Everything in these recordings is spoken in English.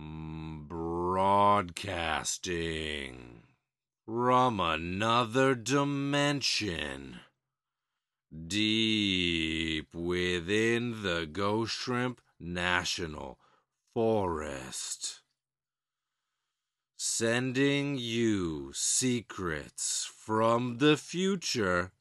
Mm, Broadcasting from another dimension, deep within the Ghost Shrimp National Forest. Sending you secrets from the future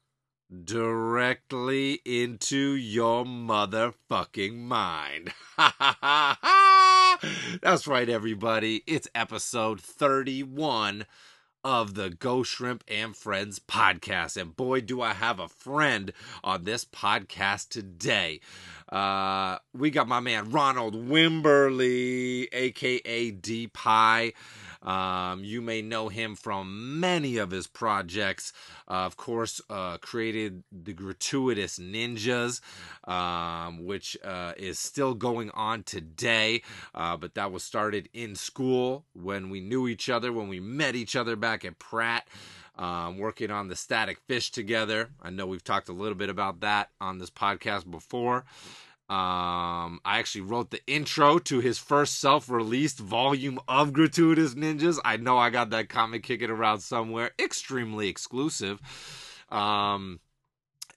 directly into your motherfucking mind. That's right, everybody. It's episode 31 of the Ghost Shrimp and Friends podcast. And boy, do I have a friend on this podcast today. Uh, we got my man Ronald Wimberly, aka D-pi. Um, you may know him from many of his projects. Uh, of course, uh, created the Gratuitous Ninjas, um, which uh, is still going on today. Uh, but that was started in school when we knew each other, when we met each other back at Pratt. Um, working on the static fish together. I know we've talked a little bit about that on this podcast before. Um, I actually wrote the intro to his first self-released volume of Gratuitous Ninjas. I know I got that comic kicking around somewhere. Extremely exclusive. Um,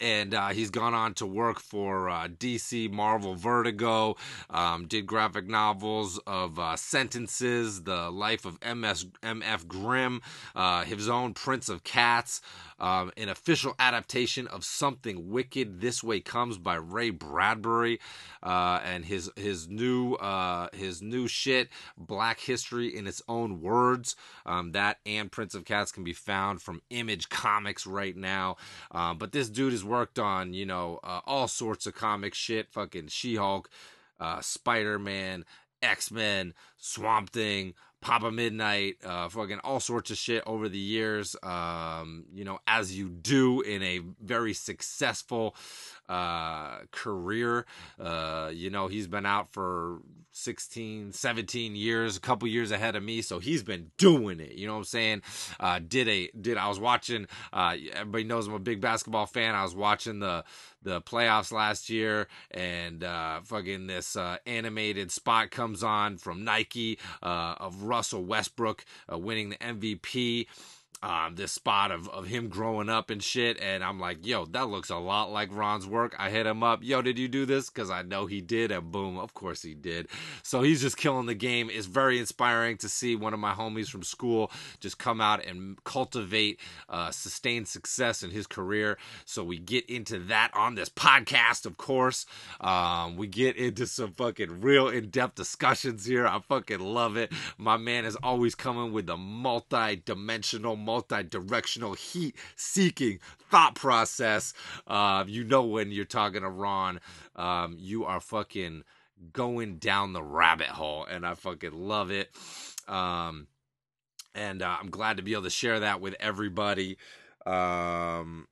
and uh, he's gone on to work for uh, DC, Marvel, Vertigo. Um, did graphic novels of uh, Sentences, The Life of MS MF Grimm, uh, his own Prince of Cats, um, an official adaptation of Something Wicked. This Way Comes by Ray Bradbury, uh, and his his new uh, his new shit, Black History in its own words. Um, that and Prince of Cats can be found from Image Comics right now. Um, but this dude has worked on you know uh, all sorts of comic shit, fucking She Hulk, uh, Spider Man, X Men, Swamp Thing. Papa Midnight, uh, fucking all sorts of shit over the years. Um, you know, as you do in a very successful uh, career. Uh, you know, he's been out for 16, 17 years, a couple years ahead of me. So he's been doing it. You know what I'm saying? Uh, did a, did, I was watching, uh, everybody knows I'm a big basketball fan. I was watching the, the playoffs last year and uh, fucking this uh, animated spot comes on from Nike uh, of Russell Westbrook uh, winning the MVP. Um, this spot of, of him growing up and shit. And I'm like, yo, that looks a lot like Ron's work. I hit him up, yo, did you do this? Because I know he did. And boom, of course he did. So he's just killing the game. It's very inspiring to see one of my homies from school just come out and cultivate uh, sustained success in his career. So we get into that on this podcast, of course. Um, we get into some fucking real in depth discussions here. I fucking love it. My man is always coming with a multi dimensional, multi-directional heat seeking thought process. Uh, you know when you're talking to ron um, you are fucking going down the rabbit hole and i fucking love it. Um, and uh, i'm glad to be able to share that with everybody. Um,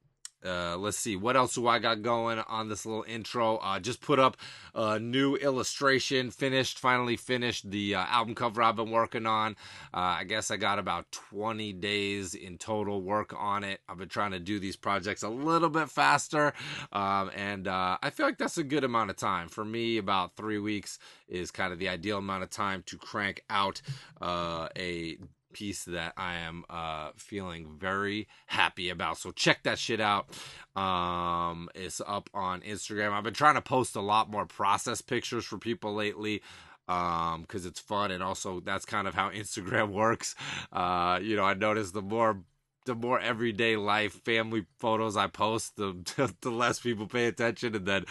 uh, let's see what else do I got going on this little intro. Uh, just put up a new illustration, finished, finally finished the uh, album cover I've been working on. Uh, I guess I got about 20 days in total work on it. I've been trying to do these projects a little bit faster, um, and uh, I feel like that's a good amount of time for me. About three weeks is kind of the ideal amount of time to crank out a piece that I am uh, feeling very happy about. So check that shit out. Um, it's up on Instagram. I've been trying to post a lot more process pictures for people lately um because it's fun and also that's kind of how instagram works uh you know i noticed the more the more everyday life family photos i post the the less people pay attention and then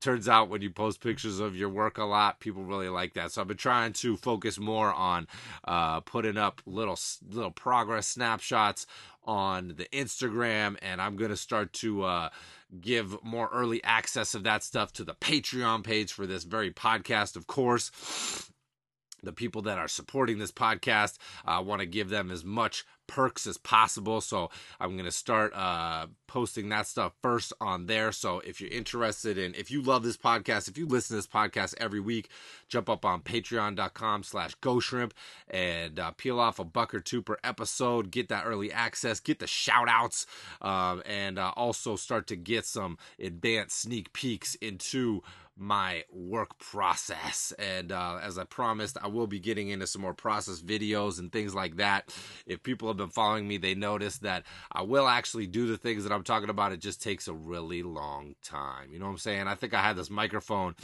turns out when you post pictures of your work a lot, people really like that. So I've been trying to focus more on uh, putting up little little progress snapshots on the Instagram, and I'm gonna start to uh, give more early access of that stuff to the Patreon page for this very podcast, of course. The people that are supporting this podcast, I want to give them as much perks as possible. So I'm going to start uh, posting that stuff first on there. So if you're interested in, if you love this podcast, if you listen to this podcast every week, jump up on patreon.com slash shrimp and uh, peel off a buck or two per episode, get that early access, get the shout outs, um, and uh, also start to get some advanced sneak peeks into my work process. And uh, as I promised, I will be getting into some more process videos and things like that. If people have been following me, they notice that I will actually do the things that I'm talking about. It just takes a really long time. You know what I'm saying? I think I had this microphone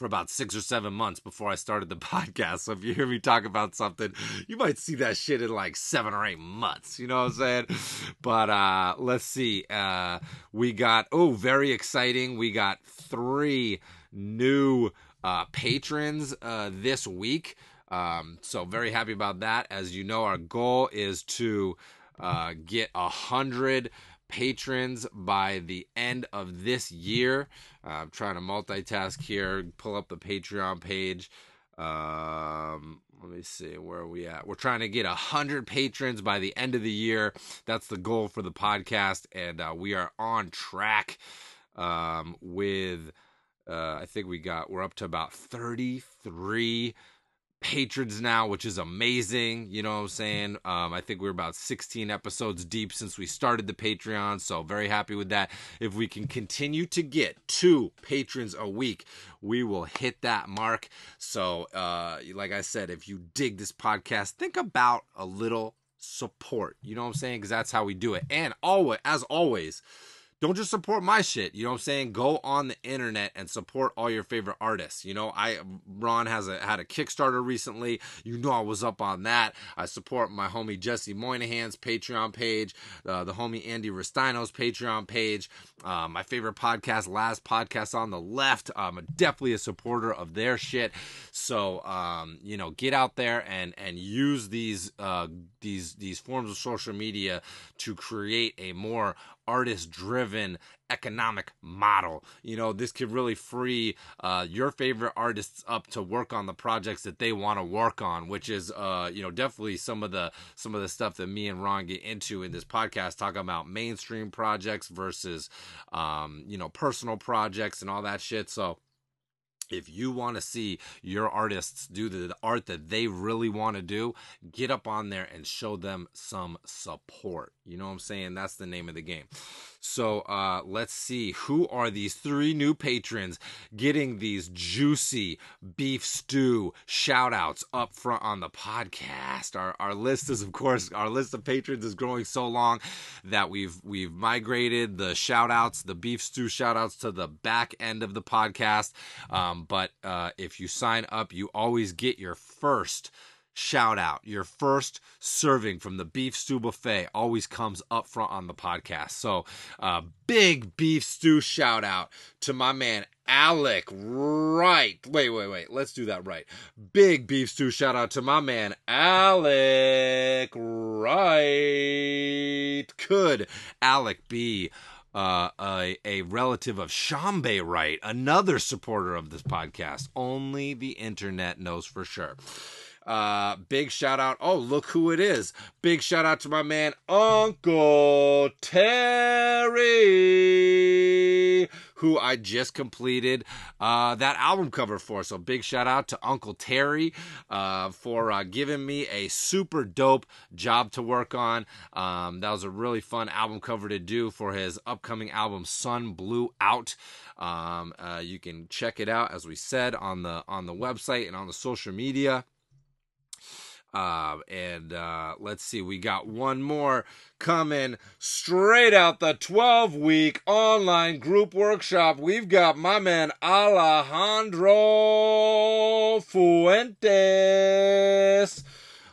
for about six or seven months before I started the podcast. So if you hear me talk about something, you might see that shit in like seven or eight months. You know what I'm saying? But uh let's see. Uh we got oh very exciting. We got three new uh patrons uh this week. Um so very happy about that. As you know, our goal is to uh get a hundred patrons by the end of this year. Uh, I'm trying to multitask here, pull up the Patreon page. Um, let me see where are we at. We're trying to get a hundred patrons by the end of the year. That's the goal for the podcast, and uh, we are on track um, with. Uh, I think we got we're up to about 33 patrons now, which is amazing. You know what I'm saying? Um, I think we're about 16 episodes deep since we started the Patreon, so very happy with that. If we can continue to get two patrons a week, we will hit that mark. So, uh, like I said, if you dig this podcast, think about a little support. You know what I'm saying? Because that's how we do it. And always, as always don't just support my shit. You know what I'm saying? Go on the internet and support all your favorite artists. You know, I Ron has a had a Kickstarter recently. You know I was up on that. I support my homie Jesse Moynihan's Patreon page, uh, the homie Andy Ristaino's Patreon page, uh, my favorite podcast, Last Podcast on the Left. I'm definitely a supporter of their shit. So um, you know, get out there and and use these uh, these these forms of social media to create a more artist driven economic model. You know, this could really free uh, your favorite artists up to work on the projects that they want to work on, which is, uh, you know, definitely some of the some of the stuff that me and Ron get into in this podcast, talking about mainstream projects versus, um, you know, personal projects and all that shit. So if you want to see your artists do the art that they really want to do, get up on there and show them some support. You know what I'm saying? That's the name of the game. So uh, let's see who are these three new patrons getting these juicy beef stew shout outs up front on the podcast. Our our list is of course our list of patrons is growing so long that we've we've migrated the shout outs, the beef stew shout outs to the back end of the podcast. Um, but uh, if you sign up, you always get your first shout out. Your first serving from the beef stew buffet always comes up front on the podcast. So, uh, big beef stew shout out to my man Alec Wright. Wait, wait, wait. Let's do that right. Big beef stew shout out to my man Alec Wright. Could Alec be uh, a, a relative of Shambe Wright, another supporter of this podcast. Only the internet knows for sure. Uh, big shout out. Oh, look who it is. Big shout out to my man, Uncle Terry, who I just completed uh, that album cover for. So big shout out to Uncle Terry uh, for uh, giving me a super dope job to work on. Um, that was a really fun album cover to do for his upcoming album, Sun Blew Out. Um, uh, you can check it out, as we said, on the on the website and on the social media. Uh, and uh, let's see, we got one more coming straight out the 12 week online group workshop. We've got my man Alejandro Fuentes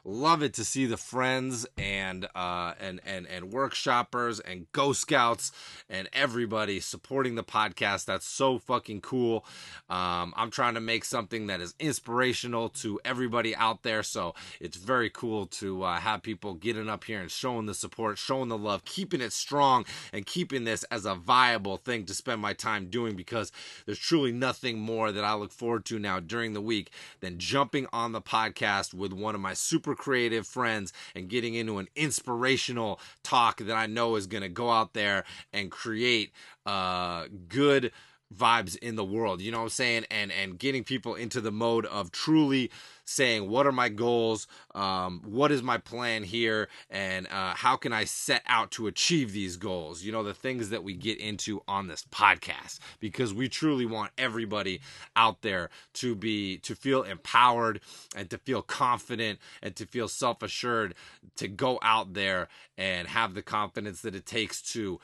love it to see the friends and uh, and and and workshoppers and Ghost Scouts and everybody supporting the podcast. That's so fucking cool. Um, I'm trying to make something that is inspirational to everybody out there, so it's very cool to uh, have people getting up here and showing the support, showing the love, keeping it strong, and keeping this as a viable thing to spend my time doing because there's truly nothing more that I look forward to now during the week than jumping on the podcast with one of my super creative friends and getting into an inspirational talk that I know is going to go out there and create uh, good vibes in the world. You know what i'm saying? And and getting people into the mode of truly saying what are my goals? Um, what is my plan here? And uh, how can i set out to achieve these goals? You know the things that we get into on this podcast because we truly want everybody out there to be to feel empowered and to feel confident and to feel self-assured to go out there and have the confidence that it takes to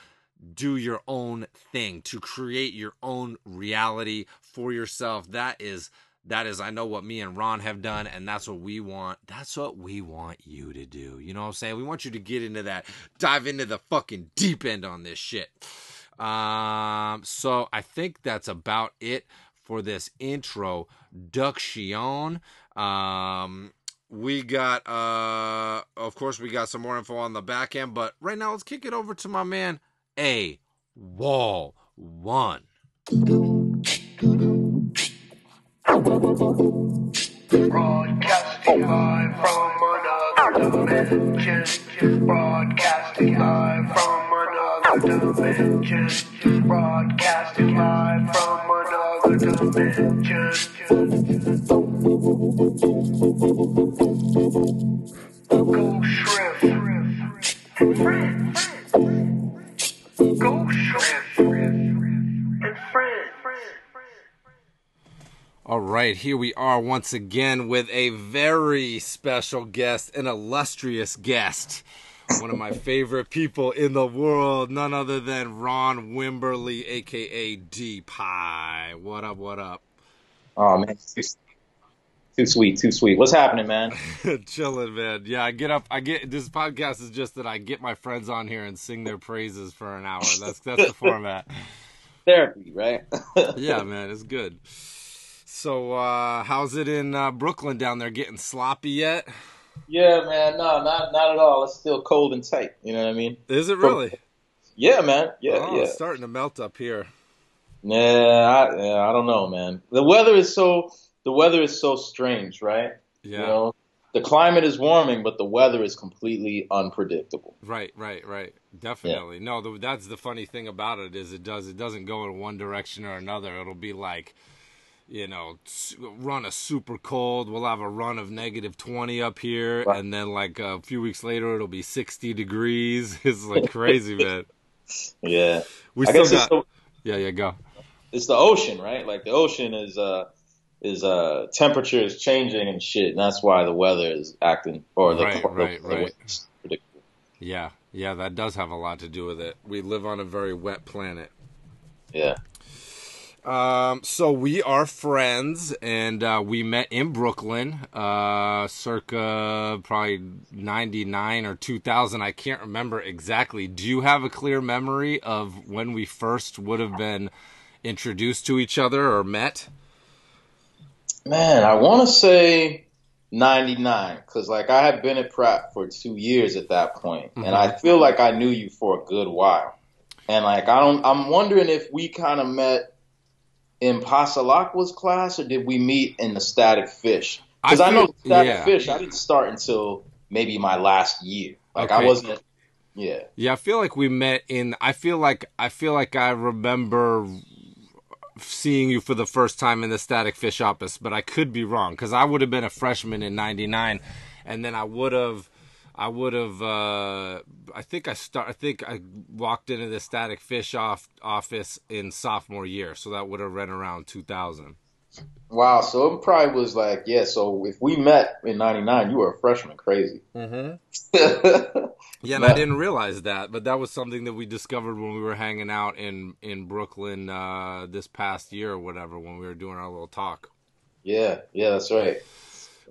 do your own thing to create your own reality for yourself. That is that is i know what me and ron have done and that's what we want. That's what we want you to do. You know what i'm saying? We want you to get into that dive into the fucking deep end on this shit. Um so i think that's about it for this intro duction. Um we got uh of course we got some more info on the back end but right now let's kick it over to my man a wall one. Broadcasting live from another dimension. Broadcasting live from another dimension. Broadcasting live from another dimension. Go shrimp. Go shrimp All right, here we are once again with a very special guest, an illustrious guest. One of my favorite people in the world, none other than Ron Wimberly, aka D-pi. What up, what up? Oh man, too, too sweet, too sweet. What's happening, man? Chilling, man. Yeah, I get up. I get this podcast is just that I get my friends on here and sing their praises for an hour. That's that's the format. Therapy, right? Yeah, man, it's good. So, uh, how's it in uh, Brooklyn down there? Getting sloppy yet? yeah, man. No, not not at all. It's still cold and tight. You know what I mean? Is it really? Yeah, man. Yeah, oh, yeah. it's starting to melt up here. Yeah, I, yeah, I don't know, man. The weather is so the weather is so strange, right? Yeah. You know, the climate is warming, but the weather is completely unpredictable. Right, right, right. Definitely. No, the, that's the funny thing about it is it does it doesn't go in one direction or another. It'll be like, you know, run a super cold. We'll have a run of negative twenty up here, Right. and then like a few weeks later, it'll be sixty degrees. It's like crazy, man. Yeah. We I still got. the, yeah, yeah, go. it's the ocean, right? Like the ocean is uh is uh temperature is changing and shit, and that's why the weather is acting or the, Right, right, the right. predictable. Yeah, yeah, that does have a lot to do with it. We live on a very wet planet. Yeah. Um, so we are friends, and uh, we met in Brooklyn, uh, circa probably ninety nine or two thousand. I can't remember exactly. Do you have a clear memory of when we first would have been introduced to each other or met? Man, I want to say 99 because like I had been at Pratt for two years at that point, and I feel like I knew you for a good while. And like I don't, I'm wondering if we kind of met in Passalacqua's class or did we meet in the Static Fish? Because I I, know Static yeah. Fish, I didn't start until maybe my last year. Like Okay. I wasn't. Yeah. Yeah, I feel like we met in. I feel like I feel like I remember seeing you for the first time in the Static Fish office, but I could be wrong because I would have been a freshman in '99, and then I would have, I would have. Uh, I think I start. I think I walked into the Static Fish off office in sophomore year, so that would have been around 2000. Wow. So it probably was like yeah. So if we met in '99, you were a freshman. Crazy. Mm-hmm. yeah. And I didn't realize that, but that was something that we discovered when we were hanging out in in Brooklyn uh, this past year or whatever when we were doing our little talk. Yeah, yeah. That's right.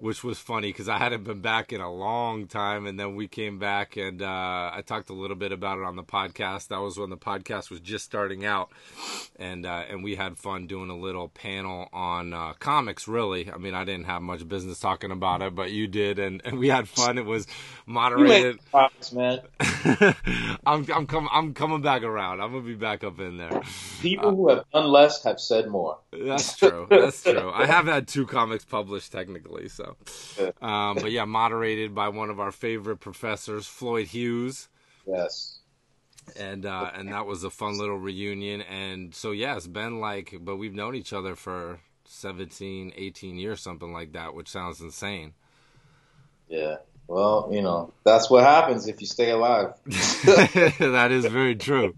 Which was funny because I hadn't been back in a long time, and then we came back, and uh, I talked a little bit about it on the podcast. That was when the podcast was just starting out, and uh, and we had fun doing a little panel on uh, comics. Really, I mean, I didn't have much business talking about it, but you did, and, and we had fun. It was moderated. promise, man. I'm I'm coming I'm coming back around. I'm gonna be back up in there. People who have done less have said more. That's true. That's true. I have had two comics published technically, so. Um, but yeah, moderated by one of our favorite professors, Floyd Hughes. Yes. and uh, and that was a fun little reunion. And so yeah, it's been like, but we've known each other for 17, 18 years, something like that, which sounds insane. Yeah. Well, you know, that's what happens if you stay alive. that is very true.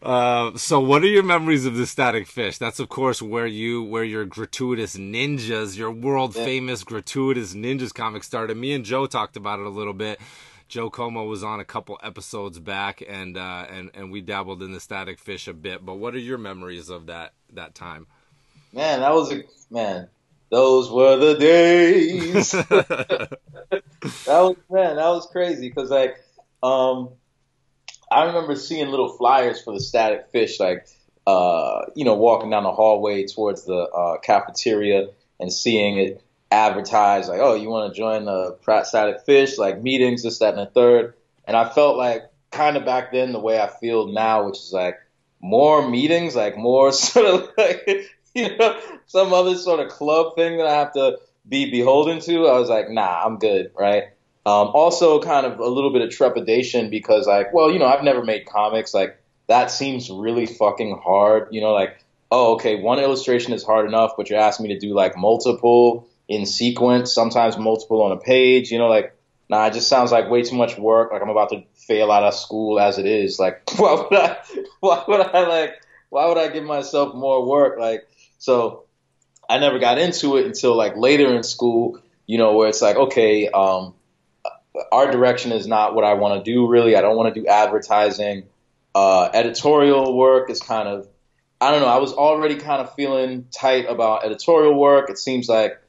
Uh, so, what are your memories of the Static Fish? That's, of course, where you, where your gratuitous ninjas, your world famous gratuitous ninjas comic started. Me and Joe talked about it a little bit. Joe Como was on a couple episodes back, and uh, and and we dabbled in the Static Fish a bit. But what are your memories of that that time? Man, that was a man. Those were the days. that was man, that was crazy because like, um, I remember seeing little flyers for the Static Fish, like, uh, you know, walking down the hallway towards the uh, cafeteria and seeing it advertised, like, oh, you want to join the Static Fish, like meetings, this, that, and the third. And I felt like kind of back then the way I feel now, which is like more meetings, like more sort of like you know, some other sort of club thing that I have to be beholden to. I was like, nah, I'm good, right? Um, also, kind of a little bit of trepidation because, like, well, you know, I've never made comics. Like, that seems really fucking hard. You know, like, oh, okay, one illustration is hard enough, but you're asking me to do like multiple in sequence, sometimes multiple on a page. You know, like, nah, it just sounds like way too much work. Like, I'm about to fail out of school as it is. Like, why would I? Why would I like? Why would I give myself more work? Like, so I never got into it until like later in school, you know, where it's like, okay, um, art direction is not what I want to do really. I don't want to do advertising. Uh, editorial work is kind of, I don't know, I was already kind of feeling tight about editorial work. It seems like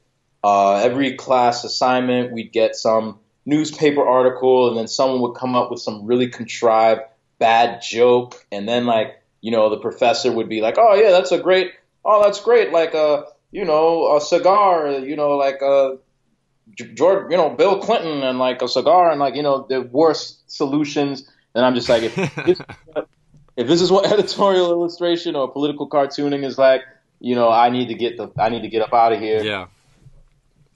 uh, every class assignment we'd get some newspaper article and then someone would come up with some really contrived bad joke and then like, you know, the professor would be like, oh yeah, that's a great oh, that's great, like a, you know, a cigar, you know, like a, George, you know, Bill Clinton and like a cigar and like, you know, the worst solutions. And I'm just like, if this, if this is what editorial illustration or political cartooning is like, you know, I need to get the, I need to get up out of here. Yeah.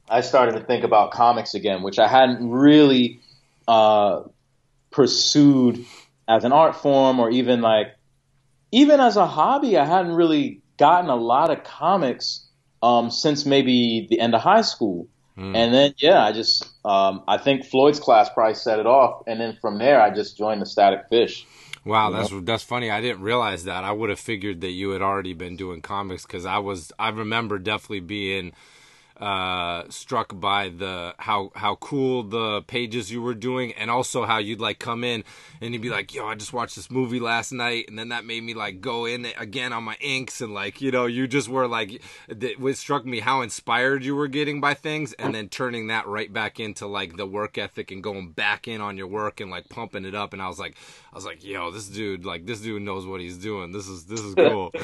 I started to think about comics again, which I hadn't really uh, pursued as an art form or even like, even as a hobby. I hadn't really gotten a lot of comics um, since maybe the end of high school. Mm. And then, yeah, I just, um, I think Floyd's class probably set it off. And then from there, I just joined the Static Fish. Wow, that's know? that's funny. I didn't realize that. I would have figured that you had already been doing comics because I was. I remember definitely being uh, struck by the how how cool the pages you were doing, and also how you'd like come in and you'd be like, "Yo, I just watched this movie last night," and then that made me like go in again on my inks and like you know you just were like it struck me how inspired you were getting by things, and then turning that right back into like the work ethic and going back in on your work and like pumping it up, and I was like, I was like, "Yo, this dude like this dude knows what he's doing. This is this is cool."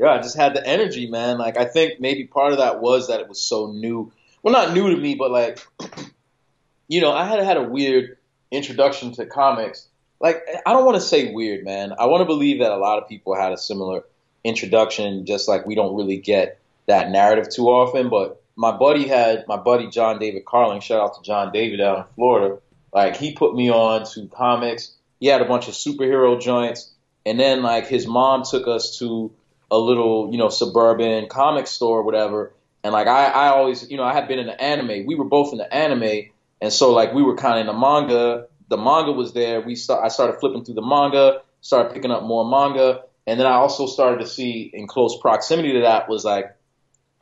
yeah, I just had the energy, man. Like I think maybe part of that was that it was so new. Well, not new to me, but like, you know, I had had a weird introduction to comics. Like I don't want to say weird, man. I want to believe that a lot of people had a similar introduction, just like we don't really get that narrative too often. But my buddy had my buddy John David Carling. Shout out to John David out in Florida. Like he put me on to comics. He had a bunch of superhero joints, and then like his mom took us to a little, you know, suburban comic store or whatever. And like I, I always, you know, I had been in the anime. We were both in the anime, and so like we were kind of in the manga. The manga was there. We start, I started flipping through the manga, started picking up more manga, and then I also started to see in close proximity to that was like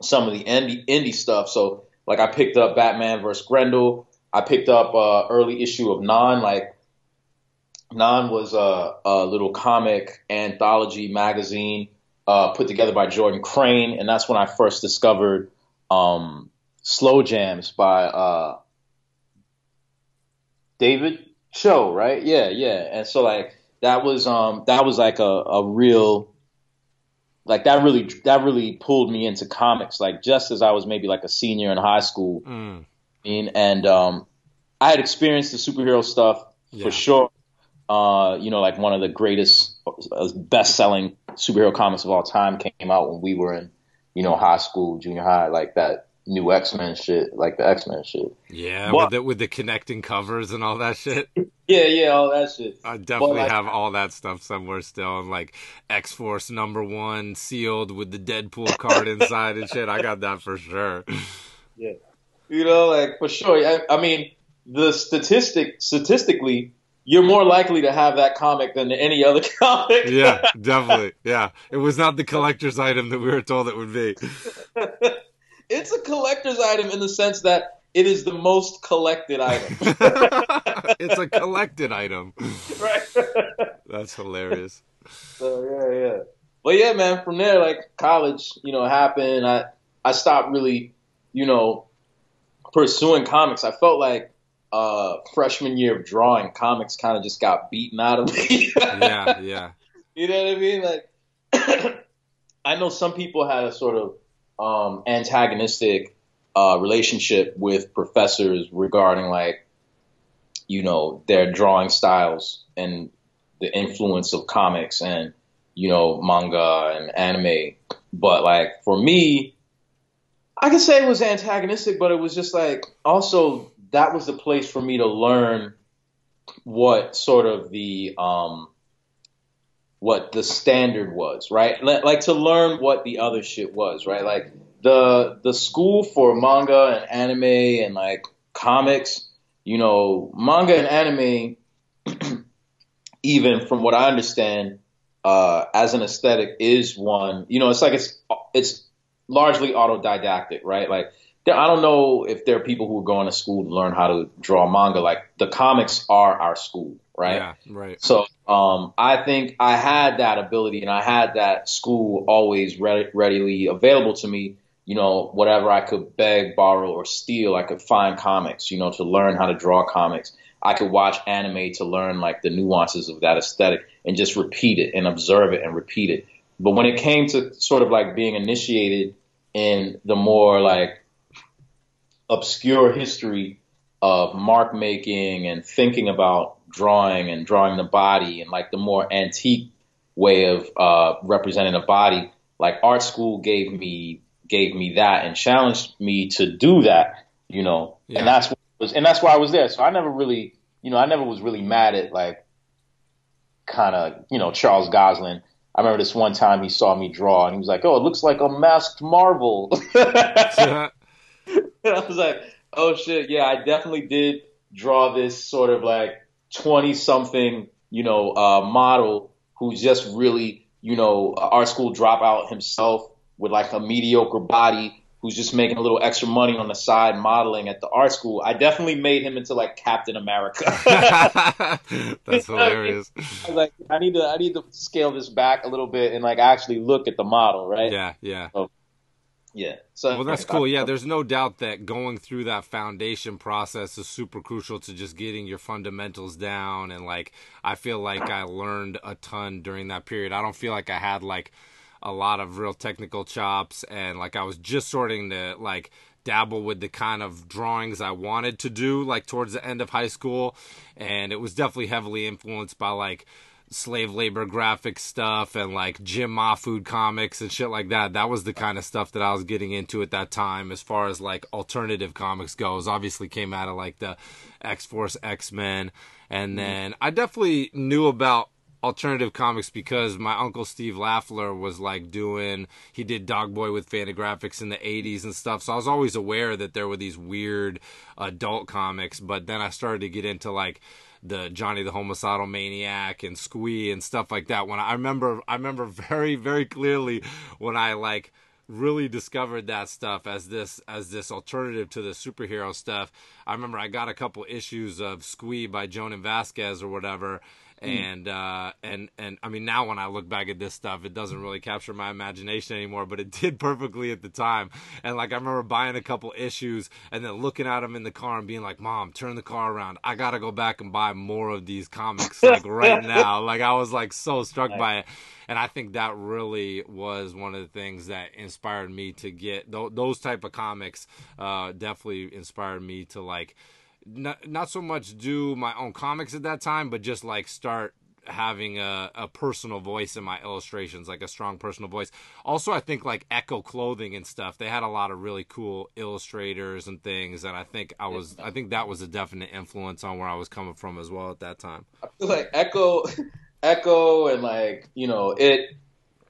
some of the indie indie stuff. So like I picked up Batman vs Grendel. I picked up uh, early issue of Non. Like Non was a, a little comic anthology magazine uh, put together by Jordan Crane, and that's when I first discovered um, Slow Jams by uh, David Choe, right? Yeah, yeah. And so like that was um that was like a, a real like that really that really pulled me into comics. Like just as I was maybe like a senior in high school, mm. and um I had experienced the superhero stuff yeah. for sure uh, you know, like one of the greatest, uh, best-selling superhero comics of all time came out when we were in, you know, high school, junior high, like that new X Men shit, like the X Men shit. Yeah, but, with the with the connecting covers and all that shit. Yeah, yeah, all that shit. I definitely like- have all that stuff somewhere still, and like X Force number one sealed with the Deadpool card inside and shit. I got that for sure. Yeah. You know, like for sure. I, I mean, the statistic statistically, you're more likely to have that comic than any other comic. Yeah, definitely. Yeah, it was not the collector's item that we were told it would be. it's a collector's item in the sense that it is the most collected item. it's a collected item. right. That's hilarious. So yeah, yeah. But yeah, man, from there, like college, you know, happened. I I stopped really, you know, pursuing comics. I felt like uh freshman year of drawing, comics kind of just got beaten out of me. Yeah, yeah. You know what I mean? Like, I know some people had a sort of um, antagonistic uh, relationship with professors regarding, like, you know, their drawing styles and the influence of comics and, you know, manga and anime. But, like, for me, I could say it was antagonistic, but it was just like also that was the place for me to learn what sort of the um, what the standard was, right? Like, to learn what the other shit was, right? Like the the school for manga and anime and like comics, you know, manga and anime, even from what I understand, uh, as an aesthetic, is one. You know, it's like it's it's largely autodidactic, right? Like I don't know if there are people who are going to school to learn how to draw manga. Like the comics are our school, right? Yeah, right. So um, I think I had that ability and I had that school always ready, readily available to me. You know, whatever I could beg, borrow, or steal, I could find comics, you know, to learn how to draw comics. I could watch anime to learn like the nuances of that aesthetic and just repeat it and observe it and repeat it. But when it came to sort of like being initiated in the more like obscure history of mark making and thinking about drawing and drawing the body and like the more antique way of uh, representing a body, like art school gave me gave me that and challenged me to do that, you know, Yeah. and that's what was and that's why I was there. So I never really, you know, I never was really mad at like kind of, you know, Charles Goslin. I remember this one time he saw me draw and he was like, "Oh, it looks like a masked Marvel." Yeah. And I was like, oh shit, yeah, I definitely did draw this sort of like 20 something, you know, uh, model who's just really, you know, art school dropout himself with like a mediocre body who's just making a little extra money on the side modeling at the art school. I definitely made him into like Captain America. That's hilarious. I was like, I need to, I need to scale this back a little bit and like actually look at the model, right? Yeah, yeah. Yeah. So Well, that's cool. Yeah, there's no doubt that going through that foundation process is super crucial to just getting your fundamentals down. And like, I feel like I learned a ton during that period. I don't feel like I had like a lot of real technical chops, and like I was just starting to like dabble with the kind of drawings I wanted to do, like towards the end of high school. And it was definitely heavily influenced by like slave labor graphic stuff and like Jim Mahfood comics and shit like that. That was the kind of stuff that I was getting into at that time as far as like alternative comics goes. Obviously came out of like the X Force X Men. And mm-hmm. then I definitely knew about alternative comics because my uncle Steve Lafler was like doing he did Dog Boy with Fantagraphics in the 80s and stuff so I was always aware that there were these weird adult comics but then I started to get into like the Johnny the Homicidal Maniac and Squee and stuff like that when I, I remember I remember very very clearly when I like really discovered that stuff as this as this alternative to the superhero stuff. I remember I got a couple issues of Squee by Jhonen Vasquez or whatever. And uh, and and I mean now when I look back at this stuff, it doesn't really capture my imagination anymore, but it did perfectly at the time. And like I remember buying a couple issues and then looking at them in the car and being like, "Mom, turn the car around. I gotta go back and buy more of these comics like right now." Like I was like so struck by it and I think that really was one of the things that inspired me to get th- those type of comics. Uh, definitely inspired me to like not not so much do my own comics at that time, but just like start having a, a personal voice in my illustrations, like a strong personal voice. Also, I think like Ecko Clothing and stuff, they had a lot of really cool illustrators and things, and I think I was I think that was a definite influence on where I was coming from as well at that time. I feel like Ecko, Ecko, and like you know it.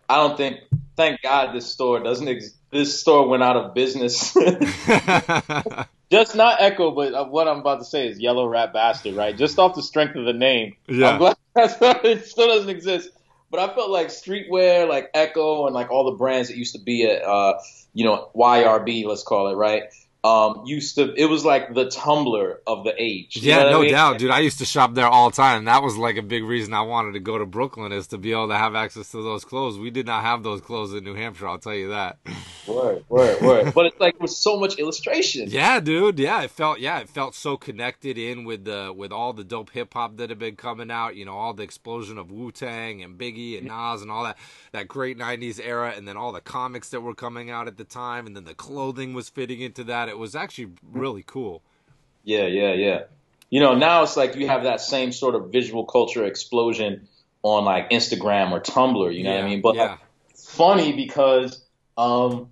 I don't think. Thank God this store doesn't. Ex- this store went out of business. Just not Ecko, but uh, what I'm about to say is Yellow Rat Bastard, right? Just off the strength of the name. Yeah. I'm glad that's, it still doesn't exist. But I felt like streetwear, like Ecko, and like all the brands that used to be at, uh, you know, YRB, let's call it, right? Um, used to, it was like the Tumblr of the age. Yeah, what I no mean? doubt, dude. I used to shop there all the time. That was like a big reason I wanted to go to Brooklyn is to be able to have access to those clothes. We did not have those clothes in New Hampshire, I'll tell you that. Word, word, word. but it's like with so much illustration. Yeah, dude. Yeah, it felt yeah, it felt so connected in with the with all the dope hip hop that had been coming out. You know, all the explosion of Wu Tang and Biggie and Nas and all that that great '90s era, and then all the comics that were coming out at the time, and then the clothing was fitting into that. It was actually really cool. Yeah, yeah, yeah. You know, now it's like you have that same sort of visual culture explosion on like Instagram or Tumblr. You know what I mean? But yeah. like, funny because um,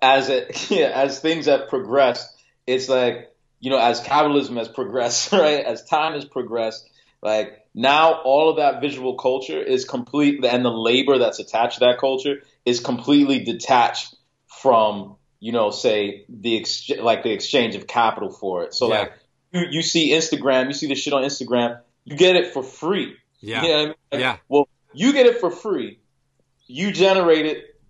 as it yeah, as things have progressed, it's like you know, as capitalism has progressed, right? As time has progressed, like now all of that visual culture is complete, and the labor that's attached to that culture is completely detached from you know, say the ex- like the exchange of capital for it. So Yeah. like you, you see Instagram, you see the shit on Instagram, you get it for free. Yeah. You know I mean? Like, Yeah. Well, you get it for free. You generate it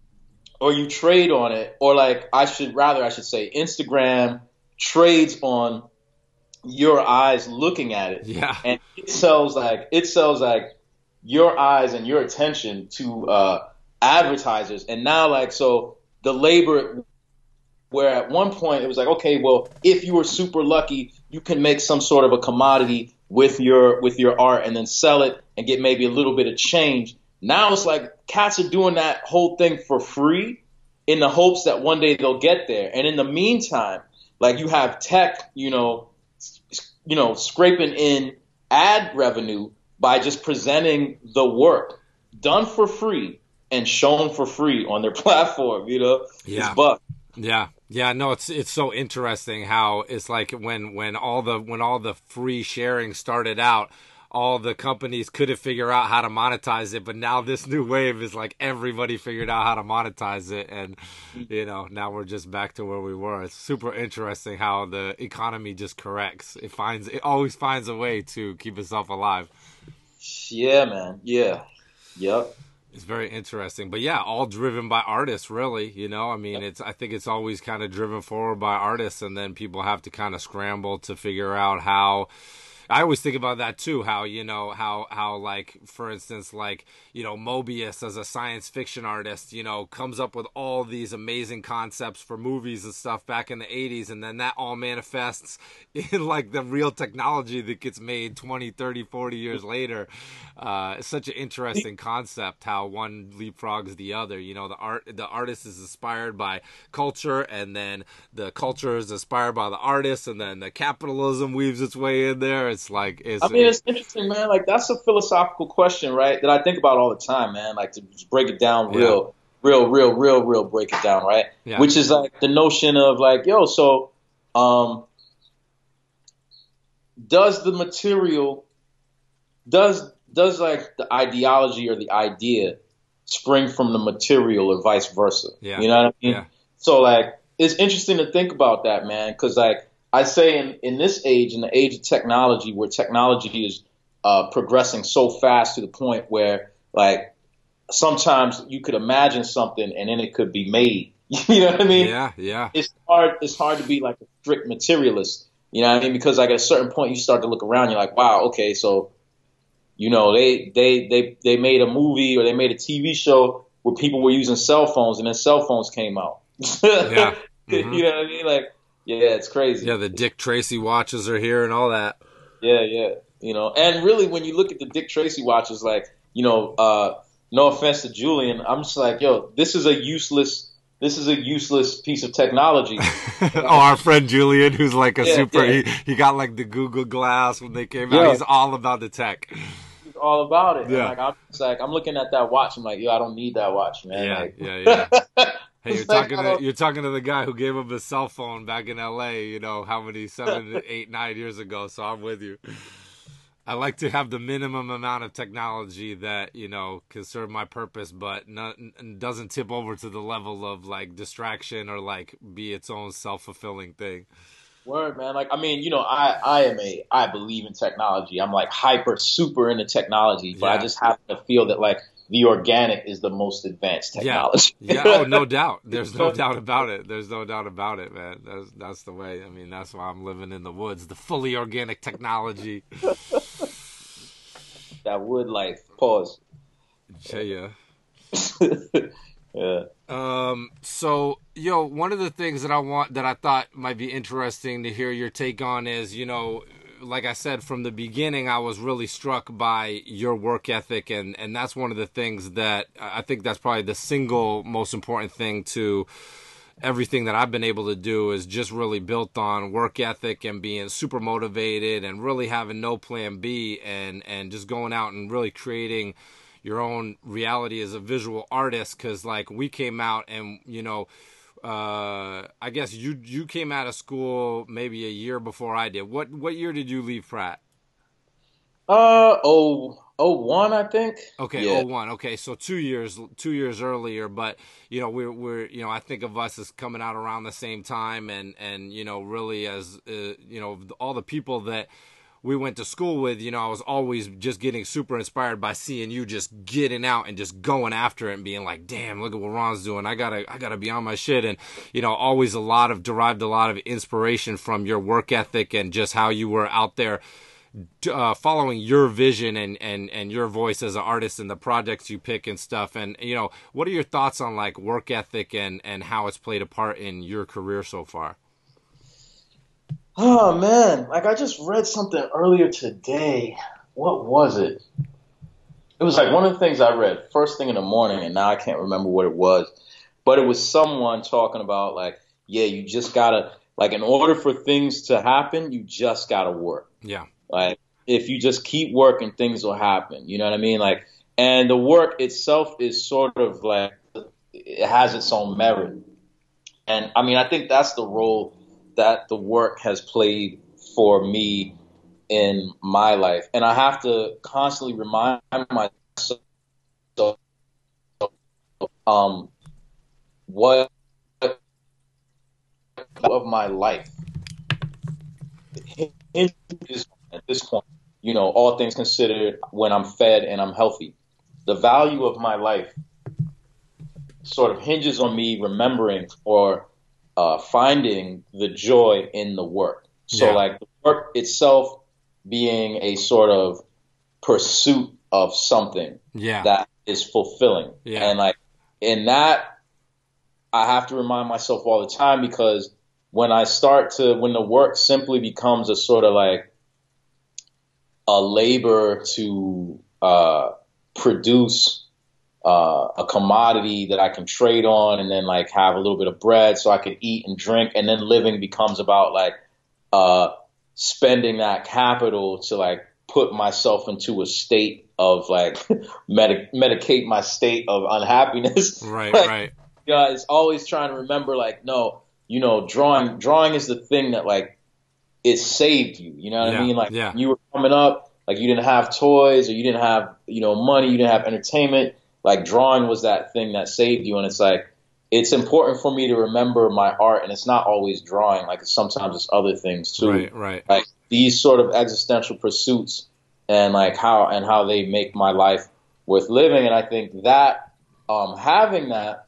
or you trade on it or like I should rather I should say Instagram trades on your eyes looking at it Yeah. and it sells like it sells like your eyes and your attention to uh advertisers and now like so the labor where at one point it was like okay well if you were super lucky you can make some sort of a commodity with your with your art and then sell it and get maybe a little bit of change now it's like cats are doing that whole thing for free in the hopes that one day they'll get there and in the meantime like you have tech you know you know, scraping in ad revenue by just presenting the work done for free and shown for free on their platform, you know? Yeah. It's buck. Yeah, yeah, no, it's it's so interesting how it's like when when all the when all the free sharing started out, all the companies couldn't figure out how to monetize it, but now this new wave is like everybody figured out how to monetize it, and mm-hmm. you know now we're just back to where we were. It's super interesting how the economy just corrects. It finds it always finds a way to keep itself alive. Yeah, man. Yeah. Yep. It's very interesting, but yeah, all driven by artists, really. You know, I mean, it's I think it's always kind of driven forward by artists, and then people have to kind of scramble to figure out how. I always think about that too. How you know how how like for instance like you know Moebius as a science fiction artist you know comes up with all these amazing concepts for movies and stuff back in the 80s and then that all manifests in like the real technology that gets made 20 30 40 years later uh, it's such an interesting concept how one leapfrogs the other you know the art the artist is inspired by culture and then the culture is inspired by the artist and then the capitalism weaves its way in there it's like it's I mean, it's interesting, man. Like that's a philosophical question, right? That I think about all the time, man. Like to just break it down real, real, real, real, real break it down, right? Yeah. Which is like the notion of like, yo, so um does the material does does like the ideology or the idea spring from the material or vice versa? Yeah. You know what I mean? Yeah. So like it's interesting to think about that, man, because like I say in in this age, in the age of technology, where technology is uh, progressing so fast to the point where like sometimes you could imagine something and then it could be made. you know what I mean? yeah yeah It's hard. It's hard to be like a strict materialist. You know what I mean? Because like at a certain point, you start to look around. You're like, wow, okay, so you know they they they they made a movie or they made a TV show where people were using cell phones and then cell phones came out. Yeah. Mhm. you know what I mean? Like, yeah, it's crazy. yeah the dick tracy watches are here and all that Yeah, yeah. You know, and really, when you look at the Dick Tracy watches, like, you know, uh, no offense to Julian, I'm just like, yo, this is a useless, this is a useless piece of technology. oh, our friend Julian, who's like a Yeah, super, yeah. He, he got like the Google Glass when they came out. He's all about the tech. All about it. And, Yeah. like I'm like I'm looking at that watch. I'm like, yo, I don't need that watch, man. Yeah, Like, yeah, yeah. Hey, you're talking to you're talking to the guy who gave up his cell phone back in L.A. You know how many seven, eight, nine years ago. So I'm with you. I like to have the minimum amount of technology that you know can serve my purpose, but not, doesn't tip over to the level of like distraction or like be its own self fulfilling thing. Word, man. Like, I mean, you know, I, I am a, I believe in technology. I'm like hyper, super into technology, but I just happen to feel that like the organic is the most advanced technology. Yeah, oh, no doubt. There's no doubt about it. There's no doubt about it, man. That's that's the way. I mean, that's why I'm living in the woods. The fully organic technology. that wood life. Pause. Yeah. yeah. Um. So, yo, one of the things that I want that I thought might be interesting to hear your take on is, you know, like I said from the beginning, I was really struck by your work ethic, and and that's one of the things that I think that's probably the single most important thing to everything that I've been able to do is just really built on work ethic and being super motivated and really having no plan B and and just going out and really creating your own reality as a visual artist cuz like we came out and you know uh I guess you you came out of school maybe a year before I did. What what year did you leave Pratt? Uh, oh, oh, one, I think. Okay, Yeah. oh one. Okay, so two years two years earlier, but you know we're we're you know I think of us as coming out around the same time, and and you know really as uh, you know all the people that we went to school with, you know, I was always just getting super inspired by seeing you just getting out and just going after it and being like, damn, look at what Ron's doing. I gotta, I gotta be on my shit. And, you know, always a lot of derived a lot of inspiration from your work ethic and just how you were out there uh, following your vision and, and, and your voice as an artist and the projects you pick and stuff. And, you know, what are your thoughts on like work ethic and, and how it's played a part in your career so far? Oh man, like I just read something earlier today. What was it? It was like one of the things I read first thing in the morning, and now I can't remember what it was. But it was someone talking about like, yeah, you just gotta like in order for things to happen, you just gotta work. Yeah. Like if you just keep working, things will happen. You know what I mean? Like, and the work itself is sort of like it has its own merit. And I mean, I think that's the role that the work has played for me in my life. And I have to constantly remind myself um what of my life at this point, you know, all things considered, when I'm fed and I'm healthy. The value of my life sort of hinges on me remembering or uh, finding the joy in the work. So, Yeah. like, the work itself being a sort of pursuit of something Yeah. that is fulfilling. Yeah. And like in that, I have to remind myself all the time because when I start to, when the work simply becomes a sort of like a labor to uh, produce uh, a commodity that I can trade on and then like have a little bit of bread so I can eat and drink and then living becomes about like uh, spending that capital to like put myself into a state of like medic- medicate my state of unhappiness. Right, Like, right. yeah, it's always trying to remember like, no, you know, drawing drawing is the thing that like it saved you. You know what Yeah, I mean? Like yeah. you were coming up, like you didn't have toys or you didn't have, you know, money, you didn't have entertainment. Like drawing was that thing that saved you and it's like it's important for me to remember my art and it's not always drawing, like sometimes it's other things too. Right, right. like these sort of existential pursuits and like how and how they make my life worth living. And i think that um having that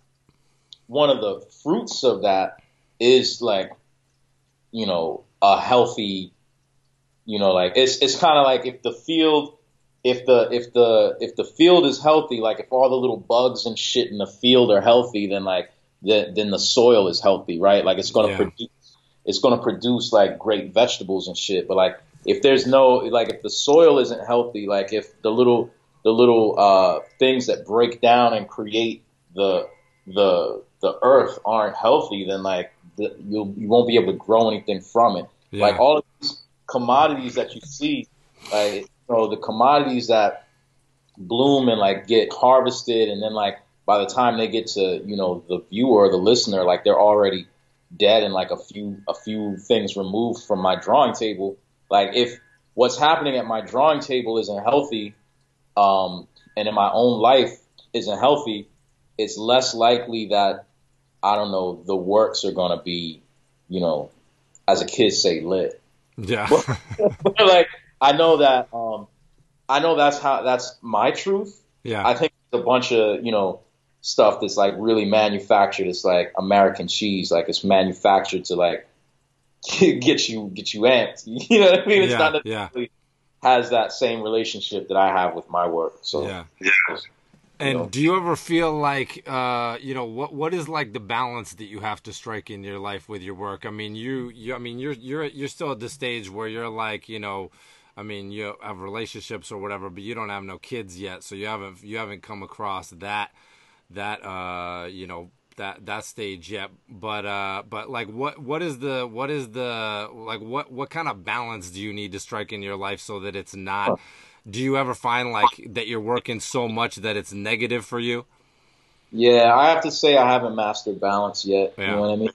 one of the fruits of that is like you know a healthy you know like it's it's kind of like if the field if the if the if the field is healthy like if all the little bugs and shit in the field are healthy then like then, then the soil is healthy right like it's going to Yeah. produce it's to produce like great vegetables and shit. But like if there's no like if the soil isn't healthy, like if the little the little uh, things that break down and create the the the earth aren't healthy, then like the, you'll you won't be able to grow anything from it. Yeah. Like all of these commodities that you see, like you know the commodities that bloom and like get harvested, and then like by the time they get to you know the viewer or the listener, like they're already dead and like a few a few things removed from my drawing table. Like if what's happening at my drawing table isn't healthy, um, and in my own life isn't healthy, it's less likely that I don't know the works are gonna be, you know, as a kid say lit. Yeah. But like I know that um, I know that's how that's my truth. yeah. I think it's a bunch of you know stuff that's like really manufactured. It's like American cheese, like it's manufactured to like get you get you amped. You know what I mean? It's Yeah, not yeah. necessarily has that same relationship that I have with my work. So yeah. you And know. do you ever feel like, uh, you know, what what is like the balance that you have to strike in your life with your work? I mean, you, you, I mean, you're you're you're still at the stage where you're like, you know, I mean, you have relationships or whatever, but you don't have no kids yet, so you haven't you haven't come across that that uh, you know that that stage yet. But uh, but like, what what is the what is the like what what kind of balance do you need to strike in your life so that it's not? Do you ever find like that you're working so much that it's negative for you? Yeah, I have to say I haven't mastered balance yet. Yeah. You know what I mean?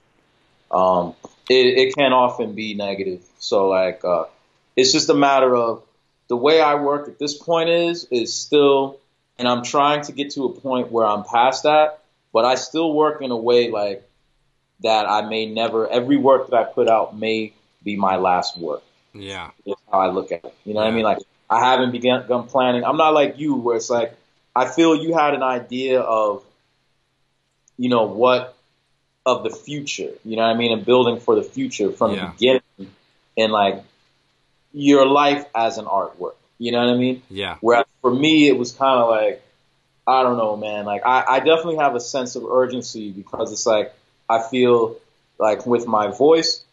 Um, it, it can often be negative. So like, uh, it's just a matter of the way I work at this point is, is still, and I'm trying to get to a point where I'm past that, but I still work in a way like that I may never, every work that I put out may be my last work. Yeah, That's how I look at it. You know what I mean? Like I haven't begun, begun planning. I'm not like you, where it's like I feel you had an idea of, you know, what of the future. You know what I mean? And building for the future from Yeah. the beginning, and like your life as an artwork. You know what I mean? yeah, Whereas for me, it was kind of like, I don't know, man. Like I, I definitely have a sense of urgency because it's like I feel like with my voice,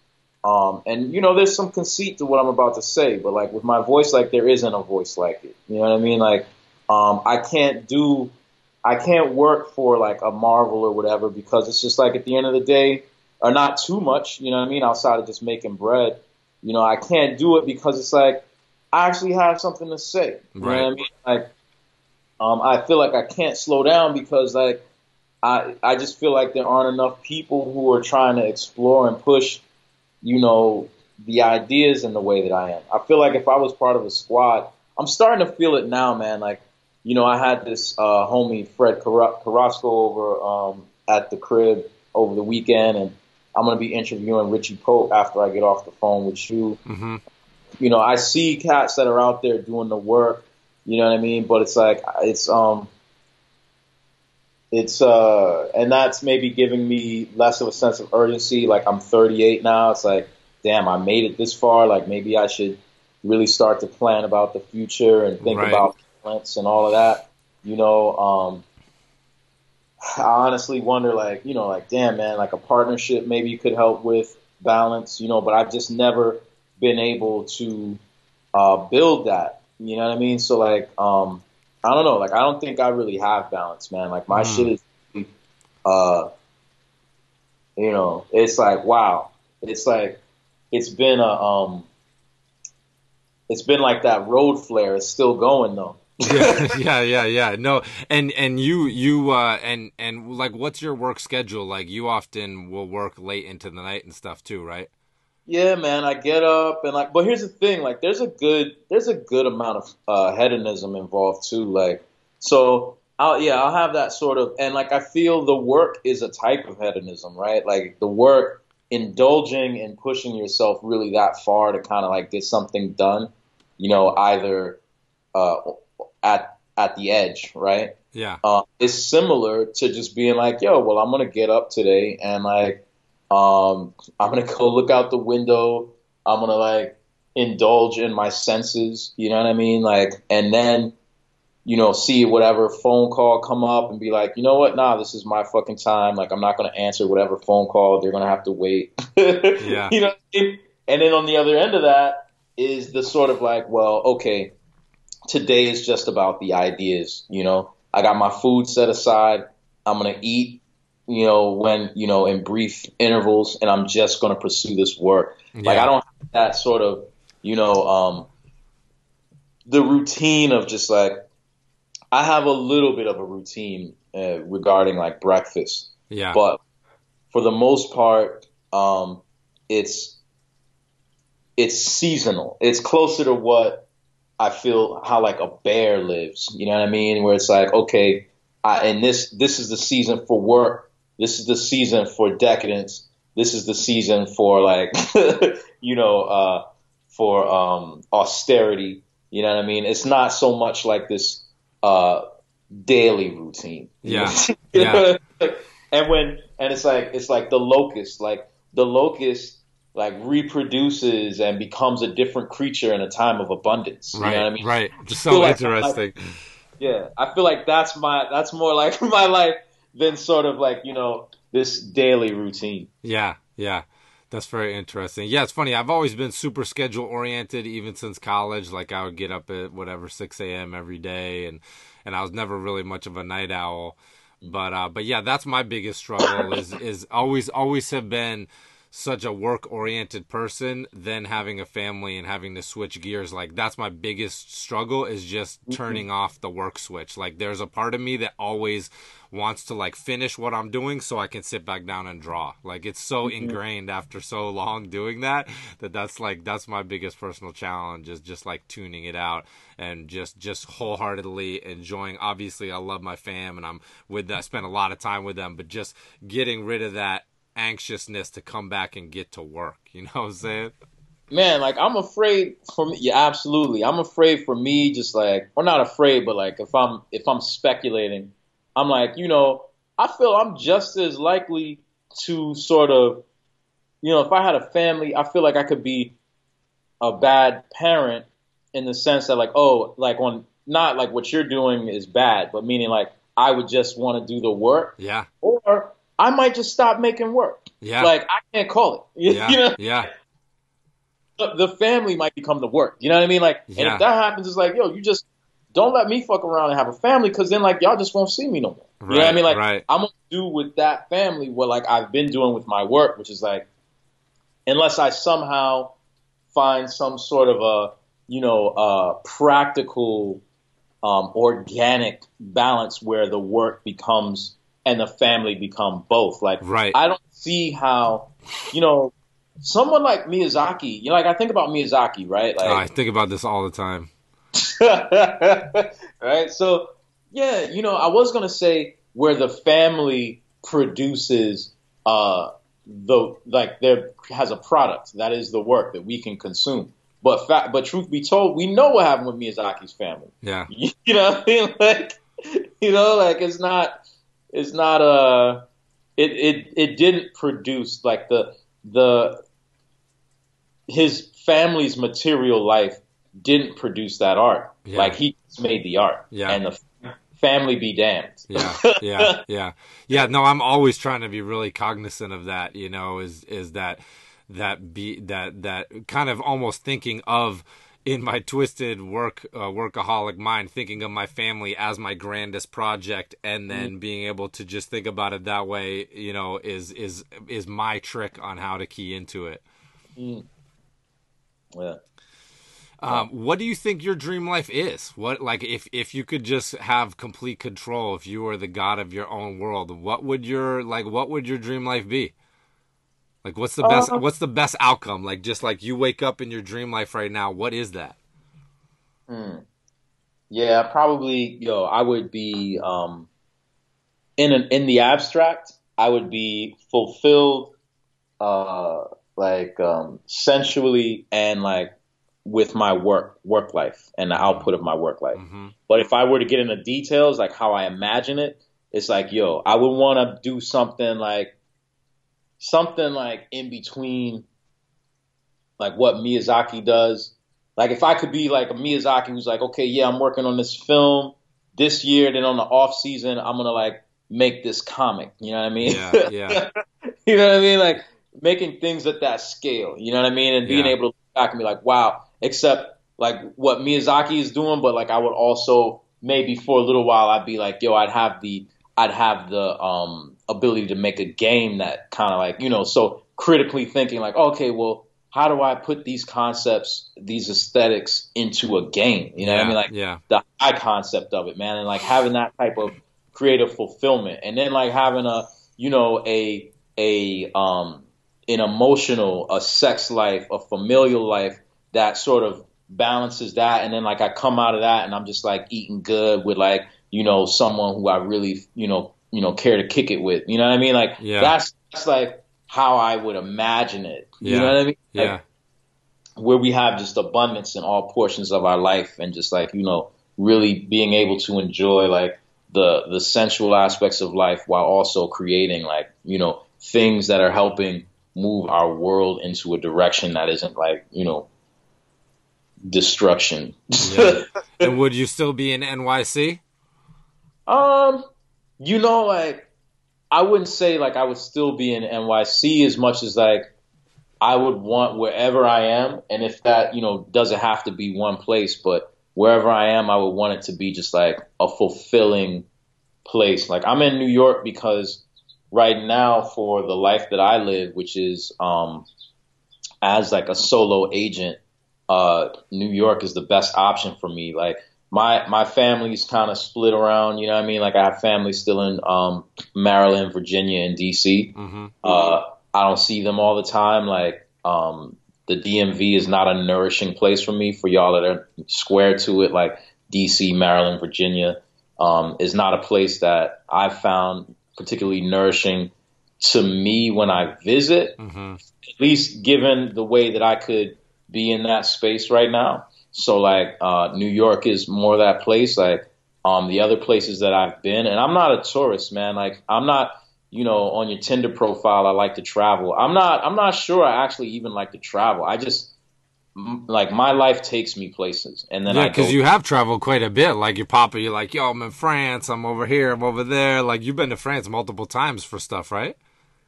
um, and you know, there's some conceit to what I'm about to say, but like with my voice, like there isn't a voice like it. You know what I mean? Like, um, I can't do, I can't work for like a Marvel or whatever because it's just like at the end of the day, or not too much. You know what I mean? Outside of just making bread, you know, I can't do it because it's like I actually have something to say. You know what I Right. mean? Like, um, I feel like I can't slow down because like I I just feel like there aren't enough people who are trying to explore and push, you know, the ideas in the way that I am. I feel like if I was part of a squad, I'm starting to feel it now, man. Like, you know, I had this uh, homie Fred Car- Carrasco over um, at the crib over the weekend, and I'm gonna be interviewing Richie Pope after I get off the phone with you hmm you know, I see cats that are out there doing the work, you know what I mean? But it's like, it's, um, it's, uh, and that's maybe giving me less of a sense of urgency. Like I'm 38 now. It's like, damn, I made it this far. Like maybe I should really start to plan about the future and think Right. about balance and all of that, you know, um, I honestly wonder, like, you know, like, damn, man, like a partnership maybe you could help with balance, you know, but I've just never been able to uh, build that. You know what I mean? So, like, um, I don't know. Like, I don't think I really have balance, man. Like, my Mm. shit is, uh, you know, it's like, wow. It's like, it's been a, um, it's been like that road flare. It's still going though. Yeah, yeah, yeah, yeah. No, and and you you uh and and like, what's your work schedule like? You often will work late into the night and stuff too, right? Yeah, man, I get up and like, but here's the thing, like, there's a good, there's a good amount of uh, hedonism involved too, like, so I'll, yeah, I'll have that sort of, and like, I feel the work is a type of hedonism, right? Like, the work, indulging and pushing yourself really that far to kind of like get something done, you know, either uh, at at the edge, right? Yeah, uh, is similar to just being like, yo, well, I'm gonna get up today and like, um, I'm gonna go look out the window. I'm gonna like indulge in my senses. You know what I mean? Like, and then, you know, see whatever phone call come up and be like, you know what? Nah, this is my fucking time. Like, I'm not gonna answer whatever phone call. They're gonna have to wait. Yeah. You know. What I mean? And then on the other end of that is the sort of like, well, okay, today is just about the ideas, you know. I got my food set aside. I'm going to eat, you know, when, you know, in brief intervals and I'm just going to pursue this work. Like I don't have that sort of, you know, um the routine of just like I have a little bit of a routine uh, regarding like breakfast, Yeah. but for the most part, um, it's it's seasonal. It's closer to what I feel how like a bear lives. You know what I mean? Where it's like, okay, I, and this this is the season for work. This is the season for decadence. This is the season for like, you know, uh, for um, austerity. You know what I mean? It's not so much like this uh, daily routine. Yeah. Yeah. and when and it's like it's like the locust, like the locust like reproduces and becomes a different creature in a time of abundance. right. You know I mean? Right. Just so like- interesting. Yeah. I feel like that's my that's more like my life than sort of like, you know, this daily routine. Yeah, yeah. That's very interesting. Yeah, it's funny. I've always been super schedule oriented, even since college. Like I would get up at whatever six a.m. every day, and and I was never really much of a night owl. But uh, but yeah, that's my biggest struggle. is is always always have been such a work oriented person. Then having a family and having to switch gears, like that's my biggest struggle. Is just mm-hmm. turning off the work switch. Like there's a part of me that always wants to like finish what I'm doing so I can sit back down and draw. Like it's so mm-hmm. ingrained after so long doing that that that's like that's my biggest personal challenge is just like tuning it out and just just wholeheartedly enjoying. Obviously, I love my fam and I'm with that. I spend a lot of time with them, but just getting rid of that anxiousness to come back and get to work. You know what I'm saying? Man, like I'm afraid for me. Yeah, absolutely. I'm afraid for me, just like, or not afraid, but like if I'm if I'm speculating, I'm like, you know, I feel I'm just as likely to sort of, you know, if I had a family, I feel like I could be a bad parent in the sense that like, oh, like on not like what you're doing is bad, but meaning like I would just want to do the work, Yeah, or I might just stop making work. yeah, Like I can't call it. Yeah, you know, yeah, the the family might become the work. You know what I mean? Like, and if that happens, it's like, yo, you just don't let me fuck around and have a family, because then like y'all just won't see me no more. you know what I mean? Like, right. I'm gonna do with that family what like I've been doing with my work, which is like, unless I somehow find some sort of a you know uh, practical, um, organic balance where the work becomes and the family become both. Like, Right. I don't see how, you know, someone like Miyazaki, you know, like I think about Miyazaki, right? Oh, I think about this all the time. right? So, yeah, you know, I was gonna say where the family produces, uh, the like there has a product that is the work that we can consume. But fa- but truth be told, we know what happened with Miyazaki's family. Yeah, You know, what I mean? like, you know, like it's not, it's not uh it it it didn't produce like the the his family's material life didn't produce that art. Yeah. Like he just made the art. Yeah. And the family be damned. yeah, yeah, yeah, yeah. No, I'm always trying to be really cognizant of that. You know, is is that that be that that kind of almost thinking of in my twisted work uh, workaholic mind thinking of my family as my grandest project and then being able to just think about it that way you know is is is my trick on how to key into it Yeah. Um, what do you think your dream life is? What like if if you could just have complete control, if you were the god of your own world, what would your like what would your dream life be? Like what's the best Uh, what's the best outcome? Like just like you wake up in your dream life right now, what is that? Yeah, probably. Yo, I would be um, in an in the abstract. I would be fulfilled, uh, like um, sensually and like with my work work life and the output of my work life. hmm But if I were to get into details, like how I imagine it, it's like, yo, I would want to do something like something like in between, like what Miyazaki does. Like if I could be like a Miyazaki who's like, okay, yeah, I'm working on this film this year. Then on the off season, I'm gonna like make this comic. You know what I mean? Yeah, yeah. you know what I mean? Like making things at that scale. You know what I mean? And being Yeah. able to look back and be like, wow. Except like what Miyazaki is doing, but like I would also maybe for a little while I'd be like, yo, I'd have the I'd have the um ability to make a game that kind of like you know so critically thinking like okay well how do I put these concepts, these aesthetics into a game? You know what I mean? Like yeah. the high concept of it, man, and like having that type of creative fulfillment, and then like having a, you know, a a um an emotional, a sex life, a familial life that sort of balances that, and then like I come out of that and I'm just like eating good with like you know someone who I really you know you know care to kick it with. You know what I mean? Like Yeah. that's that's like how I would imagine it. You Yeah. know what I mean? Like, Yeah. where we have just abundance in all portions of our life and just like you know really being able to enjoy like the the sensual aspects of life while also creating like you know things that are helping move our world into a direction that isn't like you know destruction Yeah. and would you still be in NYC? Um, you know, like I wouldn't say like I would still be in NYC as much as like I would want wherever I am, and if that you know doesn't have to be one place, but wherever I am, I would want it to be just like a fulfilling place. Like I'm in New York because right now for the life that I live, which is um as like a solo agent, uh New York is the best option for me. Like my my family's kind of split around, you know what I mean? Like I have family still in um Maryland, Virginia, and DC. Mm-hmm. Uh I don't see them all the time. Like um the DMV is not a nourishing place for me. For y'all that are square to it, like DC, Maryland, Virginia, um, is not a place that I've found particularly nourishing to me when I visit Mm-hmm. at least given the way that I could be in that space right now. So like uh, New York is more that place. Like um, the other places that I've been, and I'm not a tourist, man. Like I'm not, you know, on your Tinder profile. I like to travel. I'm not. I'm not sure. I actually even like to travel. I just m- like my life takes me places, and then Yeah, I because you have traveled quite a bit. Like your papa, you're like, yo, I'm in France. I'm over here. I'm over there. Like you've been to France multiple times for stuff, right?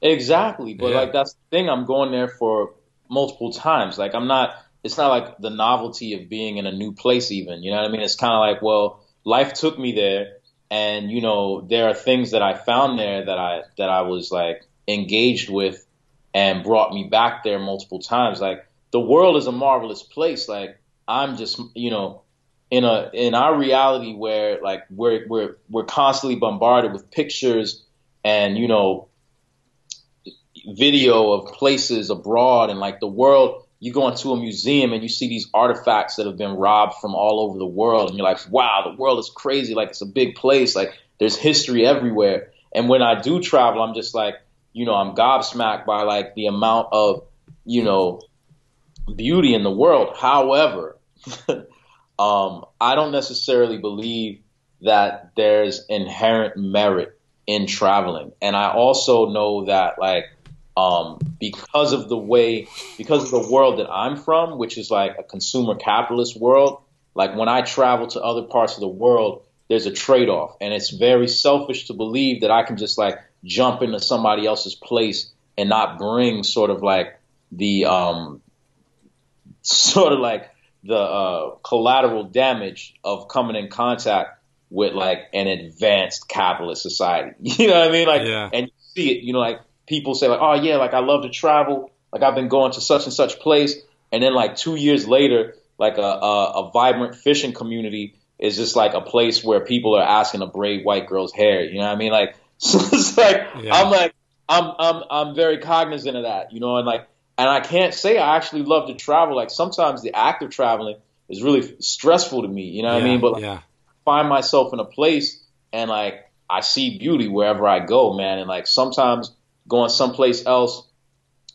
Exactly, but Yeah. like that's the thing. I'm going there for multiple times. Like I'm not. It's not like the novelty of being in a new place. Even you know what I mean. It's kind of like, well, life took me there, and you know there are things that I found there that I that I was like engaged with, and brought me back there multiple times. Like the world is a marvelous place. Like I'm just you know in a in our reality where like we're we're we're constantly bombarded with pictures and you know video of places abroad and like the world you go into a museum and you see these artifacts that have been robbed from all over the world and you're like wow the world is crazy like it's a big place like there's history everywhere. And when i do travel i'm just like you know i'm gobsmacked by like the amount of you know beauty in the world. However um i don't necessarily believe that there's inherent merit in traveling. And i also know that like um, because of the way, because of the world that I'm from, which is like a consumer capitalist world, like when I travel to other parts of the world, there's a trade off. And it's very selfish to believe that I can just like jump into somebody else's place and not bring sort of like the, um, sort of like the, uh, collateral damage of coming in contact with like an advanced capitalist society. You know what I mean? Like, Yeah. and you see it, you know, like, people say like, oh yeah, like I love to travel, like I've been going to such and such place, and then like two years later, like a a, a vibrant fishing community is just like a place where people are asking to braid white girls' hair. You know what I mean? Like, so it's like Yeah. I'm like I'm I'm I'm very cognizant of that, you know, and like and I can't say I actually love to travel. Like sometimes the act of traveling is really stressful to me, you know what I mean? But like, yeah, find myself in a place and like I see beauty wherever I go, man. And like sometimes going someplace else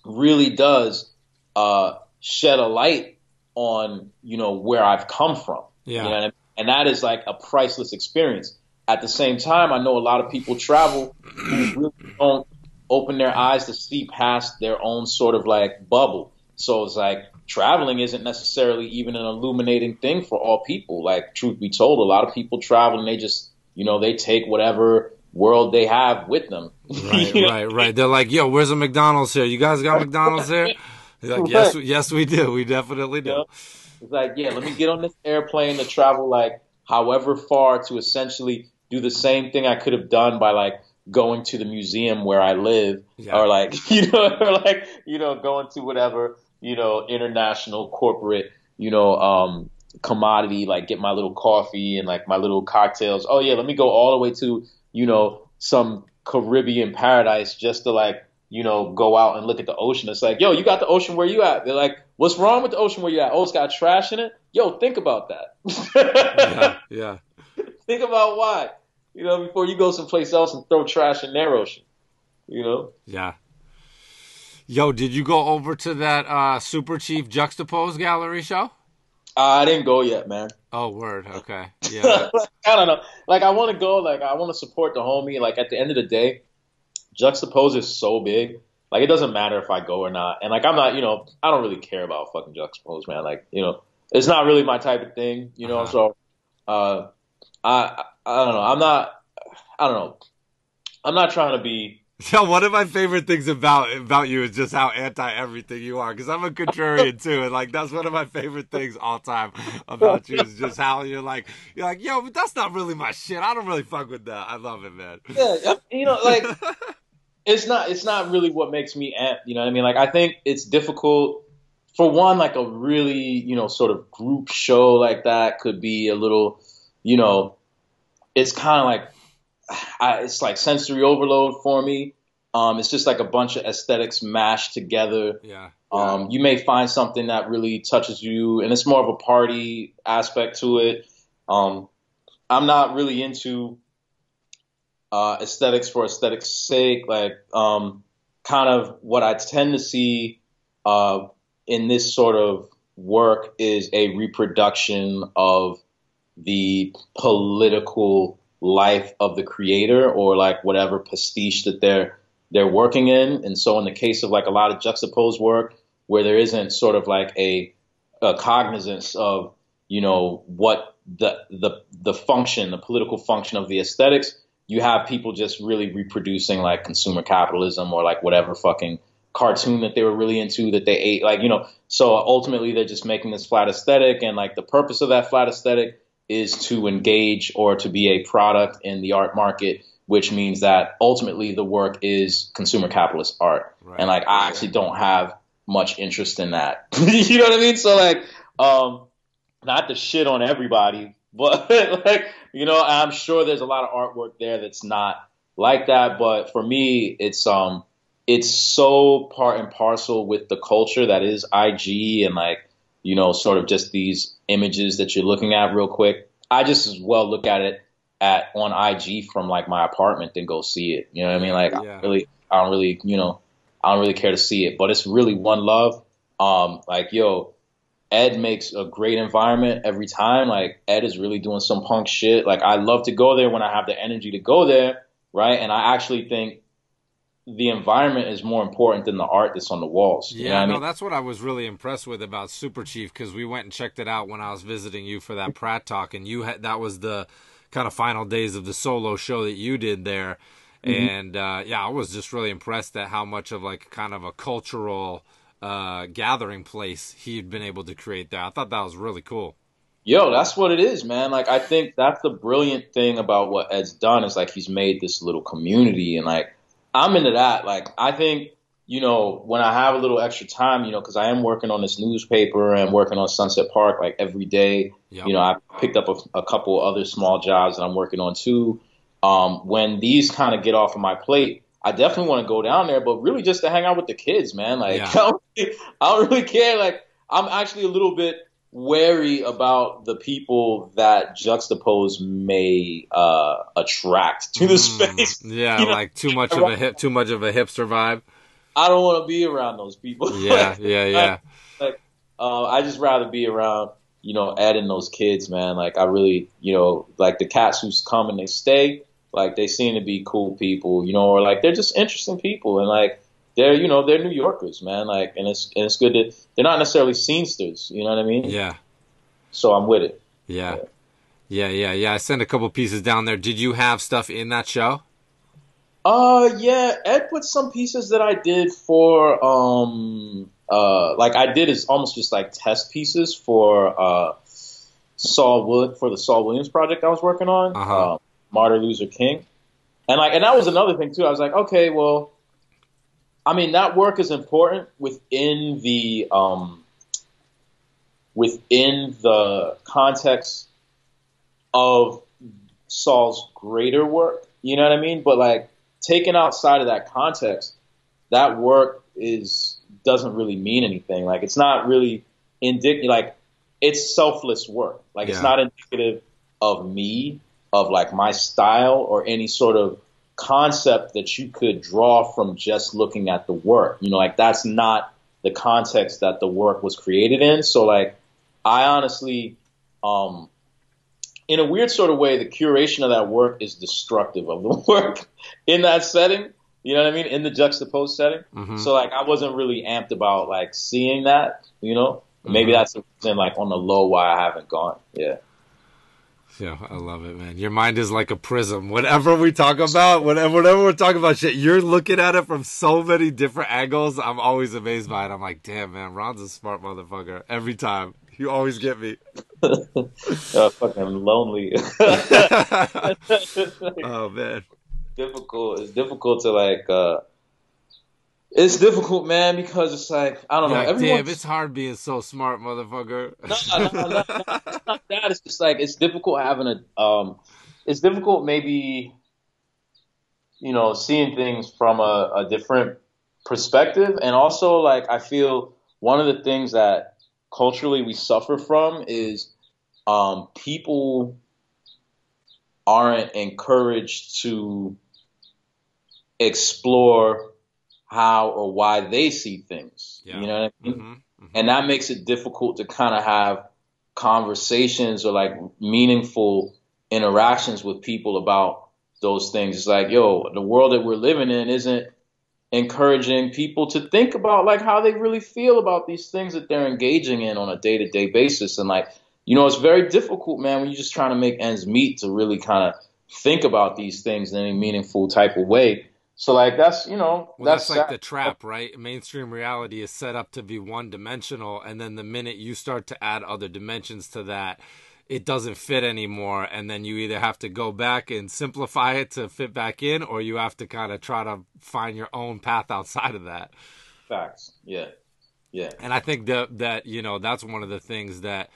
really does uh, shed a light on you know where I've come from. yeah, You know I mean? And that is like a priceless experience. At the same time, I know a lot of people travel who really don't open their eyes to see past their own sort of like bubble. So it's like traveling isn't necessarily even an illuminating thing for all people. Like truth be told, a lot of people travel and they just you know they take whatever world they have with them. right, right, right. They're like, yo, where's a McDonald's here? You guys got McDonald's here? You're like, yes, yes, we do. We definitely do. It's like, yeah, let me get on this airplane to travel like however far to essentially do the same thing I could have done by like going to the museum where I live Yeah. or like, you know, or like, you know, going to whatever you know, international corporate, you know, um, commodity, like get my little coffee and like my little cocktails. Oh yeah, let me go all the way to, you know, some Caribbean paradise just to like, you know, go out and look at the ocean. It's like, yo, you got the ocean where you at? They're like, what's wrong with the ocean where you at? Oh, it's got trash in it. Yo, think about that. yeah, yeah. think about why. You know, before you go someplace else and throw trash in their ocean. You know? Yeah. Yo, did you go over to that uh, Super Chief Juxtapose gallery show? Uh, I didn't go yet, man. Oh, word. Okay. Yeah. I don't know. Like, I want to go. Like, I want to support the homie. Like, at the end of the day, Juxtapose is so big. Like, it doesn't matter if I go or not. And like, I'm not. You know, I don't really care about fucking Juxtapose, man. Like, you know, it's not really my type of thing. You know, Uh-huh. so uh, I I don't know. I'm not. I don't know. I'm not trying to be. Yo, one of my favorite things about about you is just how anti everything you are. Because I'm a contrarian too, and like that's one of my favorite things all time about you is just how you're like you're like, yo, but that's not really my shit. I don't really fuck with that. I love it, man. Yeah, you know, like it's not it's not really what makes me amp. You know what I mean? Like I think it's difficult for one, like a really you know sort of group show like that could be a little, you know, it's kind of like I, it's like sensory overload for me. Um, it's just like a bunch of aesthetics mashed together. yeah. Um, you may find something that really touches you, and it's more of a party aspect to it. Um, I'm not really into uh, aesthetics for aesthetics' sake. Like, um, kind of what I tend to see uh, in this sort of work is a reproduction of the political life of the creator, or like whatever pastiche that they're they're working in. And so, in the case of like a lot of juxtaposed work, where there isn't sort of like a, a cognizance of you know what the the the function, the political function of the aesthetics, you have people just really reproducing like consumer capitalism or like whatever fucking cartoon that they were really into that they ate like you know so ultimately they're just making this flat aesthetic and like the purpose of that flat aesthetic is to engage or to be a product in the art market which means that ultimately the work is consumer capitalist art. Right. and like i actually don't have much interest in that. You know what i mean? So like um not to shit on everybody but like you know i'm sure there's a lot of artwork there that's not like that but for me it's um it's so part and parcel with the culture that is ig and like you know sort of just these images that you're looking at real quick i just as well look at it at on ig from like my apartment than go see it you know what i mean like I Yeah. don't really i don't really you know i don't really care to see it but it's really one love um like yo Ed makes a great environment every time. Like Ed is really doing some punk shit. Like I love to go there when I have the energy to go there, right? And I actually think the environment is more important than the art that's on the walls. You know Yeah, I no, mean? that's what I was really impressed with about Super Chief because we went and checked it out when I was visiting you for that Pratt talk, and you had that was the kind of final days of the solo show that you did there, Mm-hmm. and uh, yeah, I was just really impressed at how much of like kind of a cultural uh, gathering place he had been able to create there. I thought that was really cool. Yo, that's what it is, man. Like I think that's the brilliant thing about what Ed's done is like he's made this little community and like I'm into that. Like I think, you know, when I have a little extra time, you know, cuz I am working on this newspaper and working on Sunset Park like every day. Yep. You know, I picked up a, a couple other small jobs that I'm working on too. Um, when these kind of get off of my plate, I definitely want to go down there, but really just to hang out with the kids, man. Like Yeah. I, don't, I don't really care. Like I'm actually a little bit wary about the people that juxtapose may uh, attract to the Mm, space. yeah, You know, like too much of a hip, too much of a hipster vibe. I don't want to be around those people. Yeah, yeah, yeah. uh, I just rather be around, you know, adding those kids, man. Like I really, you know, like the cats who come and they stay, like they seem to be cool people, you know, or like they're just interesting people, and like they're, you know, they're New Yorkers, man. Like, and it's and it's good that they're not necessarily scenesters, you know what I mean? Yeah. So I'm with it. Yeah. Yeah, yeah, yeah. I sent a couple pieces down there. Did you have stuff in that show? Uh, yeah, Ed put some pieces that I did for, um, uh, like I did is almost just like test pieces for, uh, Saul Wood for the Saul Williams project I was working on, Uh-huh. uh, Martyr Loser King. And like, and that was another thing too. I was like, okay, well, I mean, that work is important within the um, within the context of Saul's greater work. You know what I mean? But like taken outside of that context, that work is doesn't really mean anything. Like it's not really indicative. Like it's selfless work. Like it's not indicative of me, of like my style or any sort of concept that you could draw from just looking at the work. You know, like that's not the context that the work was created in. So like I honestly, um, in a weird sort of way, the curation of that work is destructive of the work in that setting. You know what I mean? In the juxtaposed setting. Mhm. So like I wasn't really amped about like seeing that, you know? Maybe Mhm. that's the reason like on the low why I haven't gone. Yeah. Yeah, I love it, man. Your mind is like a prism. Whatever we talk about, whatever, whatever we're talking about, shit, you're looking at it from so many different angles. I'm always amazed by it. I'm like, damn, man, Ron's a smart motherfucker. Every time, you always get me. uh, fucking lonely. oh man, difficult. It's difficult to like. uh It's difficult, man, because it's like I don't know. Like, damn, it's hard being so smart, motherfucker. no, no, no, no, it's not that. It's just like it's difficult having a. Um, it's difficult maybe. You know, seeing things from a, a different perspective, and also like I feel one of the things that culturally we suffer from is um, people aren't encouraged to explore how or why they see things. Yeah. You know what I mean? Mhm, mhm. And that makes it difficult to kind of have conversations or like meaningful interactions with people about those things. It's like, yo, the world that we're living in isn't encouraging people to think about like how they really feel about these things that they're engaging in on a day to day basis. And like, you know, it's very difficult, man, when you're just trying to make ends meet to really kind of think about these things in any meaningful type of way. So like that's you know Well, that's, that's, like the trap, right? Mainstream reality is set up to be one dimensional, and then the minute you start to add other dimensions to that, it doesn't fit anymore. And then you either have to go back and simplify it to fit back in, or you have to kind of try to find your own path outside of that. facts. Yeah, yeah. And I think that that you know that's one of the things that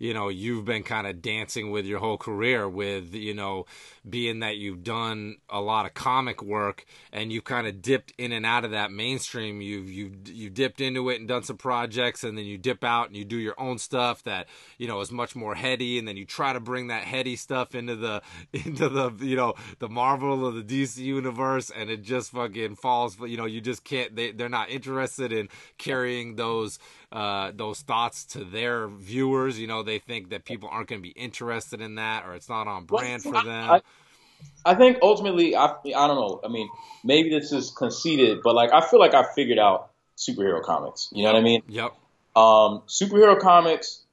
you know you've been kind of dancing with your whole career with you know being that you've done a lot of comic work and you kind of dipped in and out of that mainstream you've you you dipped into it and done some projects and then you dip out and you do your own stuff that you know is much more heady and then you try to bring that heady stuff into the into the you know the Marvel or the DC universe and it just fucking falls you know you just can't they they're not interested in carrying those uh, those thoughts to their viewers. You know, they think that people aren't going to be interested in that, or it's not on brand for them. I, I think ultimately, I I don't know. I mean, maybe this is conceited, but like I feel like I figured out superhero comics. You know what I mean? yep. Um, superhero comics.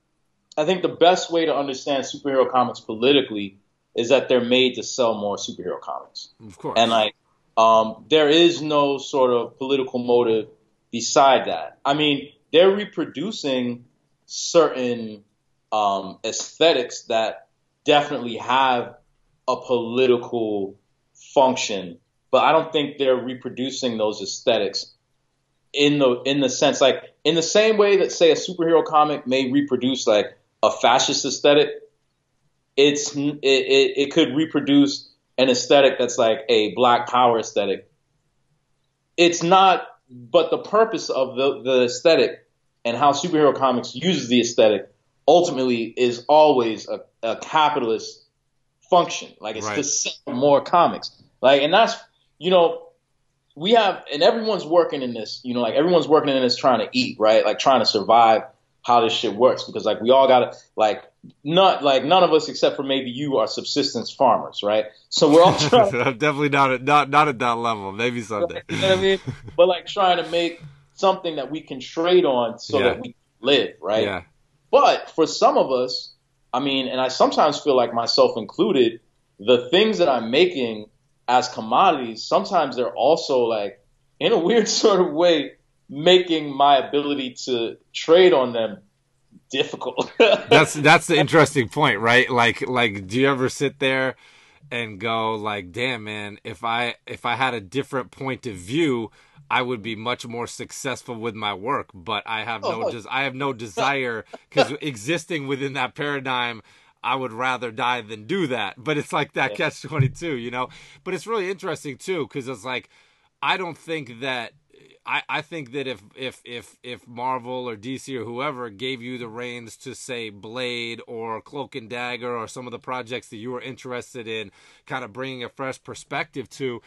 I think the best way to understand superhero comics politically is that they're made to sell more superhero comics. Of course. And like, um, there is no sort of political motive beside that. I mean, they're reproducing certain um, aesthetics that definitely have a political function, but I don't think they're reproducing those aesthetics in the in the sense like in the same way that say a superhero comic may reproduce like a fascist aesthetic. It's it, it, it could reproduce an aesthetic that's like a black power aesthetic. It's not, but the purpose of the, the aesthetic and how superhero comics uses the aesthetic ultimately is always a, a capitalist function. Like it's Right. to sell more comics. Like, and that's, you know, we have, and everyone's working in this, you know, like everyone's working in this trying to eat, right? Like trying to survive how this shit works because like we all gotta, like, not, like none of us except for maybe you are subsistence farmers, right? So we're all trying I'm definitely not at, not not at that level. Maybe someday. you know what I mean? But like trying to make something that we can trade on so Yeah. that we live, right? Yeah. But for some of us, I mean, and I sometimes feel like myself included, the things that I'm making as commodities, sometimes they're also like, in a weird sort of way, making my ability to trade on them difficult. That's that's the interesting point, right? Like like do you ever sit there and go like, "Damn, man, if I if I had a different point of view I would be much more successful with my work, but I have no Oh. des- I have no desire because existing within that paradigm, I would rather die than do that. But it's like that catch twenty two, you know. But it's really interesting too because it's like I don't think that. I, I think that if, if if if Marvel or DC or whoever gave you the reins to say Blade or Cloak and Dagger or some of the projects that you were interested in, kind of bringing a fresh perspective to,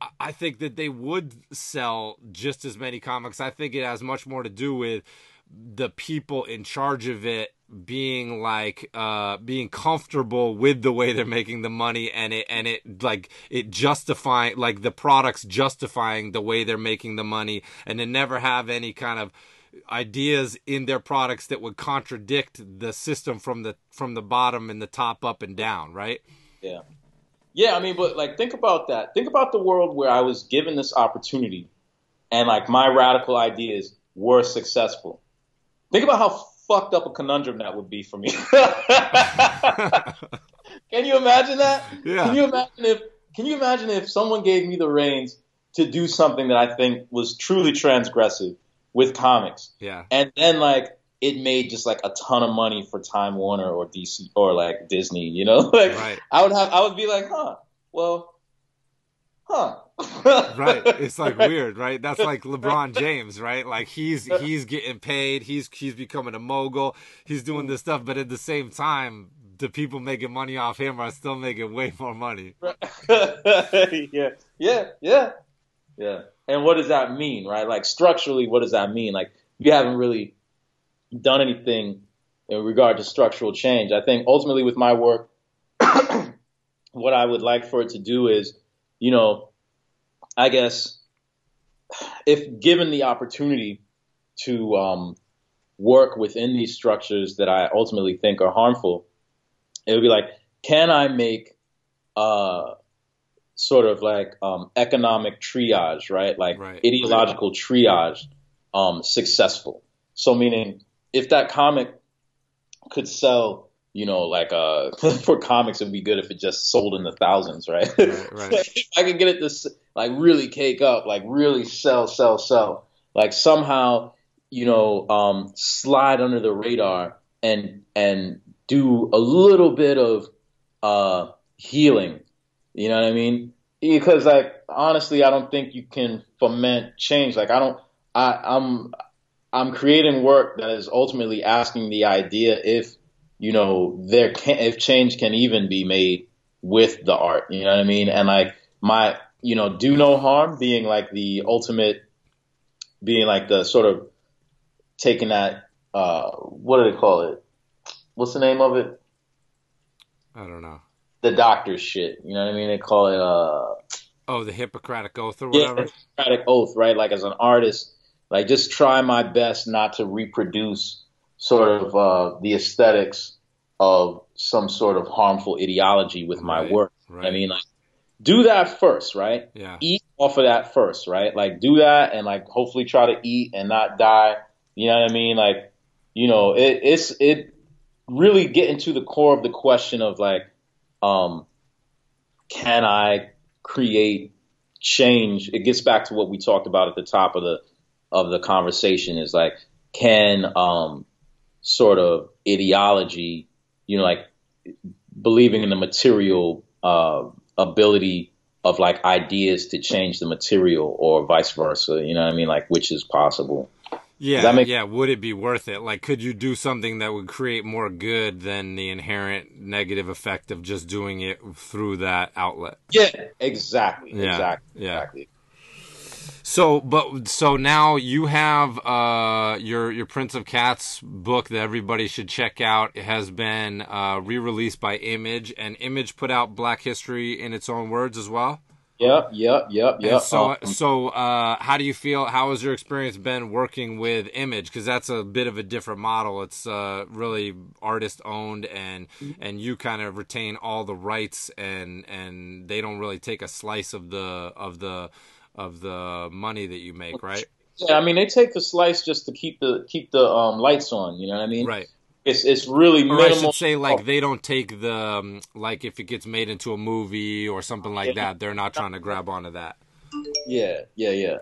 I- think that they would sell just as many comics. I think it has much more to do with the people in charge of it being like uh being comfortable with the way they're making the money and it and it like it justifying like the products justifying the way they're making the money and to never have any kind of ideas in their products that would contradict the system from the from the bottom and the top up and down right Yeah. Yeah, I mean, but like, think about that. Think about the world where I was given this opportunity and like my radical ideas were successful. Think about how fucked up a conundrum that would be for me. Can you imagine that? Yeah. Can you imagine if can you imagine if someone gave me the reins to do something that I think was truly transgressive with comics yeah and then like it made just like a ton of money for Time Warner or DC or like Disney, you know? Like Right. I would have I would be like, huh, well, huh. right it's like weird right that's like lebron james right like he's he's getting paid he's he's becoming a mogul he's doing mm. this stuff but at the same time the people making money off him are still making way more money yeah, yeah, yeah, yeah. And what does that mean, right? Like structurally, what does that mean? Like you haven't really done anything in regard to structural change. I think ultimately with my work, what I would like for it to do is, you know, I guess if given the opportunity to um, work within these structures that I ultimately think are harmful, it would be like, can I make uh, sort of like um, economic triage, right? Like Right. ideological triage um, successful. So meaning if that comic could sell, you know, like uh, for comics, it'd be good if it just sold in the thousands, right? Right, right. if I could get it to like really cake up, like really sell, sell, sell, like somehow, you know, um, slide under the radar and and do a little bit of uh, healing. You know what I mean? Because like honestly, I don't think you can foment change. Like I don't. I, I'm I'm creating work that is ultimately asking the idea if you know there can if change can even be made with the art. You know what I mean? And like my you know do no harm being like the ultimate being like the sort of taking that uh what do they call it? What's the name of it? i don't know The doctor's shit. You know what I mean? They call it uh oh the hippocratic oath or yeah, whatever Hippocratic oath, right? Like as an artist, like just try my best not to reproduce sort of uh, the aesthetics of some sort of harmful ideology with my Right, work. right. I mean, like do that first, right? yeah Eat off of that first, right? Like do that and like hopefully try to eat and not die. You know what I mean? Like, you know, it, it's it really getting to the core of the question of like, um, can I create change? It gets back to what we talked about at the top of the of the conversation is like, can um, sort of ideology, you know, like believing in the material uh, ability of like ideas to change the material or vice versa, you know what I mean? Like, which is possible. yeah make- yeah would it be worth it like could you do something that would create more good than the inherent negative effect of just doing it through that outlet Yeah, exactly. Yeah, exactly. yeah. Exactly. So, but so now you have uh, your your Prince of Cats book that everybody should check out. It has been uh, re-released by Image, and Image put out Black History in its own words as well. Yep, yep, yep, And so, Um, so uh, how do you feel? How has your experience been working with Image? Because that's a bit of a different model. It's uh, really artist owned, and and you kind of retain all the rights, and and they don't really take a slice of the of the of the money that you make, right? yeah, I mean, they take the slice just to keep the keep the um, lights on. You know what I mean? Right. It's it's really Or I minimal. should say, like they don't take the um, like if it gets made into a movie or something like that, they're not trying to grab onto that. Yeah, yeah, yeah.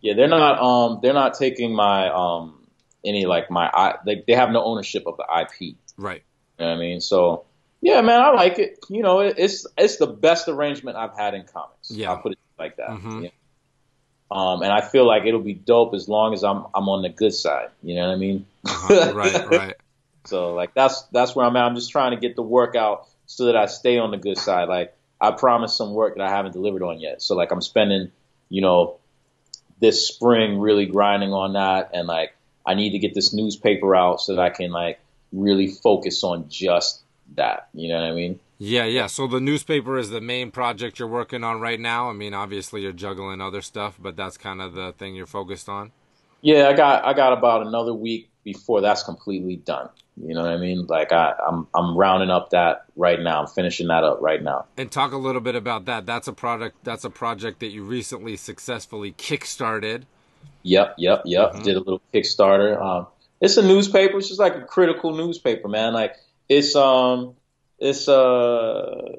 Yeah, they're not um they're not taking my um any like my I like they have no ownership of the IP. Right. You know what I mean? So yeah, man, I like it. You know, it's it's the best arrangement I've had in comics. Yeah. I'll put it like that. Mhm. Yeah. Um, and I feel like it'll be dope as long as I'm I'm on the good side. You know what I mean? Uh-huh. right. Right. So like that's that's where I'm at. I'm just trying to get the work out so that I stay on the good side. Like I promised some work that I haven't delivered on yet. So like I'm spending, you know, this spring really grinding on that and like I need to get this newspaper out so that I can like really focus on just that. You know what I mean? Yeah, yeah. So the newspaper is the main project you're working on right now. I mean, obviously you're juggling other stuff, but that's kind of the thing you're focused on. Yeah, I got I got about another week before that's completely done. You know what I mean? Like I, I'm I'm rounding up that right now. I'm finishing that up right now. And talk a little bit about that. That's a product. That's a project that you recently successfully kickstarted. Yep, yep, yep. Mhm. Did a little Kickstarter. Um, it's a newspaper. It's just like a critical newspaper, man. Like it's um, it's uh,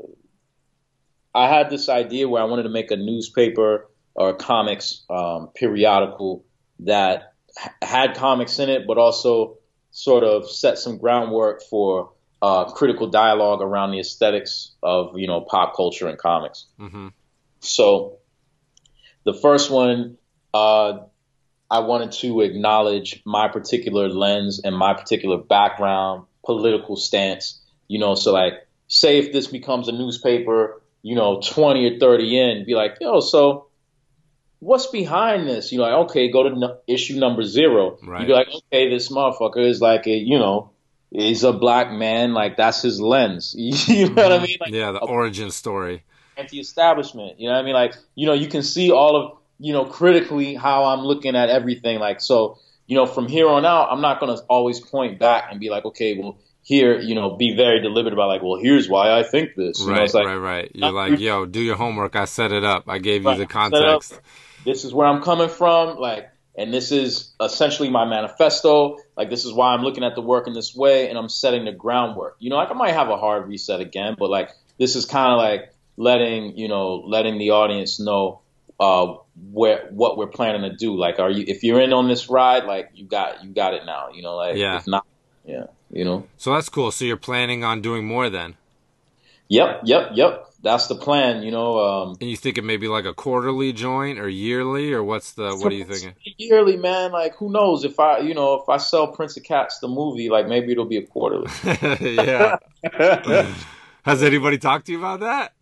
I had this idea where I wanted to make a newspaper or a comics um, periodical that had comics in it, but also sort of set some groundwork for uh, critical dialogue around the aesthetics of you know pop culture and comics. hmm So the first one, uh, I wanted to acknowledge my particular lens and my particular background, political stance. You know, so like, say if this becomes a newspaper, you know, 20 or 30 in, be like, yo, so what's behind this? You know, like, okay, go to n- issue number zero. Right. You'd be like, okay, this motherfucker is like a, you know, he's a black man, like that's his lens. you know what I mm-hmm. mean? Like, yeah, the origin story. anti-establishment. You know what I mean? Like, you know, you can see all of, you know, critically how I'm looking at everything. Like, so, you know, from here on out, I'm not going to always point back and be like, okay, well, here, you know, be very deliberate about like, well, here's why I think this. You know, Right, it's like, right, right. You're like, yo, do your homework. I set it up. I gave you the it up. context. this is where I'm coming from, like, and this is essentially my manifesto. Like, this is why I'm looking at the work in this way, and I'm setting the groundwork. You know, like I might have a hard reset again, but like this is kind of like letting you know, letting the audience know uh, where what we're planning to do. Like, are you if you're in on this ride, like you got you got it now. You know, like Yeah. if not, yeah, you know. So that's cool. So you're planning on doing more then, Yep, yep, yep. That's the plan. You know, um, and you thinking maybe like a quarterly joint or yearly, or what's the? What are you thinking? Yearly, man. Like, who knows if I, you know, if I sell Prince of Cats the movie, like maybe it'll be a quarterly. yeah. Has anybody talked to you about that?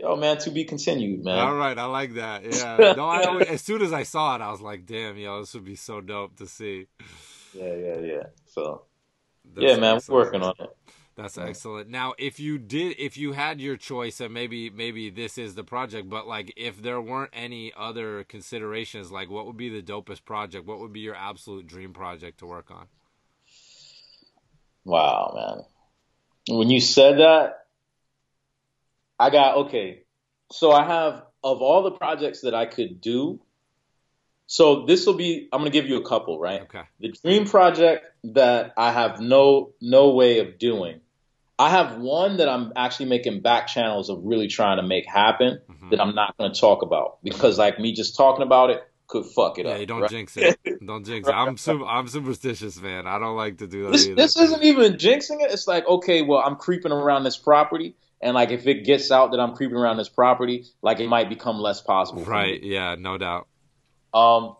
Yo, man, to be continued, man. All right, I like that. Yeah. No, I always, as soon as I saw it, I was like, "Damn, yo, this would be so dope to see." Yeah, yeah, yeah. So, That's yeah, man, we're working on it. That's excellent. Now, if you did, if you had your choice, and maybe maybe this is the project, but like if there weren't any other considerations, like what would be the dopest project? What would be your absolute dream project to work on? Wow, man. When you said that, I got okay. So I have of all the projects that I could do. So this will be. I'm gonna give you a couple, right? Okay. The dream project that I have no no way of doing. I have one that I'm actually making back channels of really trying to make happen Mhm. that I'm not going to talk about because like me just talking about it could fuck it Yeah, up. you don't right? jinx it. Don't jinx it. I'm su- I'm superstitious, man. I don't like to do that This, either. this isn't even jinxing it. It's like, okay, well, I'm creeping around this property, and like if it gets out that I'm creeping around this property, like it might become less possible. right? Yeah, no doubt. Um,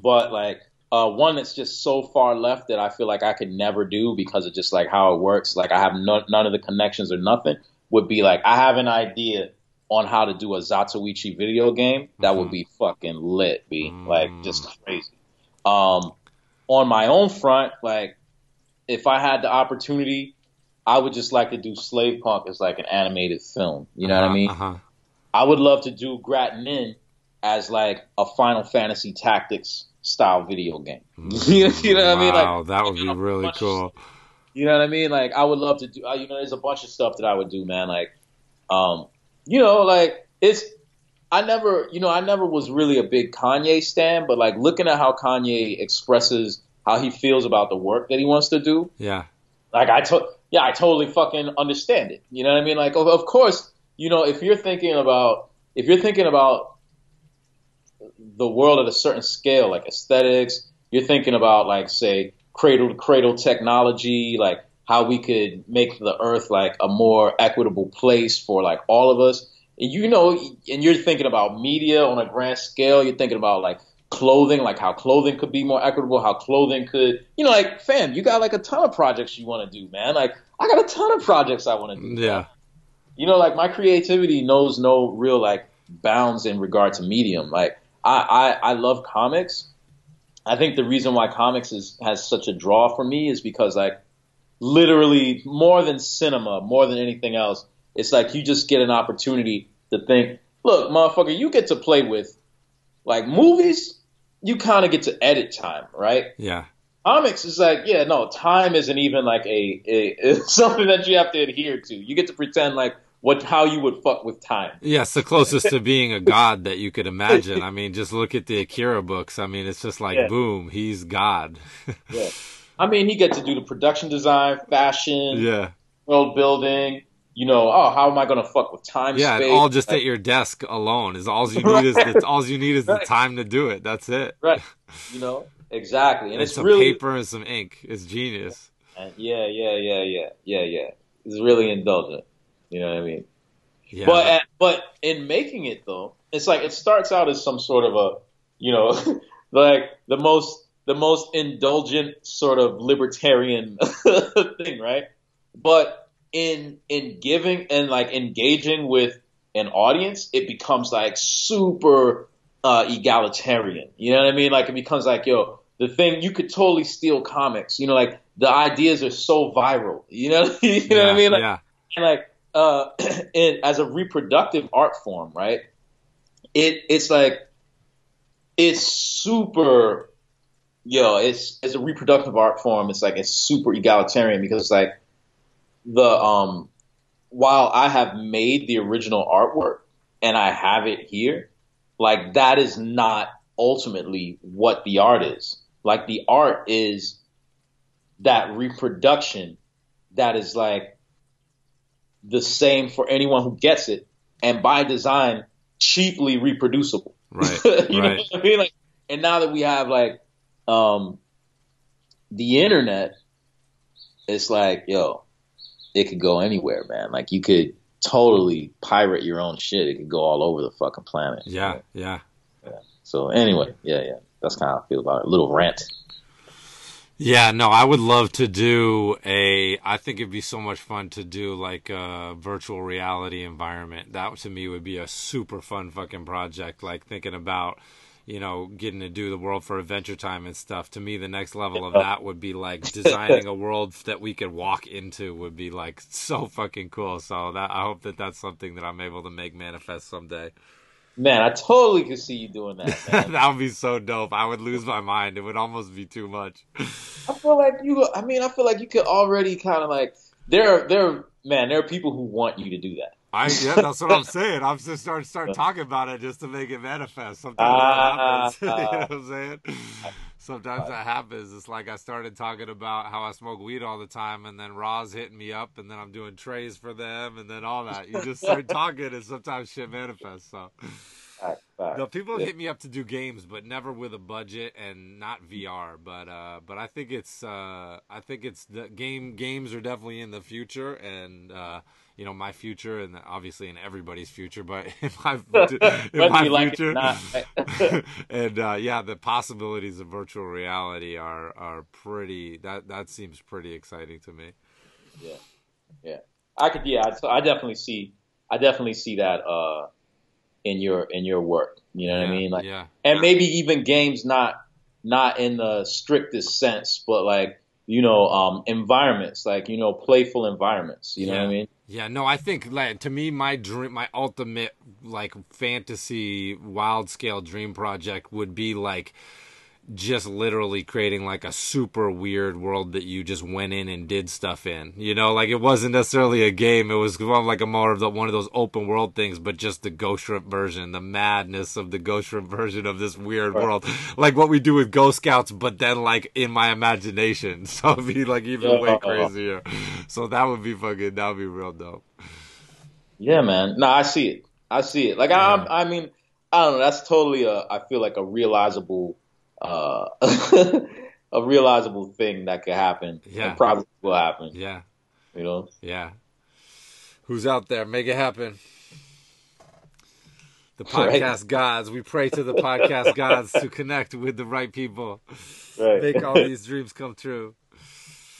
but like uh, one that's just so far left that I feel like I could never do because of just like how it works. Like I have no, none of the connections or nothing. Would be like I have an idea on how to do a Zatoichi video game that would Mhm. be fucking lit, be Mm. like just crazy. Um, on my own front, like if I had the opportunity, I would just like to do Slave Punk as like an animated film. You know what I mean? Uh-huh. I would love to do Gratnin as like a Final Fantasy Tactics style video game. you know what I mean? Like, that would be you know, really bunch of cool. you know what I mean? Like, I would love to do. You know, there's a bunch of stuff that I would do, man. Like, um, you know, like it's. I never, you know, I never was really a big Kanye stan, but like looking at how Kanye expresses how he feels about the work that he wants to do, Yeah. like I to- yeah, I totally fucking understand it. You know what I mean? Like, of, of course, you know, if you're thinking about if you're thinking about the world at a certain scale, like aesthetics. You're thinking about like say cradle to cradle technology, like how we could make the earth like a more equitable place for like all of us. And you know, and you're thinking about media on a grand scale. You're thinking about like clothing, like how clothing could be more equitable, how clothing could, you know, like fam, you got like a ton of projects you want to do, man. Like I got a ton of projects I want to do. Yeah. You know, like my creativity knows no real like bounds in regard to medium. Like I, I, I love comics. I think the reason why comics is has such a draw for me is because like literally more than cinema, more than anything else, it's like you just get an opportunity to think, look, motherfucker, you get to play with like movies, you kind of get to edit time, right? Yeah. Comics is like, yeah, no, time isn't even like a, a something that you have to adhere to. You get to pretend like what how you would fuck with time. Yes, the closest to being a god that you could imagine. I mean, just look at the Akira books. I mean, it's just like Yeah. boom, he's God. Yeah. I mean, he gets to do the production design, fashion, yeah. world building. You know, oh, how am I gonna fuck with time? Yeah, all just Like, at your desk alone is all you need is the, all you need is the time to do it. That's it. right. You know, exactly, and And it's some really paper and some ink. It's genius. Yeah, yeah, yeah, yeah, yeah, yeah. It's really indulgent. You know what I mean? Yeah. But uh, but in making it though, it's like it starts out as some sort of a, you know, like the most the most indulgent sort of libertarian thing, right? But in in giving and like engaging with an audience, it becomes like super uh, egalitarian. You know what I mean? Like it becomes like, yo, the thing you could totally steal comics. You know, like the ideas are so viral. You know, you know what I mean? Like, yeah. and like uh in as a reproductive art form, right? It it's like it's super yo, it's as a reproductive art form, it's like it's super egalitarian because it's like the um while I have made the original artwork and I have it here, like that is not ultimately what the art is. Like the art is that reproduction that is like the same for anyone who gets it and by design cheaply reproducible. Right. you know what I mean? Like, and now that we have like um the internet, it's like, yo, it could go anywhere, man. Like you could totally pirate your own shit. It could go all over the fucking planet. Yeah, Yeah. Yeah. So anyway, yeah, yeah. That's kind of how I feel about it. A little rant. Yeah, no, I would love to do a. I think it'd be so much fun to do like a virtual reality environment. That to me would be a super fun fucking project. Like thinking about, you know, getting to do the world for Adventure Time and stuff. To me, the next level of that would be like designing a world that we could walk into. Would be like so fucking cool. So that I hope that that's something that I'm able to make manifest someday. Man, I totally could see you doing that, man. that would be so dope. I would lose my mind. It would almost be too much. I feel like you. I mean, I feel like you could already kind of like there. Are, there, are, man. There are people who want you to do that. I yeah, that's what I'm saying. I'm just start start talking about it just to make it manifest. Sometimes Ah, that happens. you know what I'm saying? Sometimes that happens. It's like I started talking about how I smoke weed all the time, and then Roz hitting me up, and then I'm doing trays for them, and then all that. You just start talking, and sometimes shit manifests. So. Fact. No, people Yeah. hit me up to do games, but never with a budget and not VR. But uh, but I think it's uh, I think it's the game games are definitely in the future, and uh, you know my future, and obviously in everybody's future, but in my in my you like future, and uh, yeah, the possibilities of virtual reality are are pretty. That that seems pretty exciting to me. Yeah yeah i could, yeah, I, I definitely see, I definitely see that uh, in your in your work. You know what I mean? Like, yeah, and maybe even games not not in the strictest sense, but like you know, um, environments, like you know, playful environments. You know what I mean? Yeah, no, I think like to me my dream my ultimate like fantasy wild scale dream project would be like just literally creating like a super weird world that you just went in and did stuff in. You know, like it wasn't necessarily a game. It was like a more of the one of those open world things, but just the Ghost Shrimp version, the madness of the Ghost Shrimp version of this weird Right. world, like what we do with Ghost Scouts, but then like in my imagination. So it'd be like even way crazier. So that would be fucking. That would be real dope. Yeah, man. No, I see it. I see it. Like Yeah. I, I mean, I don't know. That's totally a. I feel like a realizable, uh, a realizable thing that could happen. Yeah. and probably will happen. Yeah, You know. yeah. Who's out there? Make it happen. The Right. podcast gods. We pray to the podcast gods to connect with the right people. Right. Make all these dreams come true.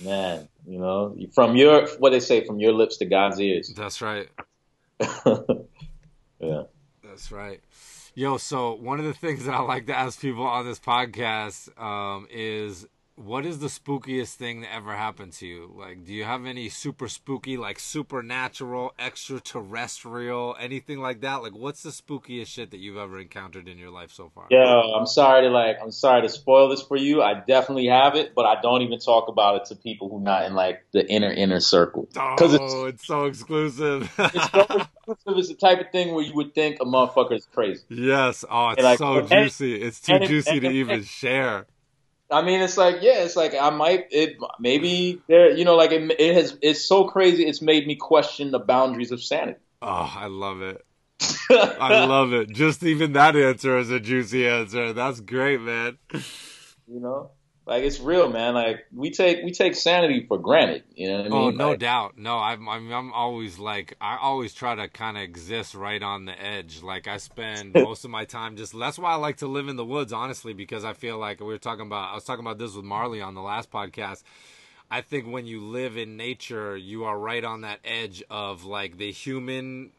Man, you know, from your what they say, from your lips to God's ears. That's right. yeah. That's right. Yo, so one of the things that I like to ask people on this podcast um, is what is the spookiest thing that ever happened to you? Like, do you have any super spooky, like supernatural, extraterrestrial, anything like that? Like, what's the spookiest shit that you've ever encountered in your life so far? Yeah, I'm sorry to like, I'm sorry to spoil this for you. I definitely have it, but I don't even talk about it to people who not in like the inner inner circle Oh, because it's, it's so exclusive. it's so exclusive. It's the type of thing where you would think a motherfucker is crazy. yes. Oh, it's And, like, so and- juicy. It's too and juicy to and- even share. I mean, it's like, yeah, it's like I might, it maybe there, you know, like it, it has, it's so crazy. It's made me question the boundaries of sanity. Oh, I love it. I love it. Just even that answer is a juicy answer. That's great, man. you know, like it's real, man. Like we take we take sanity for granted. You know what I oh, mean? Oh, no Like, doubt. No, I'm, I'm, I'm always like, I always try to kind of exist right on the edge. Like, I spend most of my time just, that's why I like to live in the woods, honestly, because I feel like we were talking about, I was talking about this with Marley on the last podcast. I think when you live in nature, you are right on that edge of like the human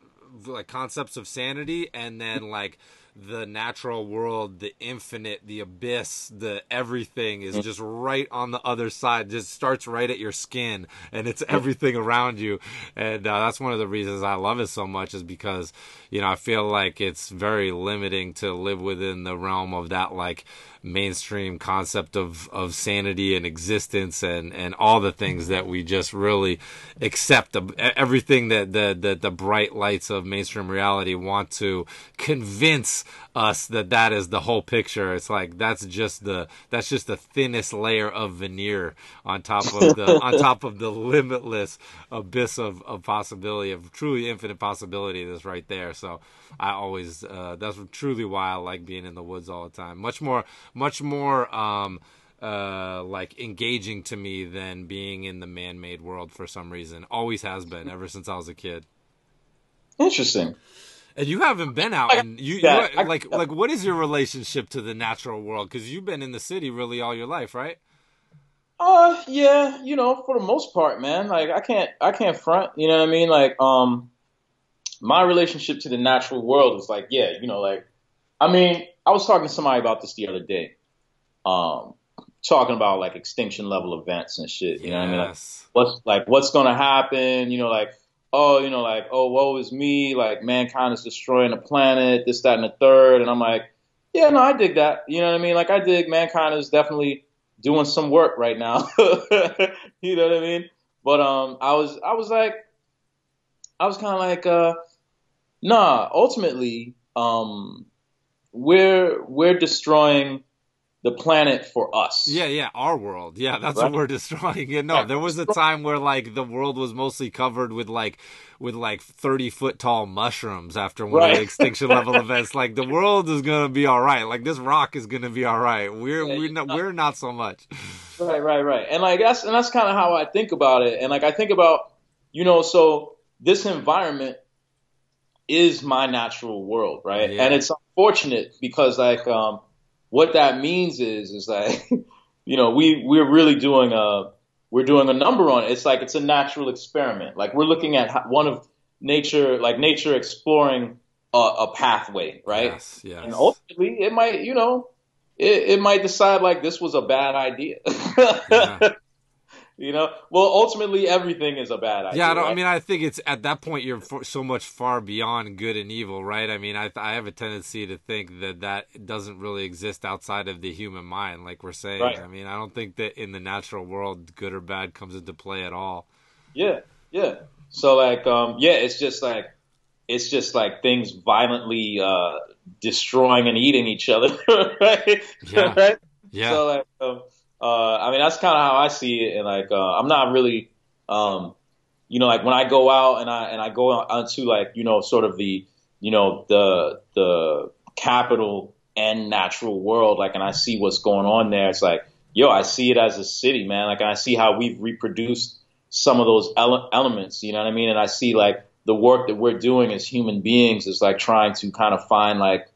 like concepts of sanity and then like the natural world, the infinite, the abyss, the everything is just right on the other side. Just starts right at your skin, and it's everything around you. And uh, that's one of the reasons I love it so much is because you know I feel like it's very limiting to live within the realm of that like mainstream concept of of sanity and existence and and all the things that we just really accept. Everything that the, the the bright lights of mainstream reality want to convince us that that is the whole picture. It's like that's just the that's just the thinnest layer of veneer on top of the on top of the limitless abyss of, of possibility of truly infinite possibility that's right there. So i always uh, that's truly why i like being in the woods all the time. Much more much more um uh like engaging to me than being in the man-made world for some reason. Always has been ever since i was a kid. Interesting. And you haven't been out and you, Yeah, you like like what is your relationship to the natural world because you've been in the city really all your life right Uh, yeah, you know, for the most part, man. Like I can't, I can't front. You know what I mean? Like, um, my relationship to the natural world is like, yeah, you know, like, I mean, I was talking to somebody about this the other day. Um, talking about like extinction level events and shit. You know what I mean? Like, what's like what's gonna happen, you know, like oh, you know, like, oh, woe is me, like mankind is destroying the planet, this, that, and the third, and I'm like, yeah, no, I dig that. You know what I mean? Like I dig mankind is definitely doing some work right now. you know what I mean? But um I was I was like I was kinda like uh nah, ultimately, um we're we're destroying the planet for us. Yeah, yeah, our world. Yeah, that's Right. what we're destroying. Yeah, no, there was a time where like the world was mostly covered with like with like thirty foot tall mushrooms after one of the extinction level events. Like the world is gonna be all right. Like this rock is gonna be all right. We're Yeah, we're not we're not so much. Right, right, right. And like that's and that's kind of how I think about it. And like I think about, you know, so this environment is my natural world, right? Yeah. And it's unfortunate because like um what that means is is like you know, we we're really doing a we're doing a number on it. It's like it's a natural experiment. Like we're looking at how- one of nature like nature exploring a, a pathway, right? Yes, yes. And ultimately, it might, you know, it, it might decide like this was a bad idea. Yeah. You know, well, ultimately, everything is a bad idea. Yeah, I, don't, I mean, I think it's at that point you're so much far beyond good and evil, right? I mean, I I have a tendency to think that that doesn't really exist outside of the human mind, like we're saying. Right. I mean, I don't think that in the natural world, good or bad comes into play at all. yeah, yeah. So like, um, yeah, it's just like, it's just like things violently uh, destroying and eating each other, right? Yeah. right. Yeah, So like, um, uh, I mean, that's kind of how I see it, and like, uh, I'm not really, um, you know, like when I go out and I and I go onto like, you know, sort of the, you know, the the capital and natural world. Like, and I see what's going on there. It's like, yo, I see it as a city, man. Like, and I see how we've reproduced some of those ele- elements. You know what I mean? And I see like the work that we're doing as human beings is like trying to kind of find like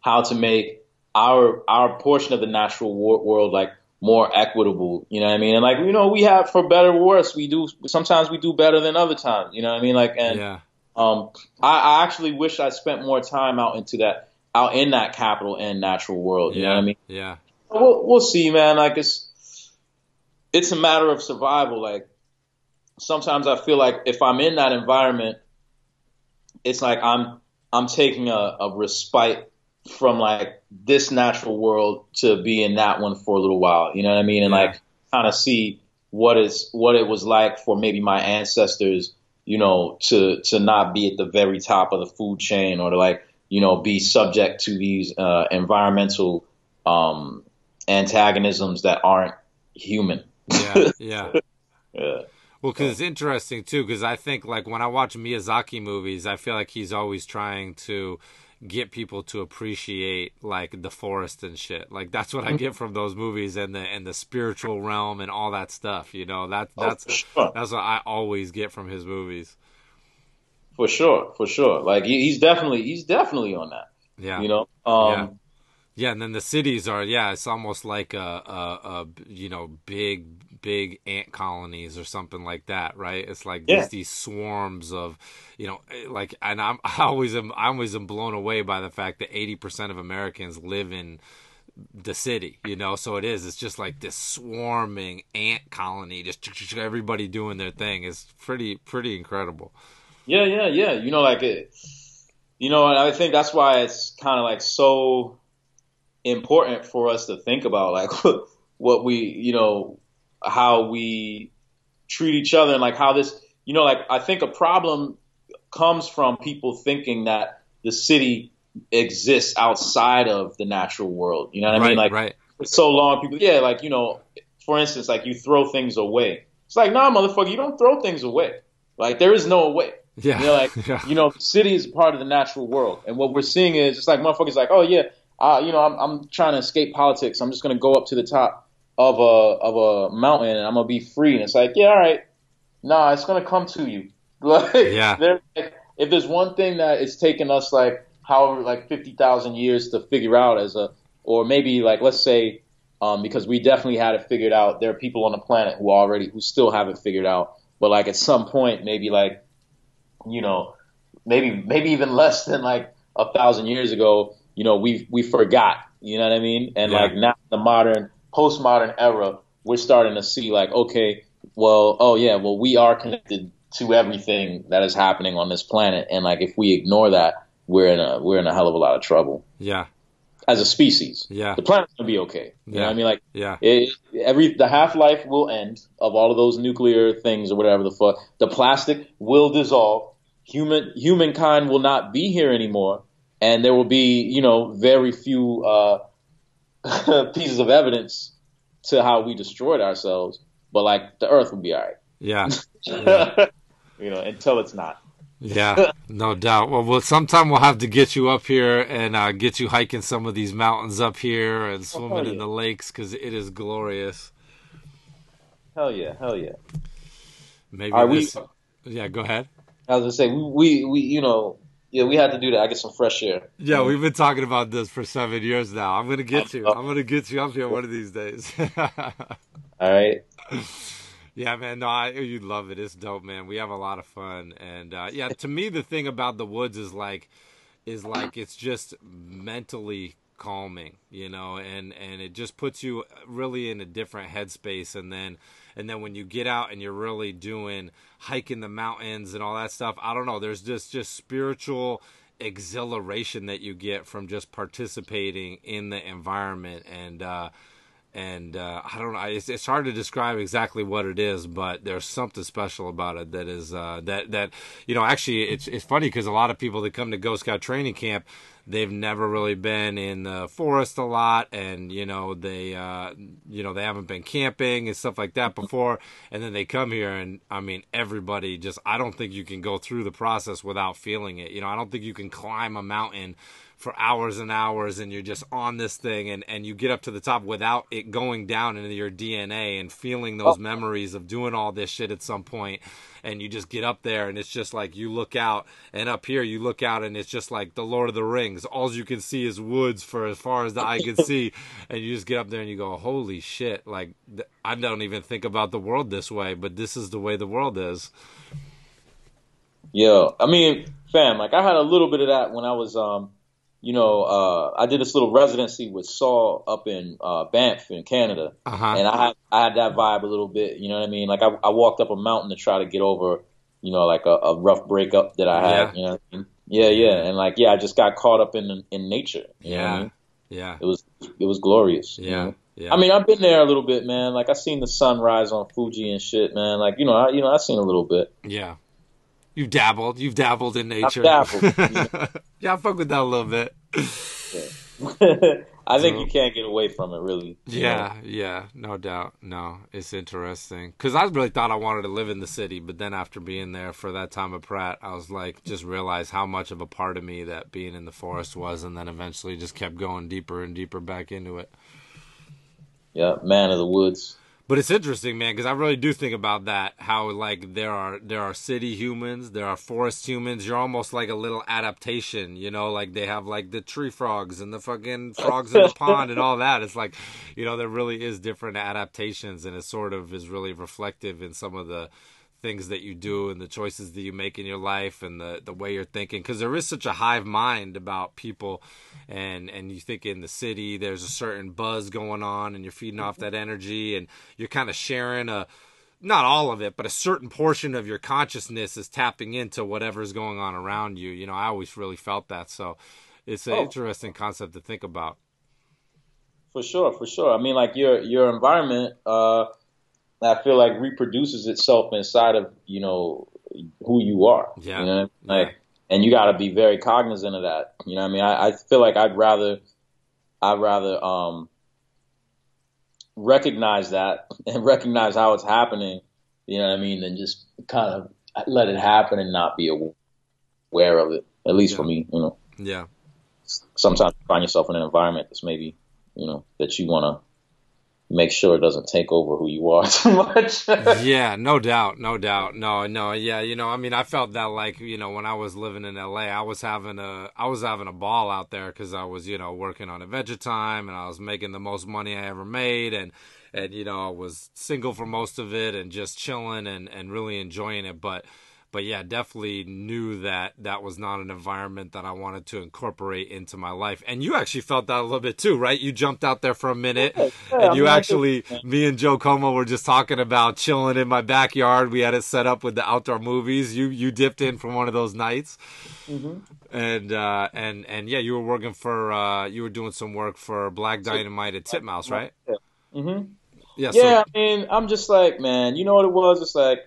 how to make our our portion of the natural wor- world like more equitable. You know what I mean? And like you know, we have for better or worse, we do sometimes we do better than other times. You know what I mean? Like and Yeah. um, I, I actually wish I spent more time out into that out in that capital and natural world. You know what I mean? Yeah. We'll, we'll see, man. Like it's it's a matter of survival. Like sometimes I feel like if I'm in that environment, it's like I'm I'm taking a, a respite from like this natural world to be in that one for a little while. You know what I mean? And like kind of see what is what it was like for maybe my ancestors. You know, to to not be at the very top of the food chain or to like you know be subject to these uh, environmental um, antagonisms that aren't human. Yeah. Yeah. Yeah. Well, because it's interesting too. Because I think like when I watch Miyazaki movies, I feel like he's always trying to get people to appreciate like the forest and shit. Like that's what I get from those movies and the and the spiritual realm and all that stuff. You know that Oh, that's for sure. that's what I always get from his movies. For sure, for sure. Like he's definitely he's definitely on that. Yeah. You know. Um Yeah. Yeah, and then the cities are yeah, it's almost like a, a, a you know big big ant colonies or something like that, right? It's like Yeah. just these swarms of, you know, eh, like and I'm I always am I always am blown away by the fact that eighty percent of Americans live in the city, you know. So it is. It's just like this swarming ant colony, just everybody doing their thing. It's pretty pretty incredible. Yeah, yeah, yeah. You know, like it. You know, and I think that's why it's kind of like so important for us to think about like what we, you know, how we treat each other and like how this, you know, like I think a problem comes from people thinking that the city exists outside of the natural world. You know what right, I mean? Like right. for so long, people, yeah, like, you know, for instance, like you throw things away. It's like, nah, motherfucker, you don't throw things away. Like there is no away. Yeah. You know, like, yeah. you know, city is part of the natural world. And what we're seeing is it's like motherfuckers like, oh yeah, uh, you know, I'm, I'm trying to escape politics. I'm just going to go up to the top of a, of a mountain and I'm to be free. And it's like, yeah, all right. Nah, it's to come to you. Like, Yeah. if there's one thing that it's taken us like however like 50,000 years to figure out as a, or maybe like, let's say, um, because we definitely had it figured out. There are people on the planet who already, who still have it figured out. But like at some point, maybe like, you know, maybe, maybe even less than like a thousand years ago, you know, we, we forgot, you know what I mean? And Yeah. like now the modern, postmodern era, we're starting to see like, okay, well, oh yeah, well, we are connected to everything that is happening on this planet. And like, if we ignore that, we're in a, we're in a hell of a lot of trouble Yeah. as a species. Yeah. The planet's gonna be okay. You know Yeah. what I mean? Like, Yeah. it, every the half life will end of all of those nuclear things or whatever the fuck. The plastic will dissolve. Human humankind will not be here anymore, and there will be you know very few uh, pieces of evidence to how we destroyed ourselves. But like the Earth will be all right. Yeah. Yeah. you know, until it's not. Yeah, no doubt. Well, well, sometime we'll have to get you up here and uh, get you hiking some of these mountains up here and swimming in yeah. the lakes because it is glorious. Hell yeah, hell yeah. Maybe All right, we. Yeah, go ahead. I was gonna say we, we we you know yeah we had to do that. I get some fresh air. Yeah, we've been talking about this for seven years now. I'm gonna get you. I'm gonna get you up here one of these days. All right. Yeah, man. No, I, you'd love it. It's dope, man. We have a lot of fun, and uh, yeah, to me, the thing about the woods is like, is like it's just mentally calming, you know, and and it just puts you really in a different headspace, and then and then when you get out and you're really doing hiking the mountains and all that stuff, I don't know. There's just just spiritual exhilaration that you get from just participating in the environment and. uh and uh, I don't know. It's, it's hard to describe exactly what it is, but there's something special about it that is uh, that that you know. Actually, it's it's funny because a lot of people that come to Ghost Scout training camp, they've never really been in the forest a lot, and you know they uh, you know they haven't been camping and stuff like that before, and then they come here, and I mean everybody just. I don't think you can go through the process without feeling it. You know, I don't think you can climb a mountain for hours and hours and you're just on this thing and, and you get up to the top without it going down into your DNA and feeling those Oh. memories of doing all this shit at some point and you just get up there and it's just like you look out and up here you look out and it's just like the Lord of the Rings. All you can see is woods for as far as the eye can see and you just get up there and you go, "Holy shit, like th- I don't even think about the world this way, but this is the way the world is." Yeah, I mean, fam, like I had a little bit of that when I was, um, you know, uh, I did this little residency with Saul up in uh, Banff in Canada, Uh-huh. and I had I had that vibe a little bit. You know what I mean? Like I, I walked up a mountain to try to get over, you know, like a, a rough breakup that I had. Yeah. You know, I mean? yeah, yeah, and like yeah, I just got caught up in in nature. You know what I Yeah. mean? Yeah. it was it was glorious. you Yeah. know? Yeah. I mean, I've been there a little bit, man. Like I seen the sunrise on Fuji and shit, man. Like you know, I, you know, I seen a little bit. Yeah. You've dabbled. You've dabbled in nature. dabbled, yeah, I fuck with that a little bit. I think So- you can't get away from it, really. you know? Yeah, yeah, no doubt. No, it's interesting because I really thought I wanted to live in the city, but then after being there for that time at Pratt, I was like, just realized how much of a part of me that being in the forest was, and then eventually just kept going deeper and deeper back into it. Yeah, man of the woods. But it's interesting, man, because I really do think about that. How like there are there are city humans, there are forest humans. You're almost like a little adaptation, you know. Like they have like the tree frogs and the fucking frogs in the pond and all that. It's like, you know, there really is different adaptations, and it sort of is really reflective in some of the things that you do and the choices that you make in your life and the the way you're thinking because there is such a hive mind about people and and you think in the city there's a certain buzz going on and you're feeding off that energy and you're kind of sharing a not all of it but a certain portion of your consciousness is tapping into whatever's going on around you you know i always really felt that so it's an Oh. interesting concept to think about For sure, for sure. I mean, like your your environment, uh, I feel like reproduces itself inside of you know who you are. Yeah. You know, what I mean? Yeah. like, and you got to be very cognizant of that. You know, what I mean, I, I feel like I'd rather, I'd rather um recognize that and recognize how it's happening. You know what I mean, than just kind of let it happen and not be aware of it. At least for me, you know yeah sometimes you find yourself in an environment that's maybe, you know, that you want to make sure it doesn't take over who you are too much. yeah, no doubt, no doubt. No, no, yeah, you know, I mean, I felt that like, you know, when I was living in LA, I was having a I was having a ball out there cuz I was, you know, working on Adventure Time and I was making the most money I ever made and and you know, I was single for most of it and just chilling and and really enjoying it, but but yeah, definitely knew that that was not an environment that I wanted to incorporate into my life. And you actually felt that a little bit too, right? You jumped out there for a minute, yeah, and you mean, I actually, me and Joe Como were just talking about chilling in my backyard. We had it set up with the outdoor movies. You you dipped in for one of those nights, Mm-hmm. and uh, and and yeah, you were working for uh, you were doing some work for Black Dynamite at Titmouse, right? hmm Yeah. Yeah, I mean, I'm just like, man, you know what it was? It's like,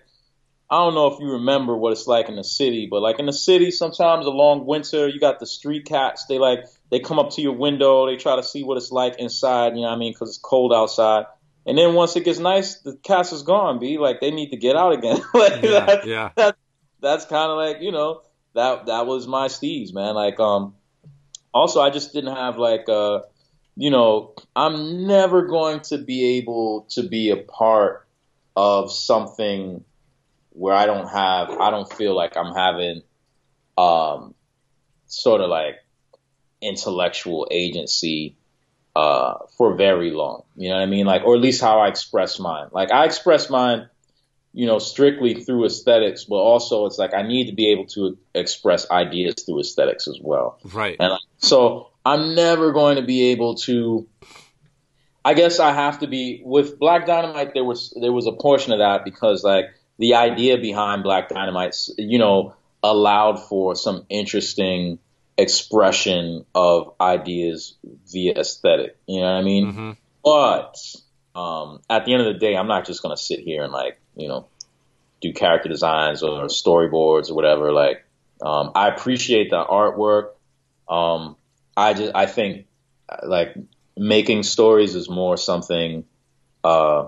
I don't know if you remember what it's like in the city, but like in the city, sometimes along winter, you got the street cats. They like, they come up to your window, they try to see what it's like inside, you know what I mean? Cause it's cold outside. And then once it gets nice, the cats is gone, be like, they need to get out again. like, yeah, that- yeah, that, that's kind of like you know that that was my steez man like um also i just didn't have like uh you know i'm never going to be able to be a part of something where i don't have i don't feel like i'm having um sort of like intellectual agency uh for very long you know what i mean like or at least how i express mine like i express mine you know, strictly through aesthetics, but also it's like I need to be able to express ideas through aesthetics as well. right. And so I'm never going to be able to. I guess I have to be with Black Dynamite. There was there was a portion of that because like the idea behind Black Dynamite, you know, allowed for some interesting expression of ideas via aesthetic. You know what I mean? hmm But um, at the end of the day, I'm not just gonna sit here and like you know do character designs or storyboards or whatever. Like um, I appreciate the artwork. Um, I just I think like making stories is more something uh,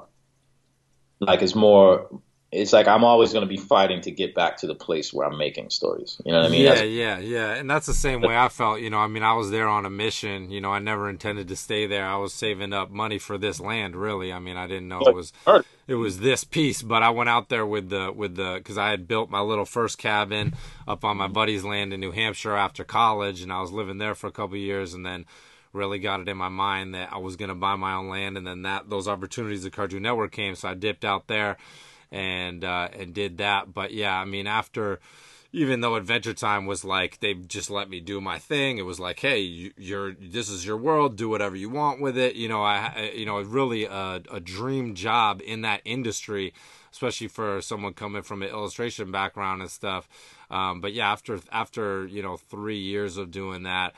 like it's more it's like I'm always going to be fighting to get back to the place where I'm making stories. You know what I mean? Yeah, That's- yeah, yeah. And that's the same way I felt. You know, I mean, I was there on a mission. You know, I never intended to stay there. I was saving up money for this land. Really, I mean, I didn't know it was it was this piece. But I went out there with the with the because I had built my little first cabin up on my buddy's land in New Hampshire after college, and I was living there for a couple of years, and then really got it in my mind that I was going to buy my own land, and then that those opportunities at Cartoon Network came, so I dipped out there and uh, and did that. But yeah, I mean, after even though Adventure Time was like they just let me do my thing, it was like, hey, you, you're this is your world, do whatever you want with it. You know, I- you know really a, a dream job in that industry, especially for someone coming from an illustration background and stuff. Um, but yeah, after after you know three years of doing that.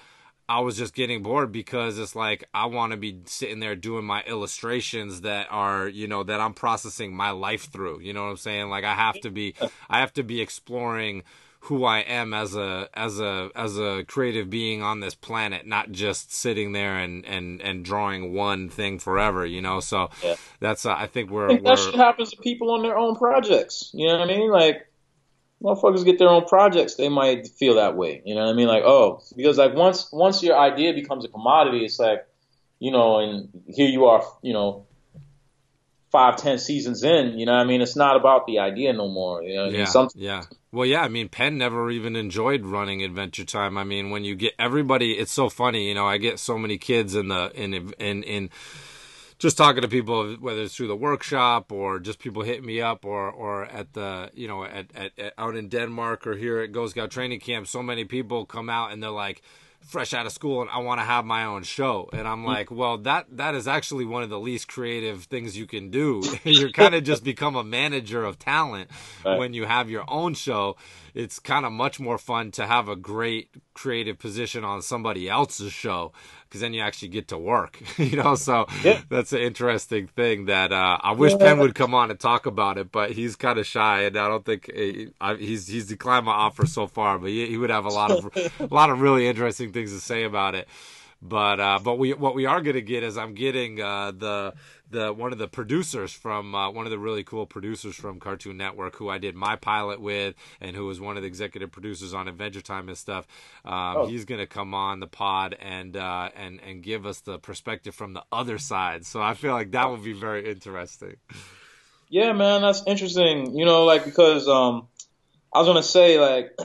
I was just getting bored because it's like I want to be sitting there doing my illustrations that are, you know, that I'm processing my life through. You know what I'm saying? Like I have to be I have to be exploring who I am as a as a as a creative being on this planet, not just sitting there and and and drawing one thing forever, you know. So Yeah. that's uh, I think we're I think that we're shit happens to people on their own projects. You know what I mean? Like, motherfuckers get their own projects, they might feel that way. You know what I mean? Like, oh, because like once once your idea becomes a commodity, it's like, you know, and here you are, you know, five, ten seasons in. You know what I mean? It's not about the idea no more. You know, what I mean? Yeah, Some- yeah. Well, yeah. I mean, Pen never even enjoyed running Adventure Time. I mean, when you get everybody, it's so funny. You know, I get so many kids in the in in in just talking to people, whether it's through the workshop or just people hitting me up or or at the you know at, at, at out in Denmark or here at Ghost Scout training camp. So many people come out and they're like fresh out of school and I want to have my own show. And I'm mm. like, well, that that is actually one of the least creative things you can do. You're kind of just become a manager of talent Right. when you have your own show. It's kind of much more fun to have a great creative position on somebody else's show because then you actually get to work, you know. So Yeah. that's an interesting thing that uh, I wish Pen would come on and talk about it, but he's kind of shy, and I don't think uh, I, he's he's declined my offer so far. But he, he would have a lot of a lot of really interesting things to say about it. But uh, but we what we are going to get is I'm getting uh, the the one of the producers from uh, one of the really cool producers from Cartoon Network who I did my pilot with and who was one of the executive producers on Adventure Time and stuff. Um, Oh. He's going to come on the pod and uh, and and give us the perspective from the other side. So I feel like that would be very interesting. Yeah, man, that's interesting. You know, like because um, I was gonna say like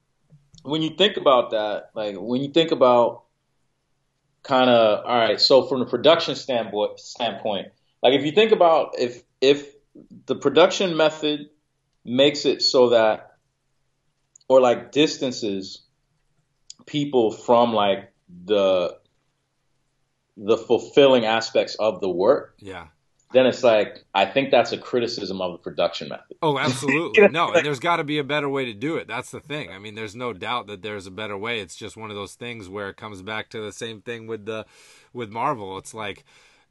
when you think about that, like when you think about kind of all right, so from the production standpoint, standpoint, like if you think about if if the production method makes it so that or like distances people from like the the fulfilling aspects of the work Yeah. Then it's like I think that's a criticism of the production method. Oh, absolutely. No, and there's got to be a better way to do it. That's the thing. I mean, there's no doubt that there's a better way. It's just one of those things where it comes back to the same thing with the with Marvel. It's like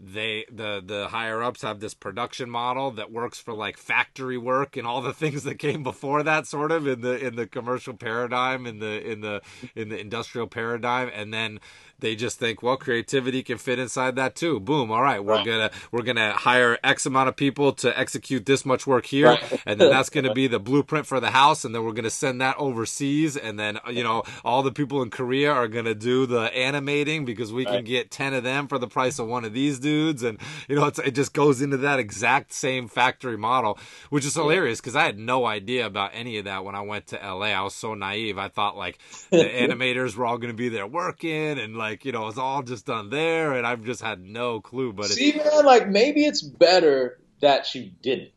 they the the higher ups have this production model that works for like factory work and all the things that came before that sort of in the in the commercial paradigm in the in the in the industrial paradigm and then they just think well creativity can fit inside that too. Boom. All right we're Right. gonna we're gonna hire x amount of people to execute this much work here Right. and then that's gonna be the blueprint for the house and then we're gonna send that overseas and then you know all the people in korea are gonna do the animating because we can get 10 of them for the price of one of these dudes and you know it's, it just goes into that exact same factory model which is hilarious because i had no idea about any of that when i went to la i was so naive. I thought like the animators were all going to be there working and like you know it's all just done there and i've just had no clue but it's See, man, like maybe it's better that you didn't.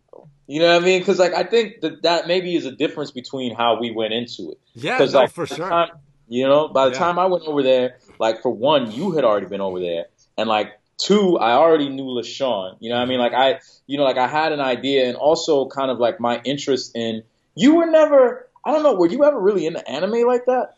You know what I mean? Because like I think that that maybe is a difference between how we went into it. yeah Because no, like for sure time- you know, by the Yeah. time I went over there, like for one, you had already been over there, and like two, I already knew LaShawn. You know what I mean? Like I, you know, like I had an idea, and also kind of like my interest in. You were never. I don't know. Were you ever really into anime like that?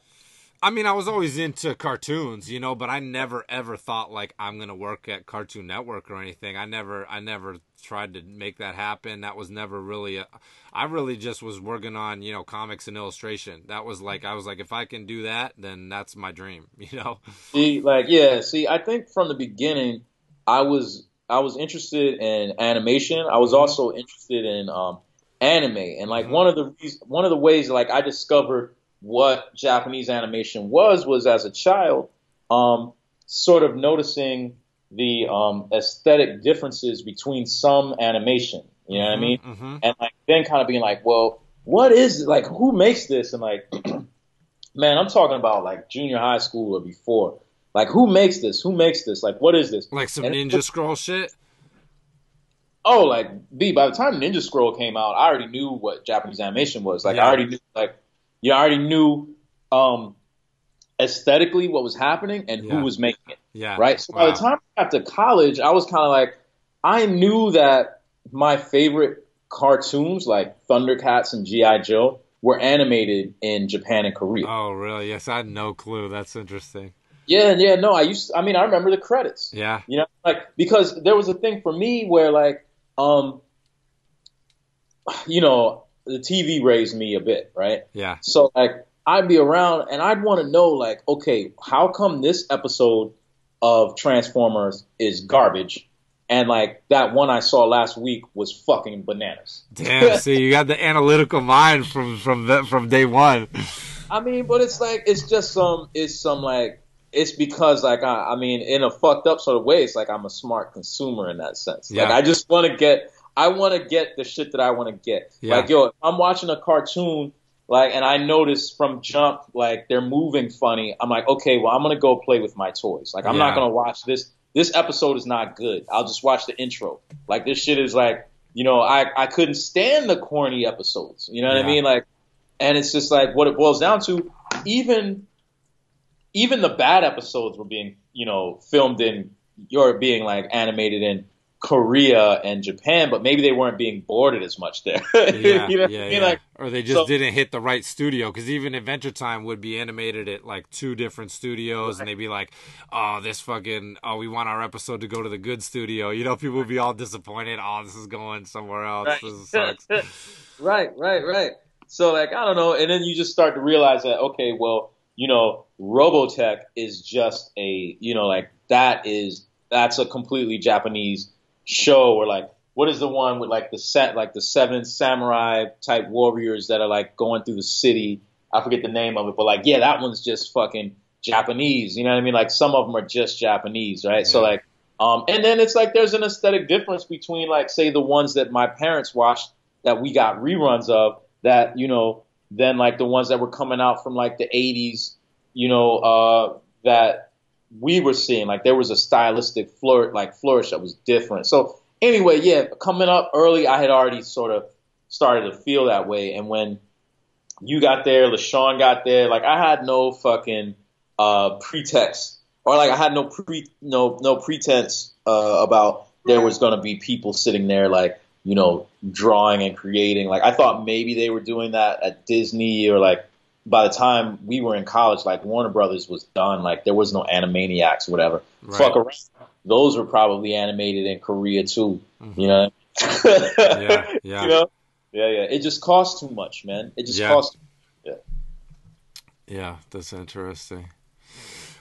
I mean, I was always into cartoons, you know, but I never ever thought like I'm gonna work at Cartoon Network or anything. I never, I never tried to make that happen. That was never really. A, I really just was working on, you know, comics and illustration. That was like, I was like, if I can do that, then that's my dream, you know. See, like, yeah. See, I think from the beginning, I was I was interested in animation. I was also interested in um, anime. And like Mhm. one of the one of the ways like I discovered what Japanese animation was was as a child, um, sort of noticing the um, aesthetic differences between some animation. You know what I mean? hmm and like then kind of being like, well, what is it? like who makes this? And like, man, I'm talking about like junior high school or before. Like who makes this? Who makes this? Like what is this? Like some And- ninja scroll shit. Oh, like B. By the time Ninja Scroll came out, I already knew what Japanese animation was. Like Yeah. I already knew, like you already knew um, aesthetically what was happening and Yeah. who was making it. Yeah. right? So by the time I got to college, I was kind of like, I knew that my favorite cartoons, like Thundercats and GI Joe, were animated in Japan and Korea. Oh, really? Yes, I had no clue. That's interesting. Yeah, yeah, no, I used. I mean, I remember the credits. Yeah. You know, like because there was a thing for me where like, um, you know, the TV raised me a bit, right? Yeah. So like I'd be around and I'd want to know like, okay, how come this episode of Transformers is garbage? And like that one I saw last week was fucking bananas. Damn. see, you got the analytical mind from from the, from day one. I mean, but it's like it's just some it's some like it's because like I, I mean in a fucked up sort of way it's like I'm a smart consumer in that sense. Like Yeah. I just want to get I want to get the shit that I want to get. Yeah. Like yo, if I'm watching a cartoon like and I notice from jump like they're moving funny, I'm like okay, well I'm gonna go play with my toys. Like I'm Yeah. not gonna watch this. This episode is not good. I'll just watch the intro. Like this shit is like you know I I couldn't stand the corny episodes. You know what Yeah. I mean? Like and it's just like what it boils down to. Even even the bad episodes were being you know filmed in or being like animated in Korea and Japan, but maybe they weren't being boarded as much there. Yeah. you know yeah. I mean? yeah. Like or they just so- didn't hit the right studio because even Adventure Time would be animated at like two different studios, and they'd be like, "Oh, this fucking oh, we want our episode to go to the good studio." You know, people would be all disappointed. Oh, this is going somewhere else. Right. This sucks. right, right, right. So like I don't know, and then you just start to realize that okay, well, you know, Robotech is just a you know like that is that's a completely Japanese show or like what is the one with like the set like the seven samurai type warriors that are like going through the city? I forget the name of it, but like yeah, that one's just fucking Japanese. You know what I mean? Like some of them are just Japanese, right? So like um, and then it's like there's an aesthetic difference between like say the ones that my parents watched that we got reruns of that you know then like the ones that were coming out from like the 80s you know uh, that we were seeing like there was a stylistic flirt, like flourish that was different. So anyway yeah coming up early I had already sort of started to feel that way. And when you got there LaShawn got there like I had no fucking uh, pretext or like I had no pre no no pretense uh, about there was going to be people sitting there like you know drawing and creating. Like I thought maybe they were doing that at Disney or like by the time we were in college like Warner Brothers was done like there was no Animaniacs or whatever Right. fuck around those were probably animated in Korea too Mhm. you know Yeah, yeah. you know yeah yeah it just costs too much man it just Yeah. costs Yeah, that's interesting.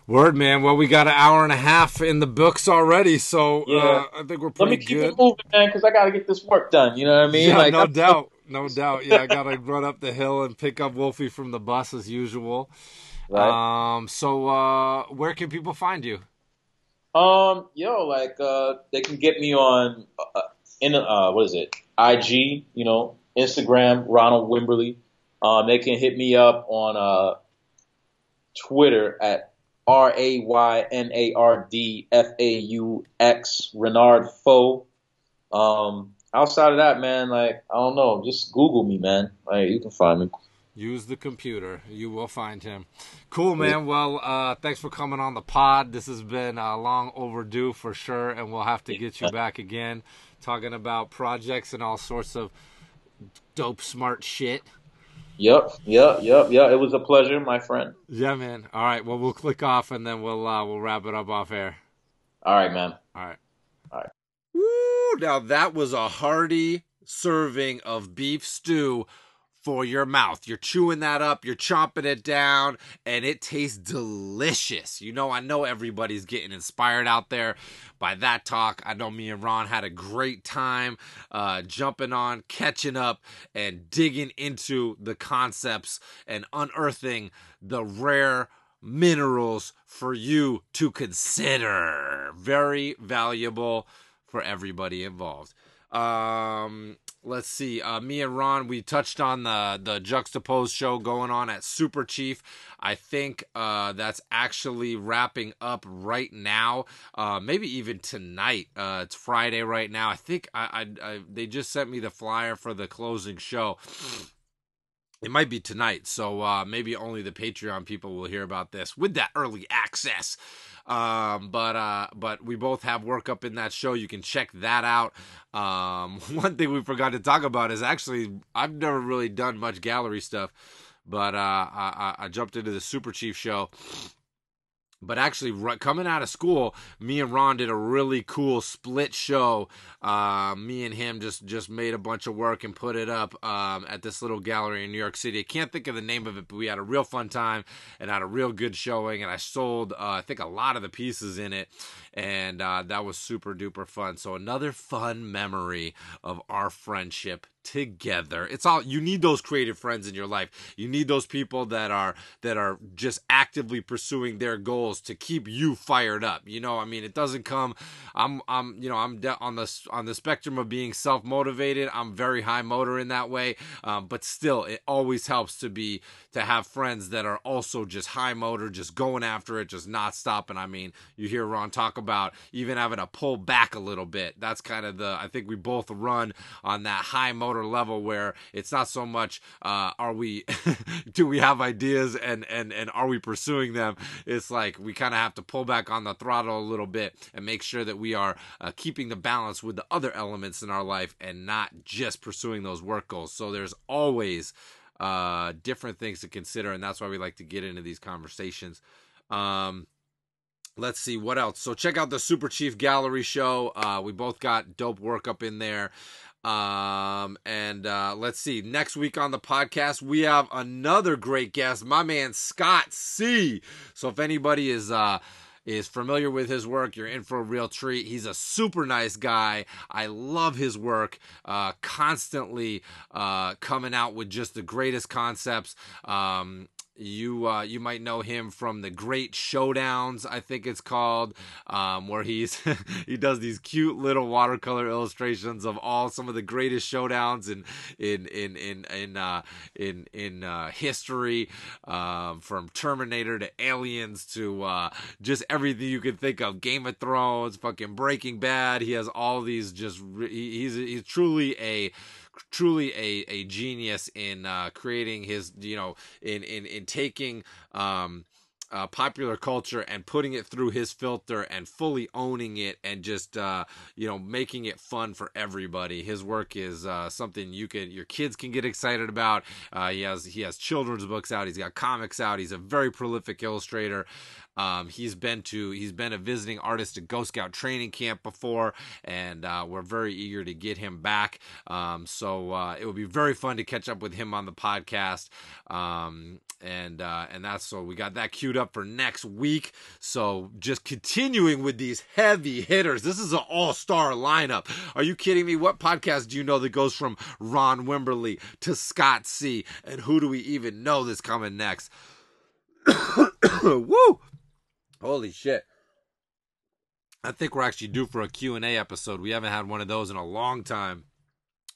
Word, man. Well, we got an hour and a half in the books already, so Yeah. uh, I think we're pretty good let me keep good. it moving man because I got to get this work done you know what I mean yeah, like no I'm- doubt, no doubt. Yeah, I gotta run up the hill and pick up Wolfie from the bus as usual. right? Um, so uh, where can people find you? Um, yo, like, uh, they can get me on, uh, in, uh, what is it? IG, you know, Instagram, Ronald Wimberly. Um, they can hit me up on, uh, Twitter at R A Y N A R D F A U X, Raynard Faux. Um, outside of that, man, like, I don't know, just Google me, man. Like, you can find me. Use the computer. You will find him. Cool, man. Well, uh, thanks for coming on the pod. This has been uh, long overdue for sure, and we'll have to get you back again talking about projects and all sorts of dope, smart shit. Yep, yep, yep, yep. It was a pleasure, my friend. Yeah, man. All right. Well, we'll click off and then we'll uh, we'll wrap it up off air. All right, man. All right. Woo! Now that was a hearty serving of beef stew for your mouth. You're chewing that up, you're chomping it down, and it tastes delicious. You know, I know everybody's getting inspired out there by that talk. I know me and Ron had a great time uh, jumping on, catching up, and digging into the concepts and unearthing the rare minerals for you to consider. Very valuable for everybody involved. Um, let's see. Uh, me and Ron, we touched on the the juxtaposed show going on at Super Chief. I think uh, that's actually wrapping up right now. Uh, maybe even tonight. Uh, it's Friday right now. I think I, I, I they just sent me the flyer for the closing show. It might be tonight, so uh, maybe only the Patreon people will hear about this with that early access. Um, but uh, but we both have work up in that show. You can check that out. Um, one thing we forgot to talk about is actually I've never really done much gallery stuff, but uh, I, I jumped into the Super Chief show but actually coming out of school me and ron did a really cool split show. Uh, me and him just just made a bunch of work and put it up um, at this little gallery in new york city. I can't think of the name of it but we had a real fun time and had a real good showing and i sold uh, i think a lot of the pieces in it. And uh, that was super duper fun. So another fun memory of our friendship together. It's all you need those creative friends in your life. You need those people that are that are just actively pursuing their goals to keep you fired up. You know, I mean, it doesn't come I'm I'm you know, I'm de- on the on the spectrum of being self-motivated. I'm very high motor in that way. Um, but still it always helps to be to have friends that are also just high motor, just going after it, just not stopping. I mean, you hear Ron talk about even having to pull back a little bit. That's kind of the I think we both run on that high motor level where it's not so much uh, are we do we have ideas and and and are we pursuing them? It's like we kind of have to pull back on the throttle a little bit and make sure that we are uh, keeping the balance with the other elements in our life and not just pursuing those work goals. So there's always uh, different things to consider and that's why we like to get into these conversations. Um, let's see what else? So check out the super chief gallery show. Uh, we both got dope work up in there um, and uh, let's see. Next week on the podcast, we have another great guest, my man Scott C. So if anybody is uh is familiar with his work, you're in for a real treat. He's a super nice guy. I love his work. Uh, constantly uh, coming out with just the greatest concepts. Um, you uh, you might know him from the Great Showdowns, I think it's called, um, where he's he does these cute little watercolor illustrations of all some of the greatest showdowns in in in in in uh, in in uh, history, um, from Terminator to Aliens to uh, just everything you can think of. Game of Thrones, fucking Breaking Bad. He has all these just he's he's truly a truly a, a genius in uh, creating his you know in in in taking um uh, popular culture and putting it through his filter and fully owning it and just uh, you know making it fun for everybody. His work is uh, something you can your kids can get excited about. Uh, he has he has children's books out. He's got comics out. He's a very prolific illustrator. Um, he's been to he's been a visiting artist at Ghost Scout training camp before, and uh, we're very eager to get him back. Um, so uh, it will be very fun to catch up with him on the podcast. Um, and uh, and that's so we got that queued up for next week. So just continuing with these heavy hitters. This is an all star lineup. Are you kidding me? What podcast do you know that goes from Ron Wimberly to Scott C? And who do we even know that's coming next? Woo! Holy shit. I think we're actually due for a Q&A episode. We haven't had one of those in a long time.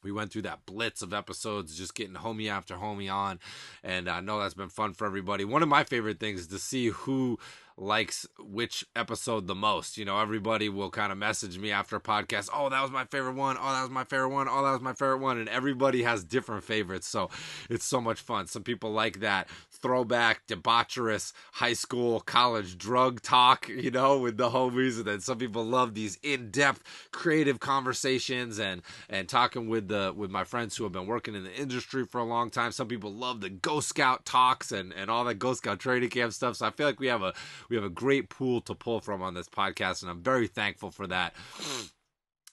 We went through that blitz of episodes, just getting homie after homie on, and I know that's been fun for everybody. One of my favorite things is to see who likes which episode the most. You know, everybody will kind of message me after a podcast, oh, that was my favorite one. Oh, that was my favorite one. Oh, that was my favorite one. And everybody has different favorites. So it's so much fun. Some people like that throwback, debaucherous high school, college drug talk, you know, with the homies. And then some people love these in depth creative conversations and, and talking with the, with my friends who have been working in the industry for a long time. Some people love the Ghost Scout talks and, and all that Ghost Scout training camp stuff. So I feel like we have a, we have a great pool to pull from on this podcast, and I'm very thankful for that.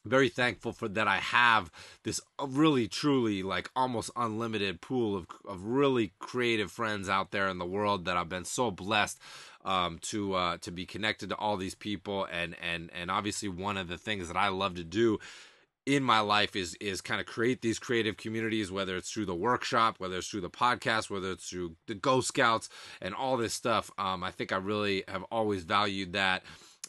Very thankful for that I have this really truly like almost unlimited pool of of really creative friends out there in the world that I've been so blessed um, to uh, to be connected to all these people. And and and obviously one of the things that I love to do in my life is is kind of create these creative communities whether it's through the workshop whether it's through the podcast whether it's through the ghost scouts and all this stuff. Um, i think i really have always valued that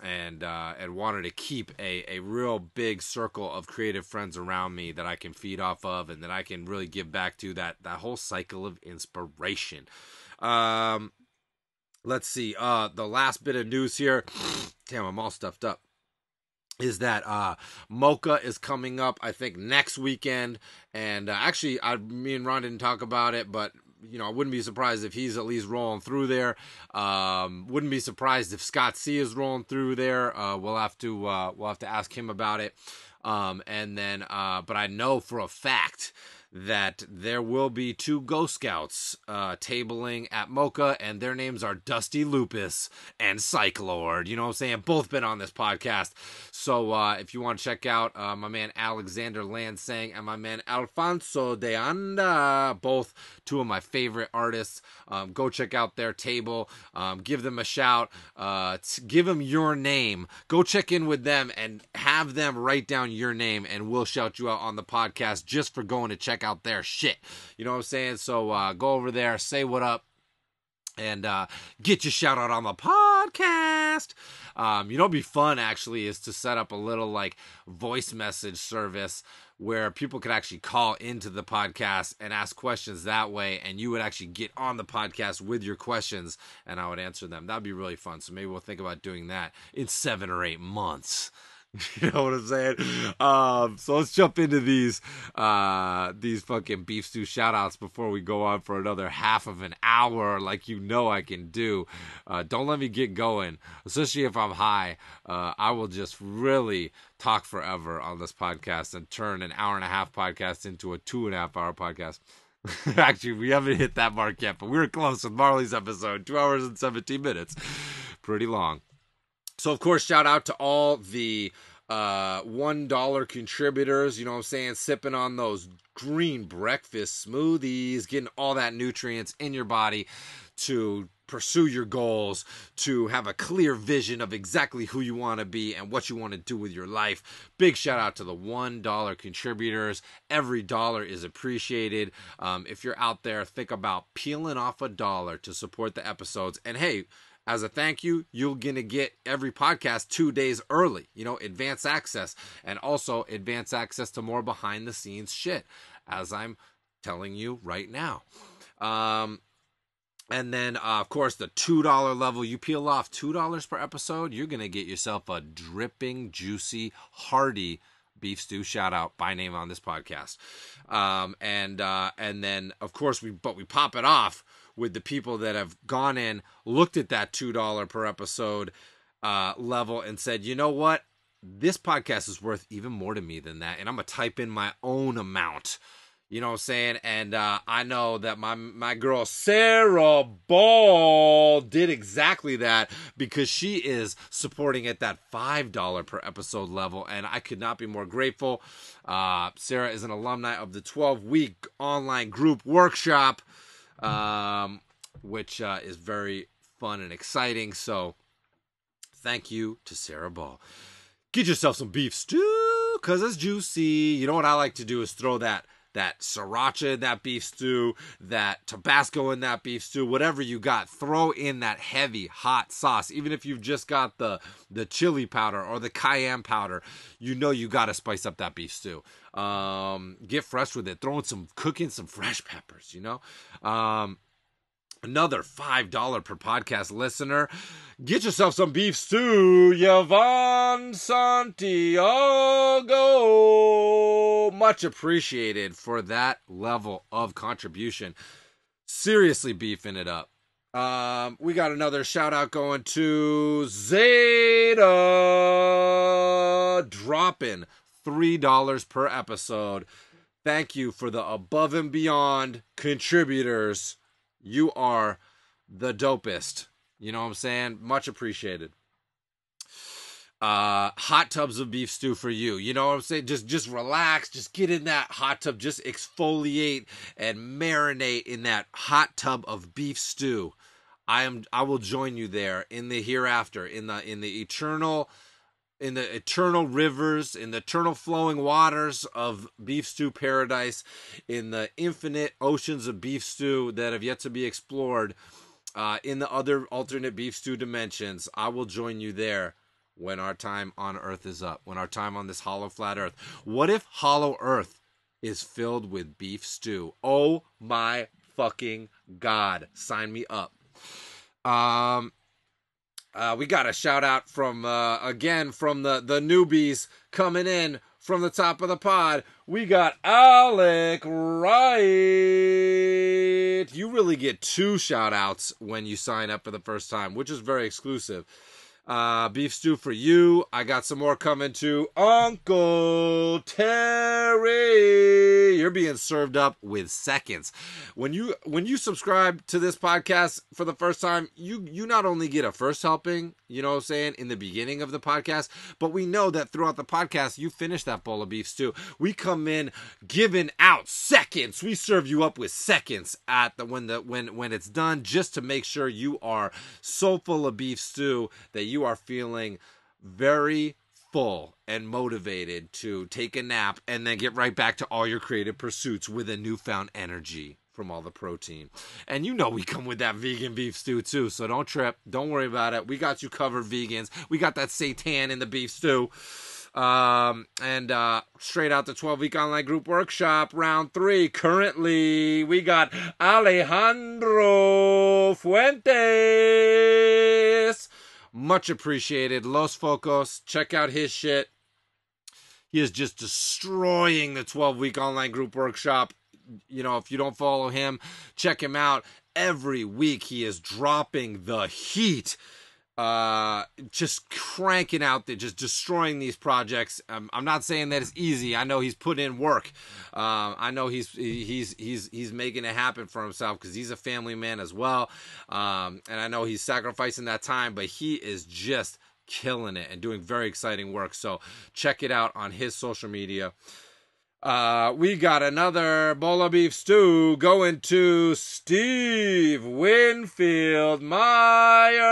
and uh, and wanted to keep a, a real big circle of creative friends around me that I can feed off of and that I can really give back to that that whole cycle of inspiration. Um, let's see. Uh, the last bit of news here. Damn, I'm all stuffed up. Is that uh, MoCCA is coming up? I think next weekend, and uh, actually, I me and Ron didn't talk about it, but you know, I wouldn't be surprised if he's at least rolling through there. Um, wouldn't be surprised if Scott C is rolling through there. Uh, we'll have to uh, we'll have to ask him about it. Um, and then, uh, but I know for a fact that there will be two Ghost Scouts uh, tabling at MoCCA, and their names are Dusty Lupus and Cyclord. You know what I'm saying? Both been on this podcast. So uh, if you want to check out uh, my man Alexander Lansang and my man Alfonso de Anda, both two of my favorite artists, um, go check out their table. Um, give them a shout. Uh, t- give them your name. Go check in with them and have them write down your name, and we'll shout you out on the podcast just for going to check out their shit. You know what I'm saying? So uh, go over there, say what up, and uh, get your shout out on the podcast. Um, you know, be fun actually is to set up a little like voice message service where people could actually call into the podcast and ask questions that way, and you would actually get on the podcast with your questions, and I would answer them. That'd be really fun. So maybe we'll think about doing that in seven or eight months. You know what I'm saying? Um, so let's jump into these uh, these fucking beef stew shout outs before we go on for another half of an hour, like you know I can do. Uh, don't let me get going, especially if I'm high. Uh, I will just really talk forever on this podcast and turn an hour and a half podcast into a two and a half hour podcast. Actually, we haven't hit that mark yet, but we were close with Marley's episode, two hours and 17 minutes. Pretty long. So, of course, shout out to all the uh, $1 contributors, you know what I'm saying? Sipping on those green breakfast smoothies, getting all that nutrients in your body to pursue your goals, to have a clear vision of exactly who you want to be and what you want to do with your life. Big shout out to the $1 contributors. Every dollar is appreciated. Um, if you're out there, think about peeling off a dollar to support the episodes. And hey, as a thank you, you're going to get every podcast two days early, you know, advance access and also advance access to more behind the scenes shit, as I'm telling you right now. Um, and then, uh, of course, the $2 level, you peel off $2 per episode, you're going to get yourself a dripping, juicy, hearty beef stew shout out by name on this podcast. Um, and, uh, and then, of course, we, but we pop it off with the people that have gone in, looked at that $2 per episode uh, level, and said, you know what? This podcast is worth even more to me than that. And I'm going to type in my own amount. You know what I'm saying? And uh, I know that my my girl Sarah Ball did exactly that because she is supporting at that five dollar per episode level, and I could not be more grateful. Uh, Sarah is an alumni of the 12 week online group workshop um, which uh, is very fun and exciting. So, thank you to Sarah Ball. Get yourself some beef stew because it's juicy. You know what I like to do is throw that that sriracha in that beef stew, that Tabasco in that beef stew, whatever you got, throw in that heavy hot sauce. Even if you've just got the the chili powder or the cayenne powder, you know you got to spice up that beef stew. Um, get fresh with it. Throw in some cooking some fresh peppers. You know. Um, another five dollar per podcast listener. Get yourself some beef stew, Yvonne Santiago. Much appreciated for that level of contribution. Seriously beefing it up. Um, we got another shout out going to Zeta dropping three dollars per episode. Thank you for the above and beyond contributors you are the dopest. You know what I'm saying? Much appreciated. uh hot tubs of beef stew for you you know what i'm saying just just relax just get in that hot tub just exfoliate and marinate in that hot tub of beef stew i am i will join you there in the hereafter in the in the eternal in the eternal rivers in the eternal flowing waters of beef stew paradise in the infinite oceans of beef stew that have yet to be explored uh, in the other alternate beef stew dimensions i will join you there when our time on Earth is up, when our time on this hollow flat Earth. What if hollow Earth is filled with beef stew? Oh my fucking god! Sign me up. Um, uh, we got a shout out from uh, again from the the newbies coming in from the top of the pod. We got Alec Wright. You really get two shout outs when you sign up for the first time, which is very exclusive. Uh, beef stew for you. I got some more coming to Uncle Terry. You're being served up with seconds. When you when you subscribe to this podcast for the first time, you you not only get a first helping, you know what I'm saying, in the beginning of the podcast, but we know that throughout the podcast you finish that bowl of beef stew. We come in giving out seconds. We serve you up with seconds at the when the when when it's done just to make sure you are so full of beef stew that you are feeling very full and motivated to take a nap and then get right back to all your creative pursuits with a newfound energy from all the protein. And you know we come with that vegan beef stew too, so don't trip. Don't worry about it. We got you covered, vegans. We got that seitan in the beef stew. Um, and uh, straight out the 12 week online group workshop, round three. Currently, we got Alejandro Fuentes. Much appreciated. Los Focos. Check out his shit. He is just destroying the 12 week online group workshop. You know, if you don't follow him, check him out. Every week he is dropping the heat uh just cranking out there just destroying these projects. Um, i'm not saying that it's easy. I know he's put in work. Um i know he's he's he's he's making it happen for himself because he's a family man as well. Um and i know he's sacrificing that time but he is just killing it and doing very exciting work. So check it out on his social media uh, we got another bowl of beef stew going to Steve Winfield Meyer.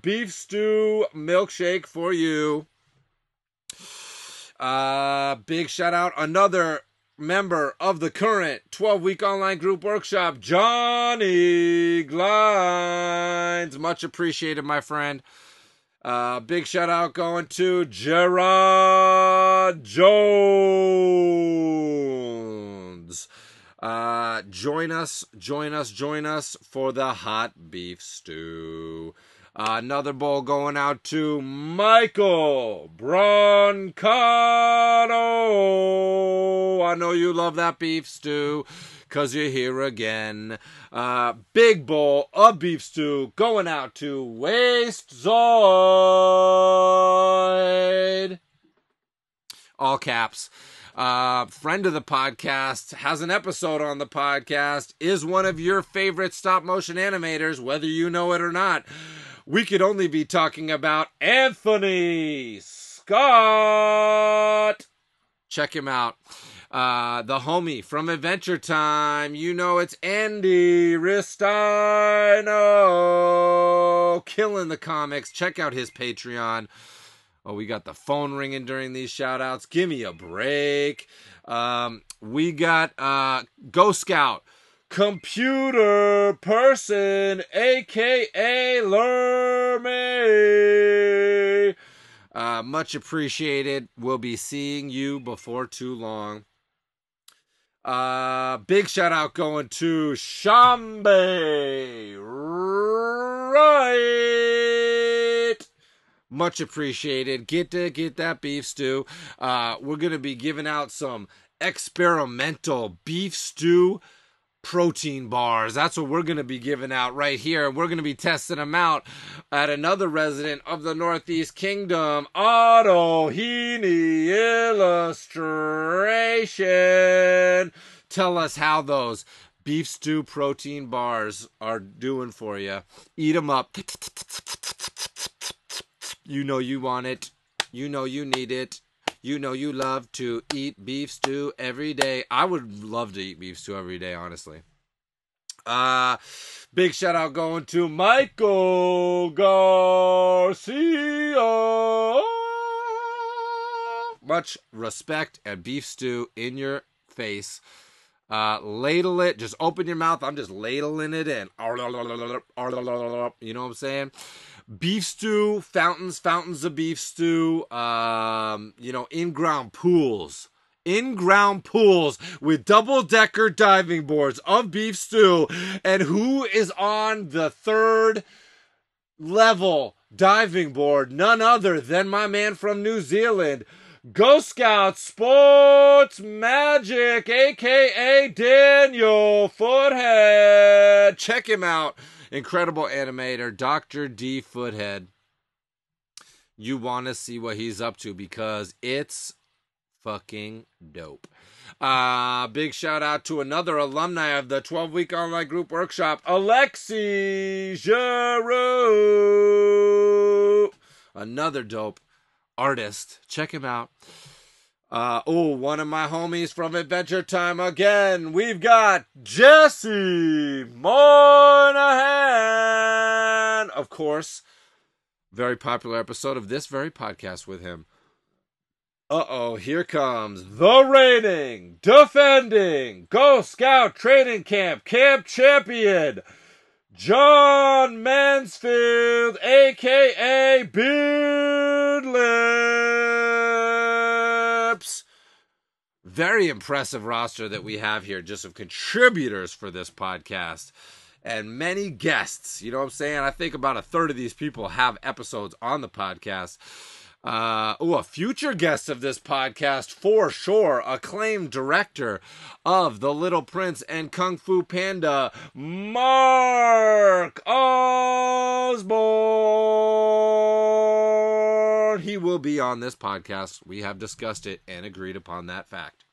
Beef stew milkshake for you. Uh, big shout out. Another member of the current 12 week online group workshop, Johnny Glines. Much appreciated, my friend. Uh, big shout out going to Gerard Jones. Uh, join us, join us, join us for the hot beef stew. Another bowl going out to Michael Broncano. I know you love that beef stew because you're here again. Uh, big bowl of beef stew going out to Waste Zoid. All caps. Uh, friend of the podcast, has an episode on the podcast, is one of your favorite stop motion animators, whether you know it or not. We could only be talking about Anthony Scott. Check him out. Uh, the homie from Adventure Time. You know it's Andy Ristaino. Killing the comics. Check out his Patreon. Oh, we got the phone ringing during these shout outs. Give me a break. Um, we got uh, Ghost Scout, computer person, aka Lermy. Uh, much appreciated. We'll be seeing you before too long. Uh, big shout out going to Shambe. Right. Much appreciated. Get to get that beef stew. Uh, we're gonna be giving out some experimental beef stew protein bars. That's what we're going to be giving out right here. And we're going to be testing them out at another resident of the Northeast Kingdom, Otto Heaney Illustration. Tell us how those beef stew protein bars are doing for you. Eat them up. You know you want it. You know you need it. You know you love to eat beef stew every day. I would love to eat beef stew every day, honestly. Uh big shout out going to Michael Garcia. Much respect and beef stew in your face. Uh, ladle it. Just open your mouth. I'm just ladling it in. You know what I'm saying? Beef stew, fountains, fountains of beef stew. Um, you know, in ground pools. In ground pools with double decker diving boards of beef stew. And who is on the third level diving board? None other than my man from New Zealand. Ghost Scout Sports Magic, aka Daniel Foothead. Check him out. Incredible animator, Dr. D Foothead. You want to see what he's up to because it's fucking dope. Uh, big shout out to another alumni of the 12 week online group workshop, Alexi Giroux. Another dope artist. Check him out. Uh, oh, one of my homies from Adventure Time again. We've got Jesse Moynihan. Of course, very popular episode of this very podcast with him. Uh oh, here comes the reigning, defending Ghost Scout Training Camp Camp Champion, John Mansfield, aka Beard Lips. Very impressive roster that we have here, just of contributors for this podcast. And many guests. You know what I'm saying? I think about a third of these people have episodes on the podcast. Uh, oh, a future guest of this podcast for sure, acclaimed director of The Little Prince and Kung Fu Panda, Mark Osborne. He will be on this podcast. We have discussed it and agreed upon that fact.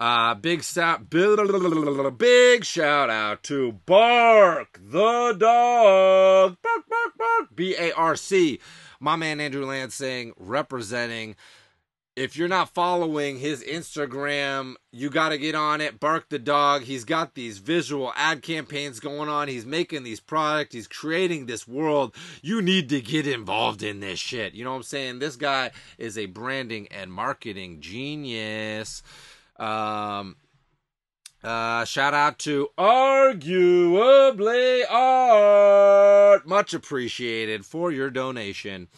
Uh, big shout, big shout out to Bark the dog, bark, bark, bark, B A R C. My man Andrew Lansing representing. If you're not following his Instagram, you got to get on it. Bark the dog. He's got these visual ad campaigns going on. He's making these products. He's creating this world. You need to get involved in this shit. You know what I'm saying? This guy is a branding and marketing genius. Um, uh, shout out to Arguably Art. Much appreciated for your donation.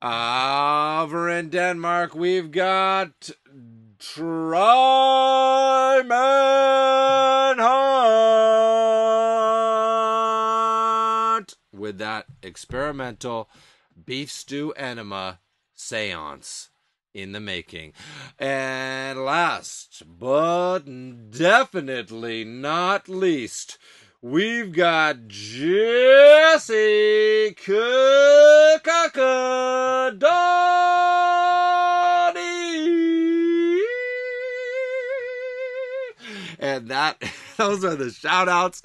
Uh, over in Denmark, we've got Tryman Hunt with that experimental beef stew enema seance in the making. And last but definitely not least, we've got Jesse Kukakadani. And that those are the shout outs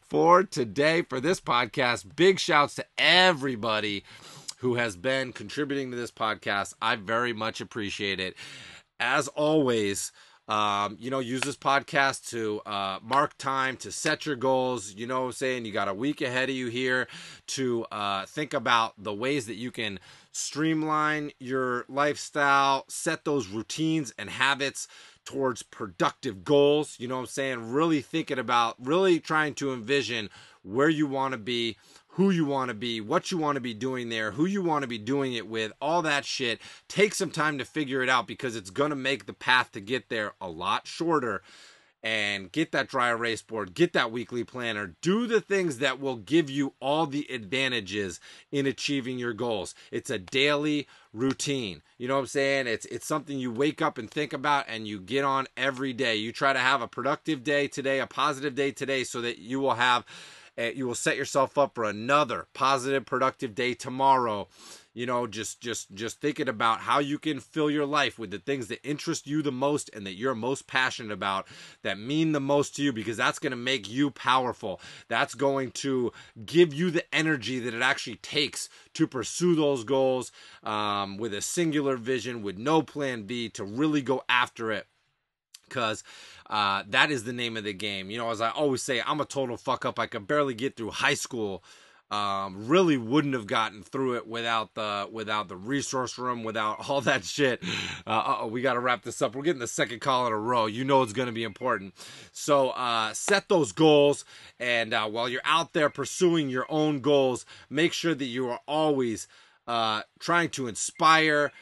for today for this podcast. Big shouts to everybody who has been contributing to this podcast. I very much appreciate it. As always, um, you know, use this podcast to uh, mark time, to set your goals. You know what I'm saying? You got a week ahead of you here to uh, think about the ways that you can streamline your lifestyle, set those routines and habits towards productive goals. You know what I'm saying? Really thinking about, really trying to envision where you want to be who you want to be, what you want to be doing there, who you want to be doing it with, all that shit. Take some time to figure it out because it's going to make the path to get there a lot shorter. And get that dry erase board, get that weekly planner, do the things that will give you all the advantages in achieving your goals. It's a daily routine. You know what I'm saying? It's it's something you wake up and think about and you get on every day. You try to have a productive day today, a positive day today so that you will have you will set yourself up for another positive, productive day tomorrow. you know just just just thinking about how you can fill your life with the things that interest you the most and that you're most passionate about that mean the most to you because that's going to make you powerful that's going to give you the energy that it actually takes to pursue those goals um, with a singular vision with no plan b to really go after it because uh, that is the name of the game. You know, as I always say, I'm a total fuck up. I could barely get through high school um, really wouldn't have gotten through it without the without the resource room, without all that shit. Uh, oh, we got to wrap this up. We're getting the second call in a row. You know it's going to be important. So uh, set those goals, and uh, while you're out there pursuing your own goals, make sure that you are always uh, trying to inspire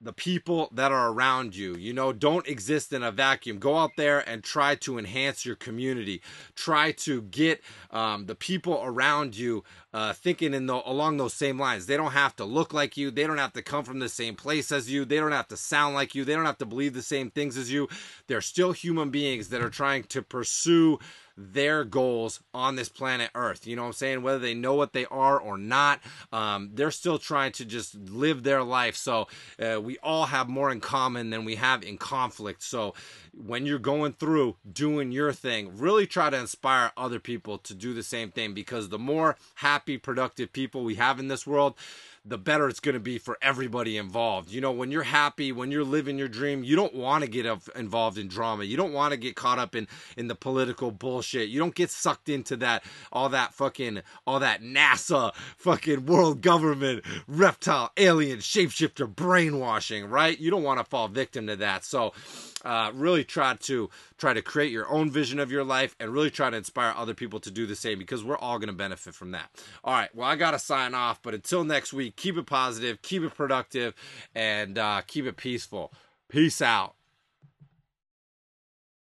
the people that are around you. You know, don't exist in a vacuum. Go out there and try to enhance your community. Try to get um, the people around you uh, thinking in the along those same lines. They don't have to look like you. They don't have to come from the same place as you. They don't have to sound like you. They don't have to believe the same things as you. They're still human beings that are trying to pursue their goals on this planet Earth. You know what I'm saying? Whether they know what they are or not, um, they're still trying to just live their life. So uh, we all have more in common than we have in conflict. So when you're going through doing your thing, really try to inspire other people to do the same thing because the more happy, productive people we have in this world, the better it's going to be for everybody involved. You know, when you're happy, when you're living your dream, you don't want to get involved in drama. You don't want to get caught up in in the political bullshit. You don't get sucked into that all that fucking all that NASA fucking world government reptile alien shapeshifter brainwashing, right? You don't want to fall victim to that. So, uh, really try to try to create your own vision of your life and really try to inspire other people to do the same because we're all going to benefit from that. All right, well, I got to sign off, but until next week, keep it positive, keep it productive, and uh, keep it peaceful. Peace out.